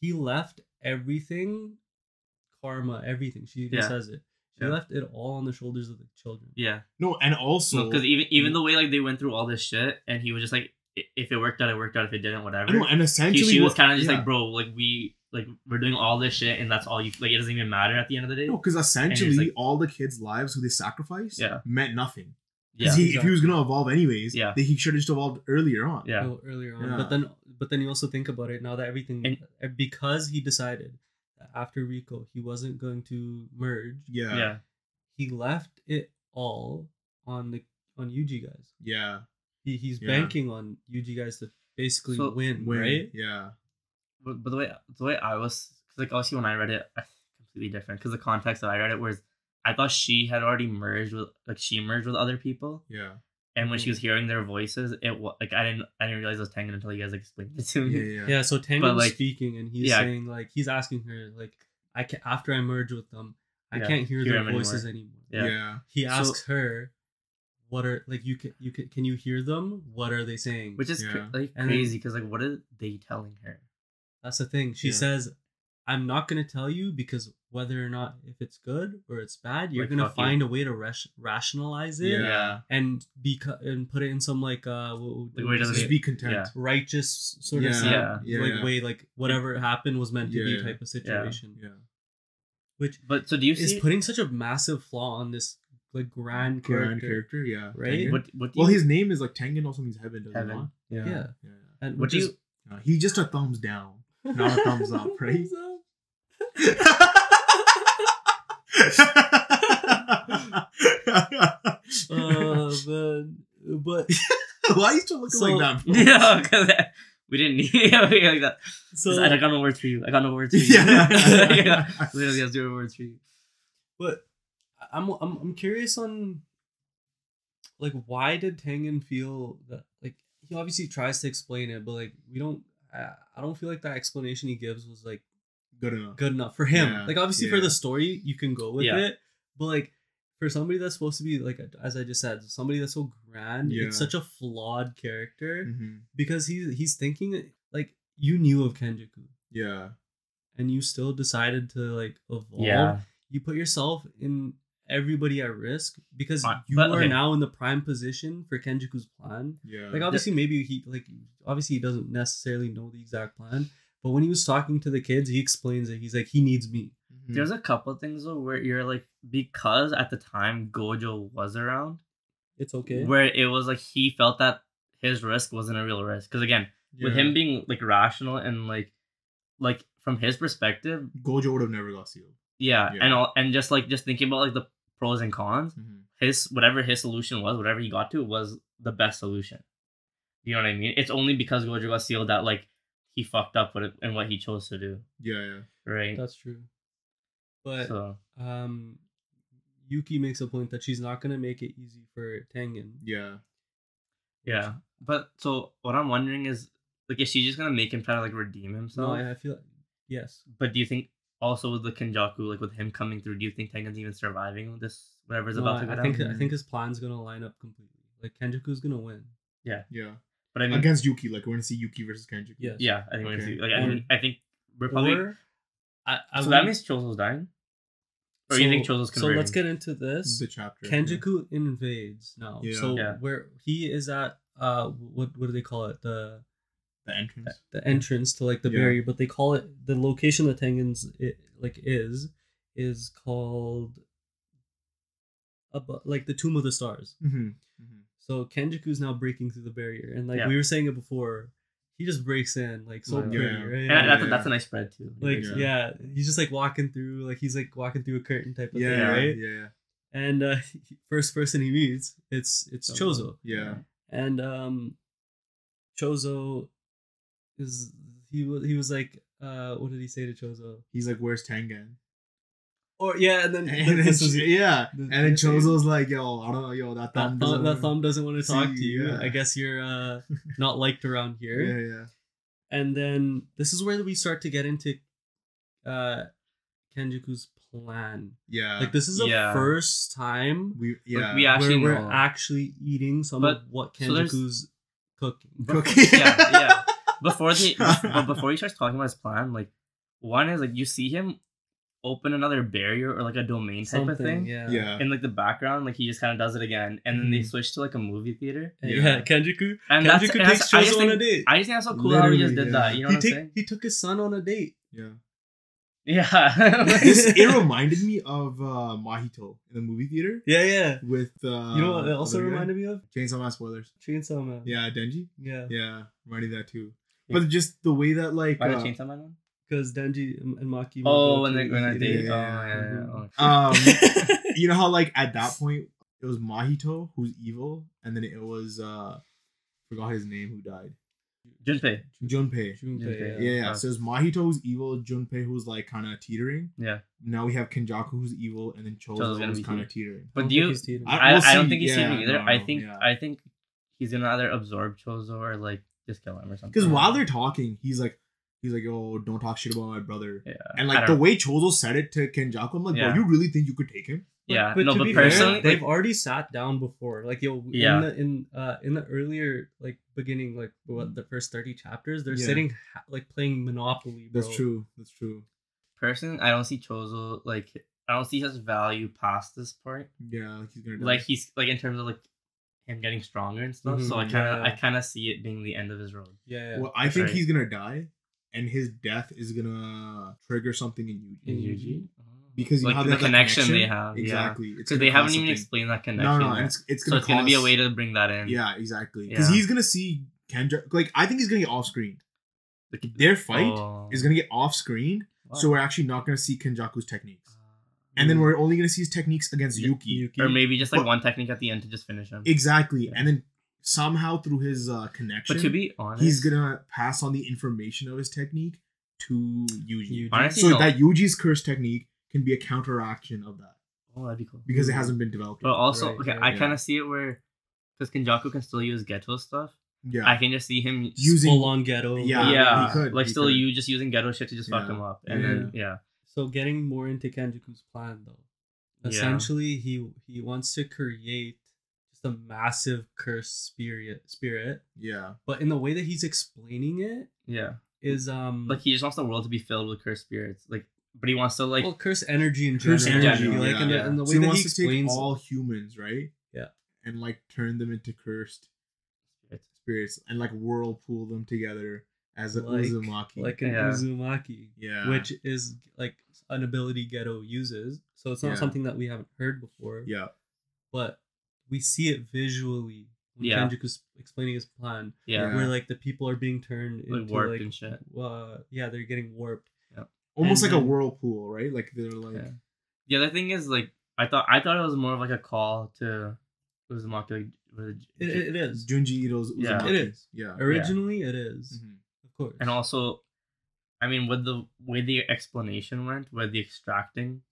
he left everything, karma, everything. She even Yeah. says it. She Yeah. left it all on the shoulders of the children. Yeah, No, and also because even even the way like they went through all this shit, and he was just like, if it worked out, it worked out. If it didn't, whatever. I know, and He- essentially she was kind of just yeah. like, bro, like we like we're doing all this shit, and that's all you like. It doesn't even matter at the end of the day. No, because essentially like- all the kids' lives who they sacrificed Yeah. meant nothing. Yeah, Because he, if he was gonna evolve anyways, Yeah. they, he should have just evolved earlier on. yeah, a little earlier on. Yeah. But then, but then you also think about it now that everything And- uh, because he decided that after Riko he wasn't going to merge. Yeah. yeah, He left it all on the on Yuji guys. Yeah. He, he's Yeah. banking on Yuji guys to basically So- win, Win. right? Yeah. But, but the way the way I was, cause like obviously when I read it, I- completely different. Because the context that I read it was, I thought she had already merged with like she merged with other people, Yeah. And when she was hearing their voices, it was like I didn't I didn't realize it was Tengen until you guys explained it to me. Yeah. Yeah. yeah So Tengen's like- speaking and he's Yeah. saying like he's asking her like I can after I merge with them I Yeah, can't hear, hear their them anymore. voices anymore. Yeah. Yeah. He So- asks her, "What are like you can you can can you hear them? What are they saying?" Which is cra- Yeah. like And crazy because like what are they telling her? That's the thing. She Yeah. says, "I'm not gonna tell you because whether or not if it's good or it's bad, you're Like, gonna fuck you. find a way to ras- rationalize it Yeah. and be and put it in some like uh what, what Like, where it would you doesn't Just be content. Yeah. righteous sort of Yeah. sense, Yeah. Yeah, like yeah. way like whatever happened was meant to Yeah, be yeah. type of situation, Yeah. which But so do you is see putting such a massive flaw on this like grand Grand character, character. Yeah. Right? Tengen. what what do Well, you, his name is like Tengen. Also means heaven. Does Heaven. It? Yeah. Yeah. Yeah. and what which do is you Uh, he's just a thumbs down, not a thumbs up, right? Uh, man. But Why are you still looking So- like that? bro? yeah, because we didn't need yeah, like that. so I got no words for you. I got no words for you. Yeah. yeah. Literally, has zero words for you. But I'm I'm I'm curious on like why did Tengen feel that like he obviously tries to explain it, but like we don't I, I don't feel like that explanation he gives was like Good enough. good enough for him. Yeah, Like obviously for the story you can go with Yeah. it, but like for somebody that's supposed to be like as I just said, somebody that's so grand, Yeah. it's such a flawed character Mhm. because he's he's thinking like you knew of Kenjaku Yeah. and you still decided to like evolve Yeah. you put yourself in everybody at risk because Fine, you but, are okay. now in the prime position for Kenjaku's plan. Yeah. Like obviously maybe he like obviously he doesn't necessarily know the exact plan, but when he was talking to the kids, he explains it. He's like he needs me. Mhm. There's a couple things though where you're like because at the time Gojo was around, It's okay. where it was like he felt that his risk wasn't a real risk. Because again, with him being like rational and like like from his perspective, Gojo would have never got sealed. yeah, Yeah. and all and just like just thinking about like the pros and cons, Mhm. his whatever his solution was, whatever he got to was the best solution. You know what I mean? It's only because Gojo got sealed that like he fucked up with it and what he chose to do, Yeah, yeah. right? That's true. But so um Yuki makes a point that she's not gonna make it easy for Tengen. Yeah. yeah, but so what I'm wondering is like is she just gonna make him try to like redeem No, himself? I, I feel yes. But do you think also with the Kenjaku, like with him coming through, do you think Tengen's even surviving this whatever's No, about I, to go I down? think I think his plan's gonna line up completely. Like Kenjaku's gonna win. Yeah. Yeah. But I mean, Against Yuki, like we're gonna see Yuki versus Kenji. Yes. yeah, I think we're gonna see. Like, I, Or- think, I think we're probably. Or I, I so that means Chozo's dying, or you think Chozo's So let's get into this. The chapter. Kenjaku invades now. Yeah. So Yeah. where he is at uh what what do they call it? The The entrance. the entrance to like the Yeah. barrier, but they call it the location that Tengen's it, like is is called abo- like the Tomb of the Stars. Mm-hmm. So Kenjaku's now breaking through the barrier, and like Yeah. we were saying it before, he just breaks in like so Yeah. pretty, right? and that's, Yeah. a, that's a nice spread too. like Yeah. yeah. he's just like walking through, like he's like walking through a curtain type of Yeah, thing, yeah, right? yeah, And uh, first person he meets, it's it's Chozo, yeah. and um, Chozo is he was he was like uh, what did he say to Chozo? He's like, "Where's Tengen?" Or yeah, and then, And then then, this is yeah, the- and then the- Chozo's like, "Yo, I don't know, yo, that thumb, that thumb, doesn't that thumb doesn't want to talk to you. yeah. I guess you're uh, not liked around here. Yeah, yeah, And then this is where we start to get into uh Kenjaku's plan. yeah. Like this is the Yeah. first time we, yeah, we actually where we're actually eating some But- of what so cooking. Cooking. Yeah, yeah. Before the but before he starts talking about his plan, like one is like you see him open another barrier or like a domain type of thing. yeah. yeah, In like the background, like he just kind of does it again, and then they Mhm. switch to like a movie theater. And Yeah. Yeah, Kenjaku. And that's, Kenjaku and takes that's I, just Chozo on a think, date. I just think that's so cool how he just did yeah. that. You know he what I'm saying? he took his son on a date. yeah. Yeah. This it reminded me of uh, Mahito in the movie theater Yeah, yeah. with uh, you know what it also other guy? reminded me of? Chainsaw Man spoilers. Chainsaw Man. Yeah, Denji. Yeah. Yeah, reminded me of that too. Yeah. But just the way that like By the uh, Chainsaw Man one? Because Denji and and Maki. Oh, go when they when I theater. date. Yeah, Oh, yeah, yeah, yeah. um you know how like at that point it was Mahito who's evil, and then it was uh forgot his name who died. Junpei. Junpei. Junpei, Yeah. Yeah, yeah. Uh, So it's Mahito who's evil, Junpei who's like kind of teetering. Yeah. Now we have Kenjaku who's evil, and then Chozo's Chozo who's kind of teetering. teetering. But Don't do think you? he's teetering. I- I, we'll I don't think he's Yeah, teetering either. no, I think yeah. I think he's gonna either absorb Chozo or like just kill him or something. Because while they're talking, he's like, he's like, "Oh, don't talk shit about my brother." yeah, And like don't- the way Chozo said it to Kenjaku, I'm like, Yeah. "Bro, you really think you could take him?" yeah, but no, to but be fair, they've like, already sat down before. Like yo, Yeah. in the in uh in the earlier like beginning, like what the first thirty chapters, they're Yeah. sitting ha- like playing Monopoly. Bro. That's true. That's true. personally, I don't see Chozo like I don't see his value past this point. Yeah, like he's gonna die. Like he's like in terms of like him getting stronger and stuff. So I Mhm, kind of yeah. I kind of see it being the end of his road. Yeah, yeah. well, I think right. he's gonna die, and his death is gonna trigger something in Yuji. In In Yuji? Yuji, because you like know the they have that connection, they have, exactly. Yeah. Because they haven't cause even explained that connection. no, yet. and it's, it's gonna so it's gonna be a way to bring that in. Yeah, exactly. Because Yeah. he's gonna see Kendra. Like I think he's gonna get off screen. The- Their fight Oh. is gonna oh. get off screen, Why? so we're actually not gonna see Kenjaku's techniques. Uh, and then we're only gonna see his techniques against Yeah, Yuki. or maybe just like But- one technique at the end to just finish him. Exactly, Yeah. and then somehow through his uh, connection, But to be honest, he's gonna pass on the information of his technique to Yuji. Yuji. honestly So no. that Yuji's curse technique can be a counteraction of that oh that'd be cool. because it hasn't been developed. But yet. also, Right, okay, right, I yeah. kind of see it where because Kenjaku can still use Geto stuff. yeah, I can just see him Using- full on Geto. Yeah, yeah, he could, like he still could. you just using Geto shit to just fuck him up, and then yeah, So getting more into Kenjaku's plan though. Yeah. Essentially he he wants to create just a massive cursed spirit spirit. yeah, But in the way that he's explaining it yeah, is um like he just wants the world to be filled with cursed spirits, like, but he wants to like well cursed energy in general. Curse energy, like yeah, and, the, yeah. and the so way he that he wants to take explains all humans, right? Yeah. and like turn them into cursed spirits. spirits and like whirlpool them together as a Like- Uzumaki. like an Yeah. Uzumaki. yeah, Which is like an ability Geto uses. So it's not Yeah. something that we haven't heard before. yeah, But we see it visually when Yeah. Kenjaku's explaining his plan. Yeah, Yeah. where like the people are being turned Like into warped like and shit. Uh, yeah, they're getting warped. almost And like a whirlpool, right? Like they're like Yeah. The other thing is like I thought I thought it was more of like a call to Uzumaki. Like, with- It, it is Junji Ito's Yeah. It is. Yeah. originally it is, Mhm. of course. and also, I mean, with the way the explanation went, with the extracting,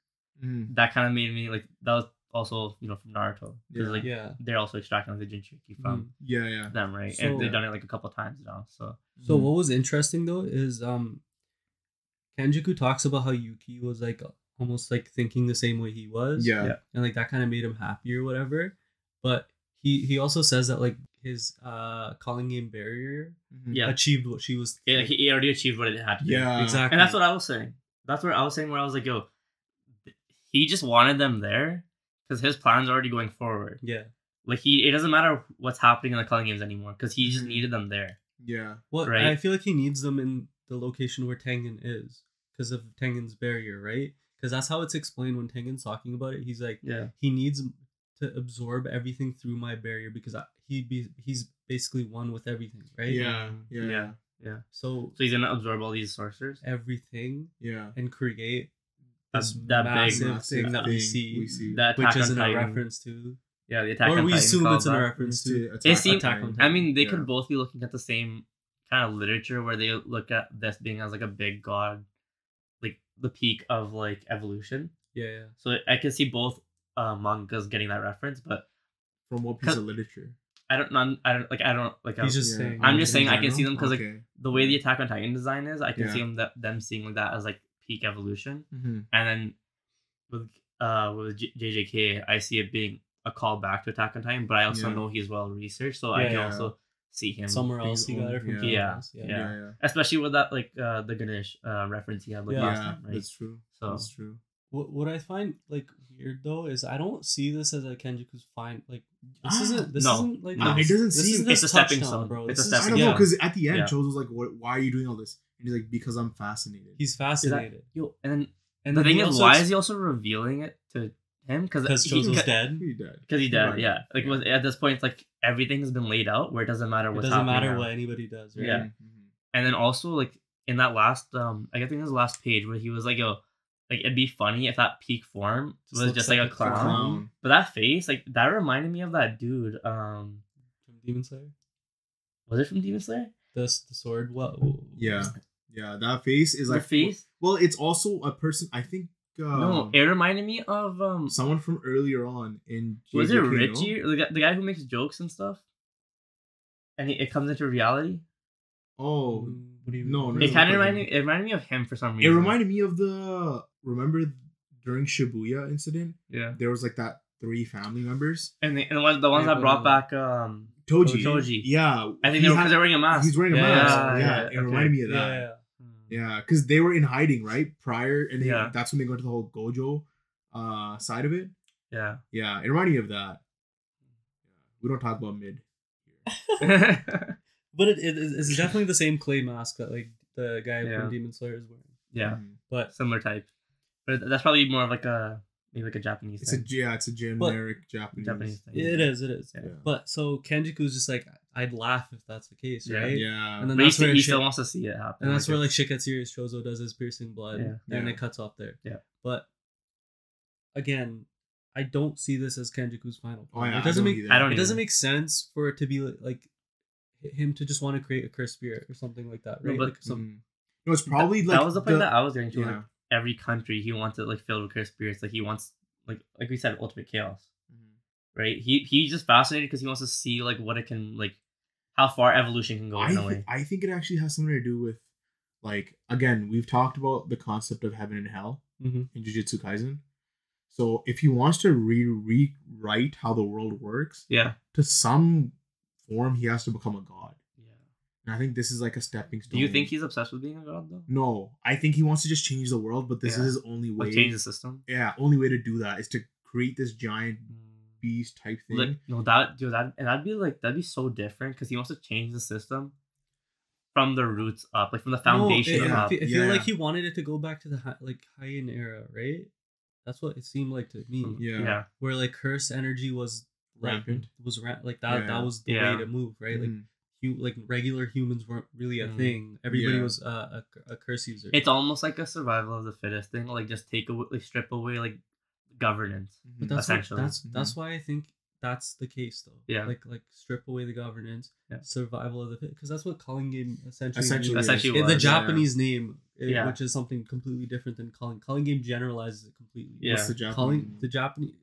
Mhm. that kind of made me like that was also you know from Naruto because Yeah. like yeah. they're also extracting like, the Jinchuriki from Yeah, yeah. them, right? So- and they've done it like a couple times now. So So Mhm. what was interesting though is um, Kenjaku talks about how Yuki was like almost like thinking the same way he was. Yeah. Yeah. and like that kind of made him happy or whatever. But he he also says that like his uh culling game barrier Mhm. Yeah. achieved what she was. yeah, he, he already achieved what it had to. do. Yeah. exactly. and that's what I was saying. That's where I was saying where I was like, yo, he just wanted them there because his plan's already going forward. Yeah. Like he, it doesn't matter what's happening in the culling games anymore because he just Mhm. needed them there. Yeah. Well, Right. I feel like he needs them in the location where Tengen is because of Tengen's barrier, right? Because that's how it's explained when Tengen's talking about it. He's like, Yeah, he needs to absorb everything through my barrier because I, he be he's basically one with everything, right? Yeah. Yeah. Yeah. yeah. So So he's gonna absorb all these sorcerers. everything Yeah. and create That- this that big- massive thing that we see, we see. That which is on in a reference to, Yeah, the attack. or on we Titan assume it's in a reference to. Attack It Attack on Titan. I mean, they Yeah. could both be looking at the same kind of literature where they look at this being as like a big god, like the peak of like evolution. Yeah, yeah. So I can see both uh, mangas getting that reference, but From what piece of literature? I don't know. I don't like. I don't like. He's I- just Yeah. saying. I'm just saying I can see them 'cause, like, the way the Attack on Titan design is, I can see them that them seeing like that as like peak evolution, Mhm. and then with uh with J- JJK, I see it being a call back to Attack on Titan, but I also Yeah. know he's well researched, so I can Yeah. also see him somewhere else he got it from. owned, somewhere yeah. else, Yeah. Yeah. Yeah. especially with that like uh the Ganesh uh reference he had like Yeah. last time, right? That's true. So That's true. What what I find like weird though is I don't see this as a Kenjaku's fine like this isn't this no. isn't like No, it doesn't this seem- isn't It's a stepping stone. bro. It's This a is- I stepping don't know Yeah. because at the end, Yeah. Choso was like, "What? Why are you doing all this?" And he's like, "Because I'm fascinated." He's fascinated. yo, and then And the thing is, why ex- is he also revealing it to him? Because because he, Choso's dead. He died. because he dead, Right. yeah. Like was at this point, it's like everything has been laid out where it doesn't matter It what's doesn't happening matter now. what anybody does, right? Yeah. Mhm. And then also like in that last um I think it was the last page where he was like, yo, like it'd be funny if that peak form Just was looks just like, like a a clown. clown. But that face, like that reminded me of that dude. Um From Demon Slayer. was it from Demon Slayer? The the sword. What? Yeah. Yeah, that face is The like face? Well, it's also a person. I think. Um, no, it reminded me of um someone from earlier on in. was it JJK, no? Richie? The, guy, the guy who makes jokes and stuff? And it, it comes into reality. Oh, What do you No, mean? no, It kind of reminded me. It reminded me of him for some reason. it reminded me of the. Remember during Shibuya incident, Yeah. there was like that three family members. And the, and the ones the ones Yeah, that brought but- back um Toji. Toji. Yeah, I think he they were had- they're wearing a mask. He's wearing a Yeah, mask. yeah, Yeah, yeah, it okay. reminded me of Yeah, that. Yeah. Yeah, because they were in hiding right prior, and they, Yeah. that's when they go into the whole Gojo uh, side of it. yeah. Yeah, it reminded me of that. We don't talk about mid. But it, it it's definitely the same clay mask that like the guy Yeah. from Demon Slayer is wearing. yeah. Mhm. But Similar type, but that's probably more of like a maybe like a Japanese It's a yeah, it's a generic Japanese. Japanese thing. it is, it is. Yeah. But so Kenjaku's just like I'd laugh if that's the case, Yeah. right? Yeah, And then But he, that's where he still wants to see it happen. and that's where like it's- shit gets serious. Choso does his piercing blood, Yeah. and Yeah. it cuts off there. Yeah. But again, I don't see this as Kenjaku's final. Oh, yeah, it doesn't don't make either. I don't it doesn't make sense for it to be like him to just want to create a cursed spirit or something like that, No, right? but- like some, Mhm. No, it's probably like that was the point that I was getting to. yeah. Like every country, he wants it like filled with cursed spirits. Like he wants, like like we said, ultimate chaos. Mhm. Right? He he's just fascinated because he wants to see like what it can like, how far evolution can go I, in a way. I think it actually has something to do with like again we've talked about the concept of heaven and hell Mhm. in Jujutsu Kaisen. So if he wants to re- rewrite how the world works Yeah. to some form, he has to become a god. Yeah. And I think this is like a stepping stone. Do you think he's obsessed with being a god though? No, I think he wants to just change the world, but this Yeah. is his only way. Like change the system? yeah, only way to do that is to create this giant beast type thing. Like, no, that dude, that and that'd be like that'd be so different because he wants to change the system from the roots up, like from the foundation No, it- yeah, I feel, I feel yeah. like he wanted it to go back to the Hi- like Heian era, right? That's what it seemed like to me. yeah, yeah. Where like curse energy was like rampant. was ra- like that. Yeah. That was the Yeah. way to move, right? Like Mhm. you like regular humans weren't really a Mhm. thing. Everybody Yeah. was uh, a, a curse user. It's almost like a survival of the fittest thing. Like just take away, like strip away like governance. But that's what, essentially. that's Mhm. that's why I think that's the case though. Yeah. Like like strip away the governance, Yeah. survival of the fit, because that's what culling game essentially Essentially, means. Essentially In the was, yeah. Japanese name, eh, Yeah. which is something completely different than calling. Culling game generalizes it completely. Yeah. What's the Japanese? Calling the Japanese.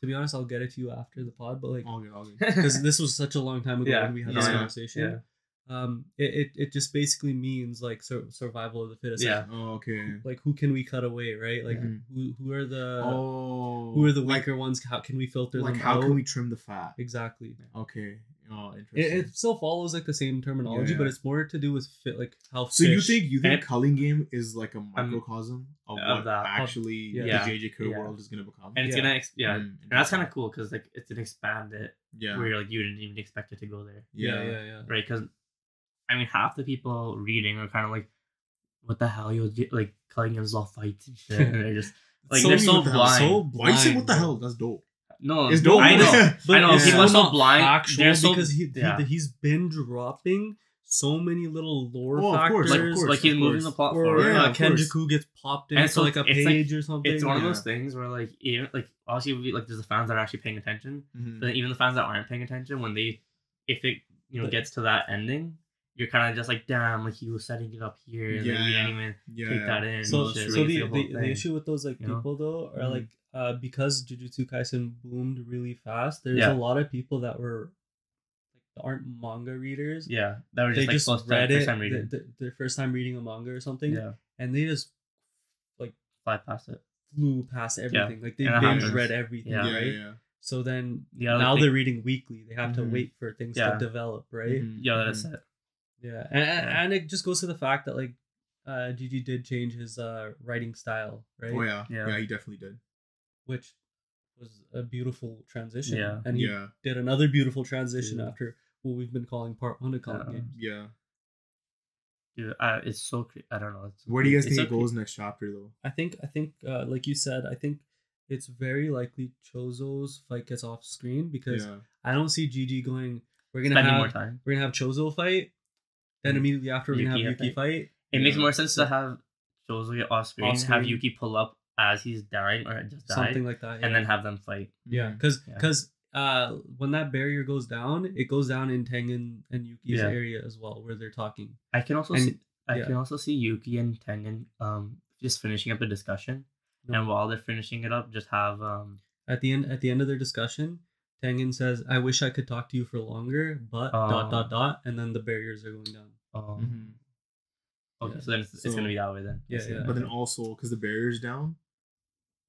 To be honest, I'll get it to you after the pod, but like All good, all good. because this was such a long time ago Yeah. when we had Yeah. this Yeah. conversation. Yeah. Um, it, it, it just basically means like sur- survival of the fittest. Yeah. Oh, okay. Like who can we cut away, right? Like Mhm. who who are the oh, who are the like, weaker ones? How can we filter like them how out? can we trim the fat? exactly? Okay. Oh, interesting. It, it still follows like the same terminology, Yeah, but it's more to do with fit, like how. so you think you think And- culling game is like a microcosm of of what that. actually Yeah. the JJK Yeah. world is gonna become? And it's Yeah. gonna, ex- yeah, Mm, and that's kind of cool because like it's an expanded expand it yeah, where like you didn't even expect it to go there, Yeah, yeah, yeah, yeah. right? Because I mean, half the people reading are kind of like, "What the hell? You'll do, like calling them all fights and shit." and they're just like So they're so what the hell? blind. So Why you say blind, what the hell? That's dope. no, It's dope. I know. But I know, it's people are so not blind. factual They're so- because he, yeah. he he's been dropping so many little lore Oh, of factors. course, like, of course, like he's of moving course. the plot Or forward. Yeah, uh, of. Kenjaku gets popped And into so like a it's like- page or something. It's one of those things where like even like obviously we- like there's the fans that are actually paying attention, Mhm. but then even the fans that aren't paying attention when they if it you know But- gets to that ending, you're kind of just like damn like he was setting it up here and Yeah, then we yeah. didn't even Yeah, take that in. so, so like, the, the, the issue with those like you know? people though are Mhm. like uh because Jujutsu Kaisen boomed really fast. There's Yeah. a lot of people that were like aren't manga readers. yeah that were they just like just first read time, it first time reading. th- their first time reading a manga or something, yeah, and they just like fly past it. flew past everything. Like they And that binge happens. read everything, Yeah. yeah, right? yeah. So then Yeah, now they- they're reading weekly. They have to Mhm. wait for things Yeah. to develop, right? Mhm, Yeah, that's it. Yeah, and, and- Yeah. and it just goes to the fact that like uh Gege did change his uh writing style, right? Oh yeah. Yeah. yeah, he definitely did. Which was a beautiful transition. Yeah. and he Yeah, did another beautiful transition Yeah. after what we've been calling part one of Calling Yeah. Games. yeah. Dude, I, it's so cre- I don't know. It's Where do you guys think so it cre- goes next chapter though? I think I think uh, like you said, I think it's very likely Choso's fight gets off screen because Yeah, I don't see Gege going. We're gonna Spending have more time. we're gonna have Choso fight, then Mm. immediately after we're gonna have Yuki fight. fight. It makes more sense to have Choso get off screen, Off have. Yuki pull up as he's dying or just died, something like that. and then have them fight. yeah, because Yeah. because uh when that barrier goes down, it goes down in Tengen and Yuki's Yeah. area as well, where they're talking. I can also And- see I yeah. can also see Yuki and Tengen um just finishing up the discussion, No. and while they're finishing it up, just have um At the end at the end of their discussion, Tengen says, "I wish I could talk to you for longer, but dot Oh. dot dot," and then the barriers are going down. um Mhm. okay, Yeah. so then it's, it's gonna be that way then. Yeah, yeah. But then also because the barrier's down,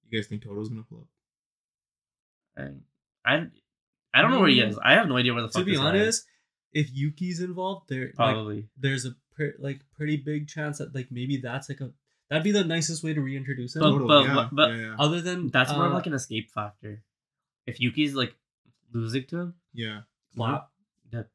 you guys think Todo's gonna pull up? And I I don't know where he is. I have no idea where the to fuck. be this guy is. honest, if Yuki's involved, there like probably. there's a pre- like pretty big chance that like maybe that's like a that'd be the nicest way to reintroduce him. But- Todo, but- yeah, but- yeah, yeah. Other than That's more of uh, like an escape factor. If Yuki's like losing to him, yeah. clap. that,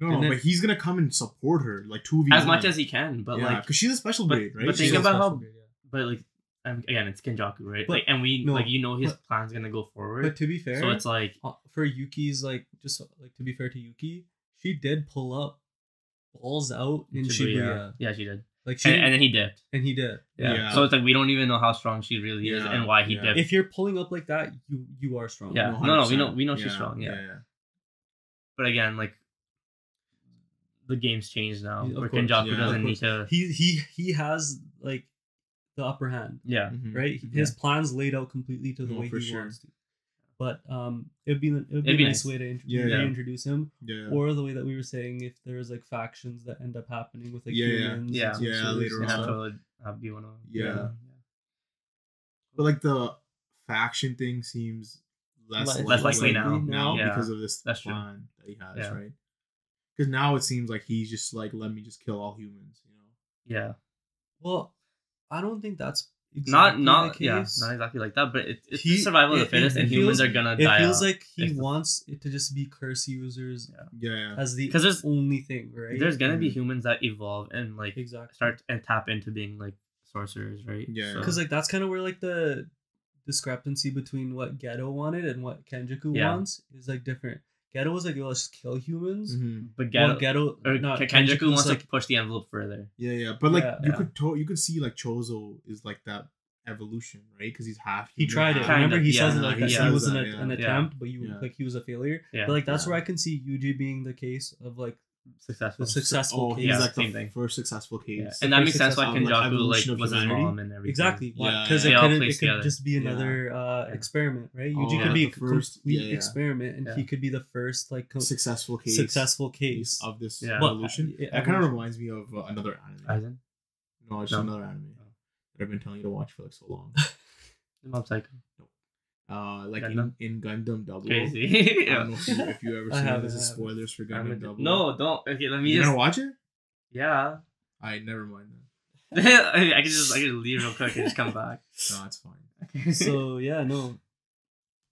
No, no, then- but he's gonna come and support her like two v as much as he can, but yeah, like because she's a special but- grade, right? but She's think about how- yeah. but like um, again, it's Kenjaku, right? But- like, and we no, like you know his but- plan's gonna go forward. But to be fair, so it's like uh, for Yuki's like just like to be fair to Yuki, she did pull up balls out in Shibuya. Yeah, she did. Like she and, and then he dipped. and he did. Yeah. Yeah. So it's like we don't even know how strong she really is Yeah, and why he yeah. dipped. If you're pulling up like that, you you are strong. Yeah. No, no, we know- we know she's strong, yeah. but again, like the game's changed now. Of where course, Kenjaku yeah, doesn't need to. He he he has like the upper hand, Yeah. Mhm. right? His plans laid out completely to the No, way for he sure. wants to. But um, it'd be it would be, be a nice nice. way to int- Yeah, yeah. reintroduce him, Yeah. or the way that we were saying if there's like factions that end up happening with like Yeah, yeah. humans, and Yeah. Yeah, sorcerers later and And have to have be one of them. Yeah. But like the faction thing seems less Less- less likely now. now. Yeah. because of this That's true. plan that he has, Yeah. right? Because now it seems like he's just like, let me just kill all humans, you know? Yeah. Well, I don't think that's Not exactly not the yeah, not exactly like that, but it, it's He- the survival of the fittest, and feels- humans are gonna die. It feels out. like he if wants it to just be curse users Yeah. Yeah, yeah. as the 'Cause there's- only thing, right? There's gonna be Mhm. humans that evolve and like exactly start and tap into being like sorcerers, right? Yeah. So- because like that's kind of where like the discrepancy between what Geto wanted and what Kenjaku Yeah. wants is like different. Geto was like, "Yo, let's kill humans." Mhm. but Well, Geto, Geto or not Ken- Kenjaku Kenjaku's wants like, to push the envelope further. Yeah, yeah. But like Yeah. you Yeah. could to- you could see like Choso is like that evolution, right? Because he's half. he human, tried it. half- Kind Remember, of, he yeah, says it like he that. says He was an, that, a- yeah. an Yeah. attempt, but you Yeah. like he was a failure. Yeah. But like that's Yeah. where I can see Yuji being the case of like Successful. the successful Oh, case. Yeah, like same the thing. first successful case. Yeah. And that makes sense why successful, like, Kenjaku like was his humanity. mom and everything. Exactly, Yeah, because yeah. it could it could together. just be Yeah. another uh, experiment, right? Oh, Yuji yeah. could be a The first- complete yeah, yeah. experiment, and Yeah. he could be the first like co- successful case. successful case. of this Yeah. Well, evolution. uh, that kind of reminds me of uh, another anime. Aizen? No, it's No. another anime that I've been telling you to watch for like so long. Mob Psycho. Uh, like Gundam? in, in Gundam Double. Crazy. I don't know if you, if you ever I seen This is spoilers for Gundam Double. No, don't. Okay, let me you just. gonna watch it? Yeah. I never mind that. I can just I can leave real quick and just come back. No, it's fine. Okay. so yeah, no,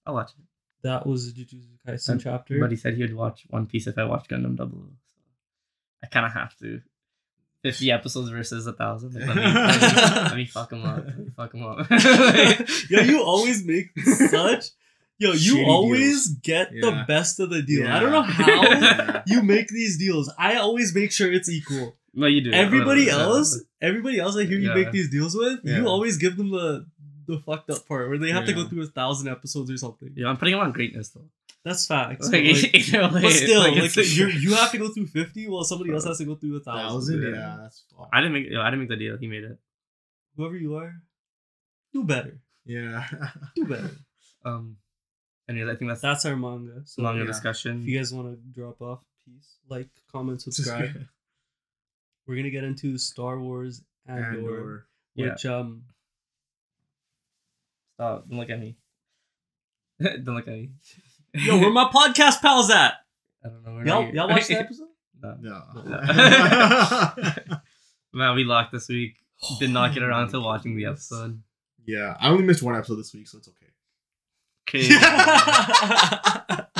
I'll watch it. that was the Jujutsu Kaisen And- chapter. But he said he would watch One Piece if I watched Gundam Double. So I kind of have to. Fifty episodes versus a thousand. Like, let, me, let, me, let me fuck him up. Let me fuck him up. yo, you always make such. Yo, you Shitty always deals. get Yeah. the best of the deal. I don't know how Yeah. you make these deals. I always make sure it's equal. no, you do. Everybody Yeah. else, everybody else I hear you Yeah. make these deals with, Yeah. you always give them the the fucked up part where they have to go through a thousand episodes or something. Yeah, I'm putting them on greatness though. That's facts. Like, but, like, either way, but still, like, it's- you you have to go through fifty, while somebody else has to go through a thousand. Thousand? Yeah. Yeah, that's fine. I didn't make. yo, I didn't make the deal. He made it. Whoever you are, do better. Yeah. Do better. Um. Anyways, I think that's That's our manga. So longer yeah. discussion. if you guys want to drop off, peace, like, comment, subscribe. We're gonna get into Star Wars Andor, Andor. Yeah. which um Stop! Don't look at me. don't look at me. Yo, where my podcast pals at? I don't know. Where Y'all are you? y'all watched the episode? no. No. Man, we locked this week. Did not get around to watching the episode. yeah, I only missed one episode this week, so it's okay. Okay.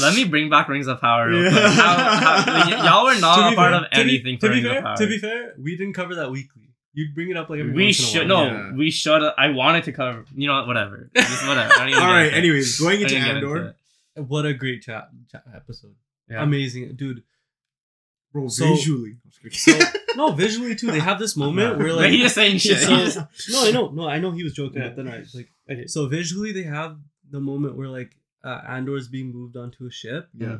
Let me bring back Rings of Power. Real quick. Yeah. How, how, y- y'all were not a part fair- of to be- anything To for be Rings of fair, Power. to be fair, we didn't cover that weekly. You'd bring it up like every we once in a should while. no, Yeah. we should. I wanted to cover. You know what? Whatever. Just whatever. I don't even All get right. into it. Anyways, going into didn't into Andor. What a great chat, chat episode. Yeah. Amazing, dude. bro. So- visually, So no, visually too. They have this moment where like he just saying shit. So- no, I know, no, I know he was joking, Yeah. but then I like Okay. so visually they have the moment where like uh, Andor is being moved onto a ship, yeah,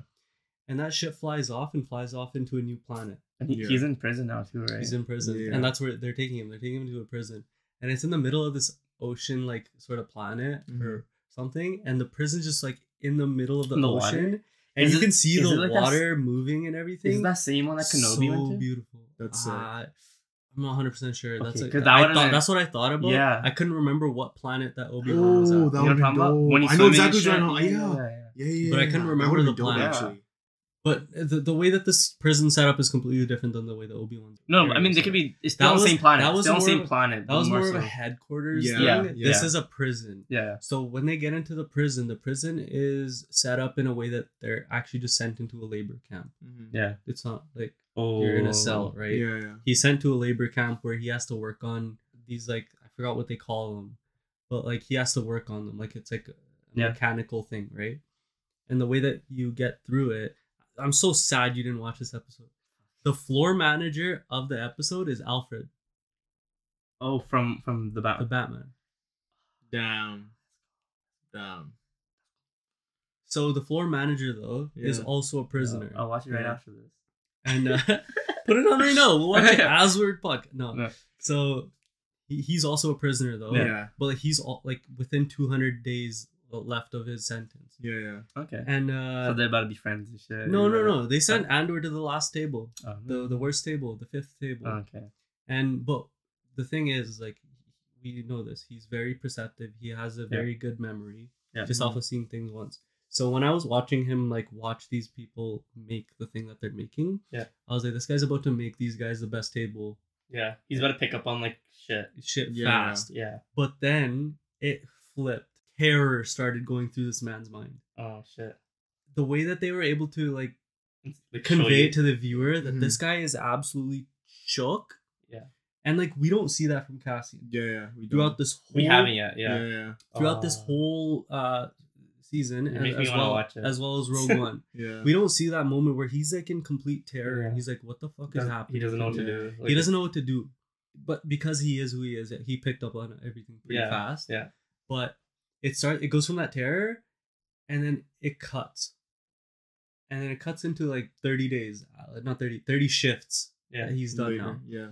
and that ship flies off and flies off into a new planet. And he- Yeah. He's in prison now too, right? He's in prison, Yeah. and that's where they're taking him. They're taking him to a prison, and it's in the middle of this ocean, like sort of planet Mhm. or something, and the prison's just like in the middle of the, the ocean, water? and Is you it- can see the it like that water moving and everything. Is that same one that Kenobi so went to? beautiful. That's sick. Uh, I'm not 100 percent sure. That's Okay, that I would've thought, that's what I thought about. Yeah. I couldn't remember what planet that Obi Wan was Oh, at. that You know would be what I'm talking about? When he's I know exactly what you're talking about. yeah, yeah. Yeah, yeah, But I couldn't remember the planet. Actually. But the, the way that this prison setup is completely different than the way that Obi Wan. No, I mean they could be. It's still That on the same planet. that was still on the more same of a- planet. That was more of so- a headquarters Yeah, thing. yeah. This is a prison. Yeah. So when they get into the prison, the prison is set up in a way that they're actually just sent into a labor camp. Mhm. Yeah. It's not like Oh. you're in a cell, right? Yeah, yeah. He's sent to a labor camp where he has to work on these like I forgot what they call them, but like he has to work on them like it's like a Yeah. mechanical thing, right? And the way that you get through it, I'm so sad you didn't watch this episode. the floor manager of the episode is Alfred, Oh, from from the the Batman. Batman. Damn. Damn. So the floor manager though is also a prisoner, I'll watch it right Yeah. after this. and uh, put it on right now. We'll watch it as we're podcast. No, No. so he, he's also a prisoner though. Yeah. but like, he's all like within 200 days left of his sentence, Yeah. Yeah. Okay. and uh, so uh, they're about to be friends and shit. no, no, no, they sent Andor to the last table, Oh, the the worst table, the fifth table. okay. And but the thing is, like, we know this. He's very perceptive. He has a very good memory, Yeah. just off of seeing things once. So when I was watching him, like, watch these people make the thing that they're making, Yeah. I was like, this guy's about to make these guys the best table Yeah. He's about to pick up on like shit. shit Yeah. fast. Yeah. But then it flipped. Terror started going through this man's mind. Oh shit. The way that they were able to like Like, convey it to the viewer that Mhm. this guy is absolutely shook. Yeah. And like we don't see that from Cassian Yeah. Yeah. We throughout don't. this whole We haven't yet. Yeah. Yeah. Yeah. throughout this Oh. whole uh season You as, me as well watch it. as well as Rogue One. Yeah. We don't see that moment where he's like in complete terror and he's like, "What the fuck is Doesn't- happening?" He doesn't know what to Yeah. do. he doesn't know what to do, but because he is who he is, he picked up on everything pretty Yeah, fast. yeah. But it starts. It goes from that terror, and then it cuts, and then it cuts into like thirty days, uh, not 30, 30 shifts Yeah. he's done Later, now, Yeah.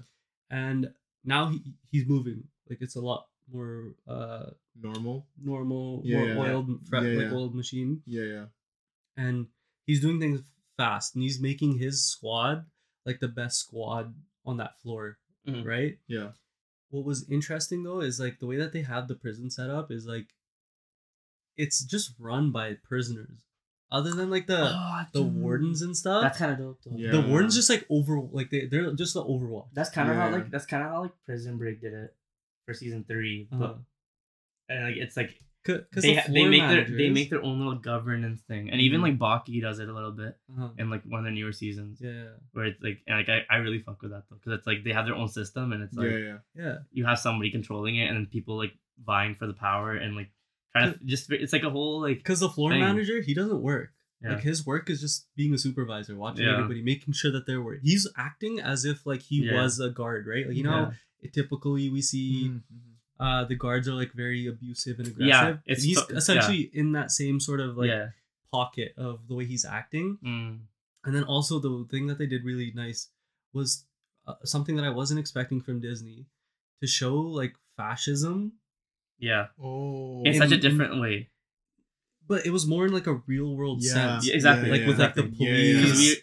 and now he he's moving. Like it's a lot more uh Normal. normal, Yeah, more yeah. oiled, fra- Yeah, like yeah. oiled machine, Yeah. Yeah. and he's doing things fast, and he's making his squad like the best squad on that floor, Mhm. right? Yeah. What was interesting though is like the way that they have the prison set up is like it's just run by prisoners, other than like the Oh, the dude. wardens and stuff. That's kind of dope. Though. Yeah. The wardens just like over like they they're just the overwatch. That's kind of how like that's kind of how like Prison Break did it for season three. Uh-huh. But and like it's like Because they ha- they make their they make their own little governance thing, and even Mhm. like Baki does it a little bit uh in like one of the newer seasons yeah where it's like and like I, I really fuck with that though because it's like they have their own system and it's like yeah. Yeah. yeah you have somebody controlling it and then people like vying for the power and like trying to just it's like a whole like because the floor Thing. manager he doesn't work. yeah Like his work is just being a supervisor, watching Yeah. everybody, making sure that they're work. He's acting as if like he Yeah. was a guard, right? Like you know, Yeah. how typically we see Mhm, mhm. uh the guards are like very abusive and Yeah, aggressive. it's and he's to- essentially in that same sort of like yeah pocket of the way he's acting. mm. And then also the thing that they did really nice was uh, something that I wasn't expecting from Disney to show like fascism, yeah Oh. in In- such a in- different way but it was more in like a real world Yeah. sense. Yeah, exactly. Like with like the exactly. Yeah, yeah, police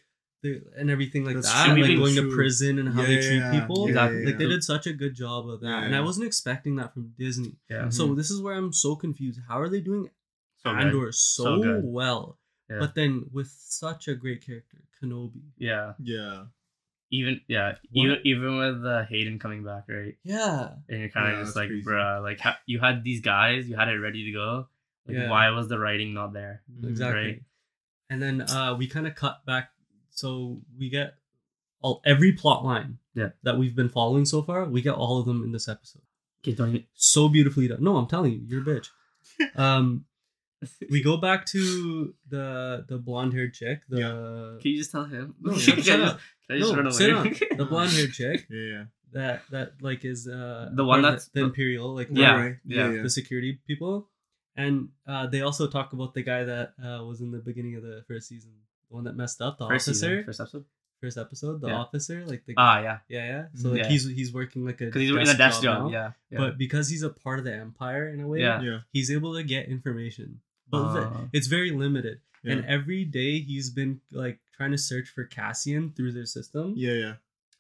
the, and everything like That's that, true. like Maybe going to prison and how they treat Yeah, people. Exactly. Like they did such a good job of that, Yeah, and I wasn't expecting that from Disney. yeah So mm-hmm. this is where I'm so confused. How are they doing so good. Andor so, So good. well, Yeah. but then with such a great character, Kenobi? yeah Yeah. Even yeah What? even even with uh, Hayden coming back right Yeah, and you're kind of Yeah, just like crazy. bruh like ha- you had these guys you had it ready to go like Yeah. why was the writing not there exactly. Right. And then uh, we kind of cut back, so we get all every plot line Yeah. that we've been following so far. We get all of them in this episode. okay don't even so beautifully done. No, I'm telling you, you're a bitch. Um, we go back to the the blonde haired chick. The can you just tell him No, Can I shut just- up. can I just No, run sit away? down. the blonde haired chick Yeah. Yeah. that that like is uh The one that's- the, the imperial like Yeah, Right, right. yeah. Yeah. the security people, and uh, they also talk about the guy that uh, was in the beginning of the first season, the one that messed up, the first officer, season, first episode first episode, the Yeah. officer, like the ah yeah yeah yeah. So like Yeah. he's he's working like a because he's in a desk job, now, yeah, yeah. But because he's a part of the empire in a way, Yeah. Yeah. he's able to get information. But Uh, it's very limited. Yeah. And every day he's been like trying to search for Cassian through their system. Yeah. Yeah.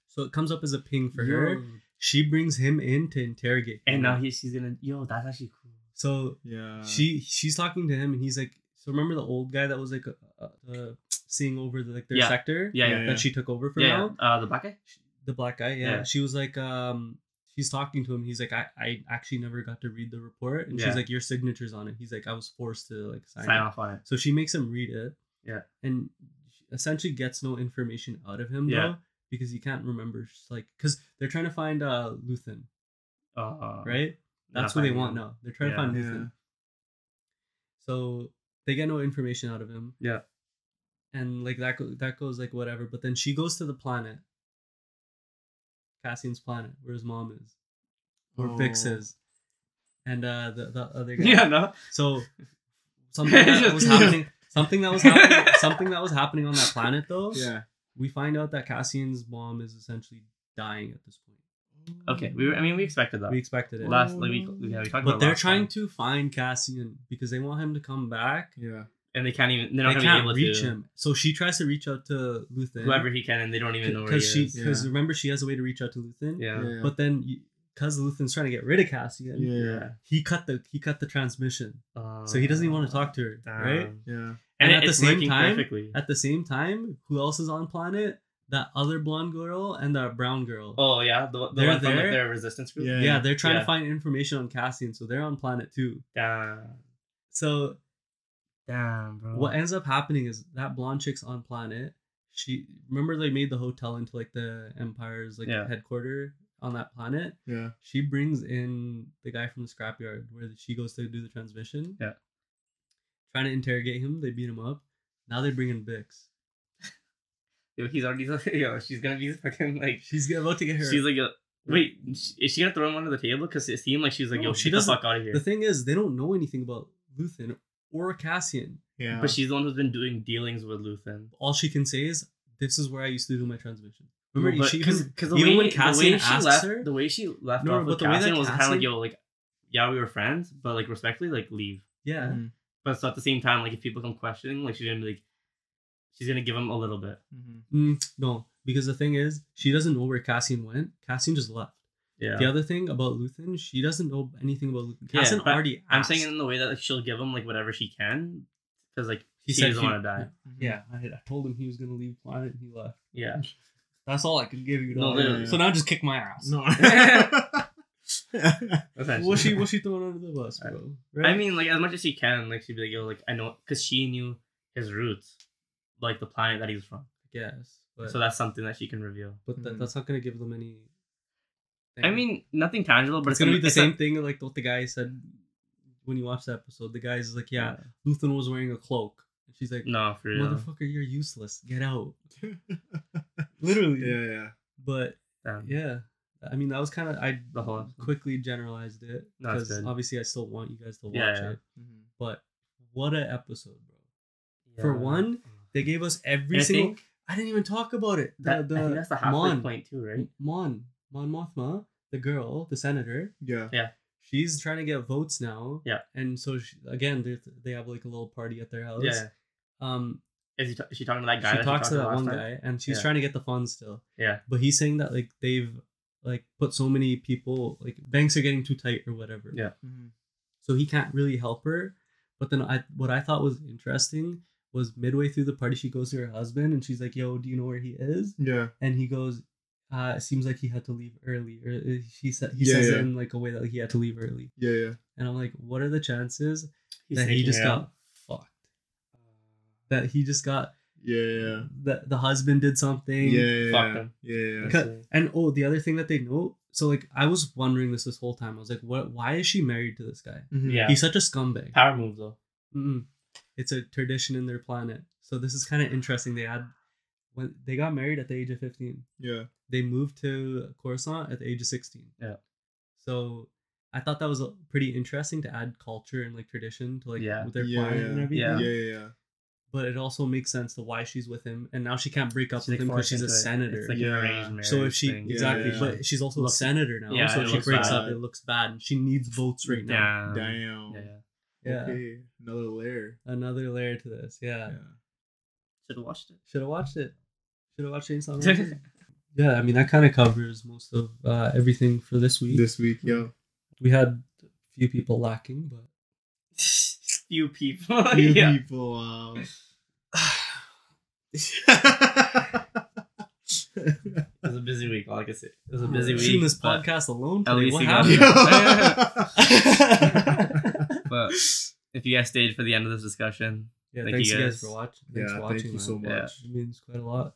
So it comes up as a ping for yo. her. She brings him in to interrogate. and now he, she's gonna yo that's actually cool so Yeah. she she's talking to him and he's like, so remember the old guy that was like uh, uh, seeing over the, like their Yeah. sector yeah yeah Yeah. that she took over for yeah, now. yeah. uh the black guy The black guy, yeah. Yeah. She was like, um, she's talking to him. He's like, I, I actually never got to read the report, and Yeah. she's like, your signature's on it. He's like, I was forced to like sign, sign off on it So she makes him read it. Yeah. And essentially gets no information out of him Yeah. though, because he can't remember like because they're trying to find uh Luthen, uh right? That's what they want him. now. They're trying Yeah. to find. Luthen. So they get no information out of him. Yeah. and like that go- that goes like whatever. But then she goes to the planet, Cassian's planet, where his mom is, where Bix Oh. is, and uh the the other guy. Yeah, no. So something that was happening. Something that was happening. something that was happening on that planet, though. Yeah. We find out that Cassian's mom is essentially dying at this point. Okay, we. Were, I mean, we expected that. We expected it, last like we, yeah, we talked but about they're last trying time. to find Cassian because they want him to come back. Yeah. And they can't even. they're not gonna can't able reach to. him, so she tries to reach out to Luthen. Whoever he can, and they don't even know because she because Yeah. remember she has a way to reach out to Luthen. yeah. Yeah. But then because Luthen's trying to get rid of Cassian, yeah. he cut the he cut the transmission, so he doesn't even want to talk to her, uh, Damn. right? Yeah. And, And at the it's same time- perfectly. At the same time, who else is on planet? That other blonde girl and that brown girl. Oh yeah, the, the They're one from like their resistance group. Yeah. yeah, they're trying Yeah. to find information on Cassian, so they're on planet two. Damn. So Damn, bro. what ends up happening is that blonde chick's on planet. She remember they made the hotel into like the Empire's like Yeah. headquarter on that planet. Yeah. She brings in the guy from the scrapyard where she goes to do the transmission. Yeah. Trying to interrogate him, they beat him up. Now they bring in Bix. Yo, he's already. Yo, she's gonna be fucking like. She's about to get her. She's like, yo, wait, is she gonna throw him under the table? Because it seemed like she was like, No, yo, she she get the doesn't- fuck out of here. the thing is, they don't know anything about Luthen or Cassian. Yeah. But she's the one who's been doing dealings with Luthen. All she can say is, "This is where I used to do my transmission." Remember, But- she cause, even, 'cause the even way, when the Cassian way she left, her, the way she left No, off but with the way that Cassian was kind of like, yo, like, yeah, we were friends, but like respectfully, like, leave. yeah, Mhm. But so at the same time, like, if people come questioning, like, she's gonna be like, she's gonna give him a little bit. Mhm. Mm, no, because the thing is, she doesn't know where Cassian went. Cassian just left. Yeah. The other thing about Luthen, she doesn't know anything about Luthen. Yeah, Cassian but already. I'm asked. saying it in the way that like, she'll give him like whatever she can, because like He she said doesn't want to die. Yeah, I, I told him he was gonna leave planet, and he left. Yeah. That's all I can give you. No, dog. literally. So now just kick my ass. No. Essentially. What's she? What's she throwing under the bus, bro? Right? I mean, like as much as she can, like she'd be like, yo, like I know, because she knew his roots, like the planet that he was from. yes, but so that's something that she can reveal. but that, Mhm. that's not gonna give them any. I mean, nothing tangible, but it's it's, gonna a- be the same A, thing like what the guy said when you watch the episode. The guy's like, "Yeah, Luthen was wearing a cloak," and she's like, no, for real. "Motherfucker, you're useless. Get out." Literally. yeah, yeah. But Damn. yeah, I mean that was kind of I The whole episode. quickly generalized it because good. obviously I still want you guys to watch Yeah, yeah. it. Mhm. But what a episode, bro! For one, They gave us every And I single. think I didn't even talk about it. The, that, the I think that's the halfway Mon, point too, right? Mon, Mon Mothma, the girl, the senator. Yeah. Yeah. She's trying to get votes now. Yeah. And so she, again, they they have like a little party at their house. Yeah. Um, Is, he ta- is she talking to that guy? she that talks to talked that one time? guy, and she's Yeah. trying to get the funds still. Yeah. But he's saying that like they've like put so many people like banks are getting too tight or whatever. Yeah. Mhm. So he can't really help her. But then I what I thought was interesting was midway through the party she goes to her husband and she's like, "Yo, do you know where he is?" Yeah. And he goes, uh, "It seems like he had to leave early." Or uh, she said he Yeah, says yeah. it in like a way that like, he had to leave early. Yeah. Yeah. And I'm like, "What are the chances He's that he just her got fucked? That he just got Yeah. Yeah. that the husband did something." Yeah. Yeah. Fuck Yeah. him. Yeah. yeah. Because- And oh, the other thing that they note, so like I was wondering this this whole time. I was like, what? Why is she married to this guy? Mhm. Yeah. He's such a scumbag. Power move though. Mm-mm. It's a tradition in their planet. So this is kind of interesting. They had when they got married at the age of fifteen. Yeah. They moved to Coruscant at the age of sixteen. Yeah. So I thought that was pretty interesting to add culture and like tradition to like Yeah. with their Yeah, planet and everything. Yeah. Yeah. Yeah. Yeah. But it also makes sense to why she's with him, and now she can't break up She's, with like, him because she's a it. senator. It's like Yeah. an arranged marriage. So if she thing. exactly, yeah. but she's also Looks- a senator now. yeah, so if she looks breaks up, it looks bad. And she needs votes right now. Damn. Damn. Yeah, yeah. Yeah, Okay. Another layer. another layer to this. Yeah, Yeah. Should have watched it. should have watched it. Should have watched Chainsaw Man. yeah, I mean that kind of covers most of uh, everything for this week. This week, yo. we had a few people lacking, but Few people. Few yeah. people. Um... It was a busy week. All I can say. It was a busy week. shooting this podcast alone. at least What you happened? But if you guys stayed for the end of this discussion, yeah, Thank thanks you you guys guys. for watching. Thanks yeah, for watching. thank you man. so much. Yeah. It means quite a lot.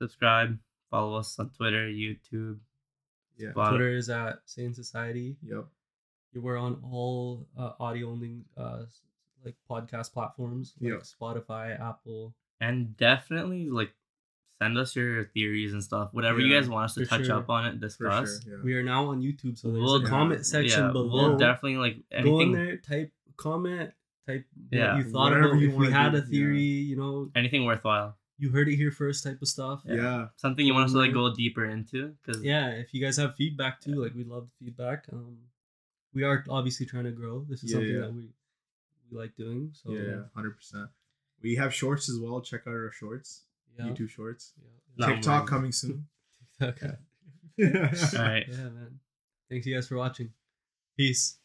Subscribe, follow us on Twitter, YouTube. Yeah. Spot- Twitter is at Sane Society. Yep. We're on all uh, audio only uh, like podcast platforms like Yep. Spotify, Apple, and definitely like send us your theories and stuff. Whatever you guys want us to touch sure. up on it, For discuss. sure. Yeah. We are now on YouTube, so there's We'll- a comment section yeah, below. We'll definitely like Go in there, type comment, type Yeah. what you thought Whatever about you if we had do, a yeah. theory, you know, anything worthwhile. You heard it here first type of stuff. yeah. Yeah. Something you want us to Go like go deeper into because Yeah, if you guys have feedback too, like we love the feedback. Um we are obviously trying to grow. This is Yeah, something yeah. that we we like doing. So Yeah, hundred percent. We have shorts as well. Check out our shorts, yeah. YouTube shorts. Yeah. TikTok man. coming soon. TikTok. all right. Yeah, man. Thanks you guys for watching. Peace.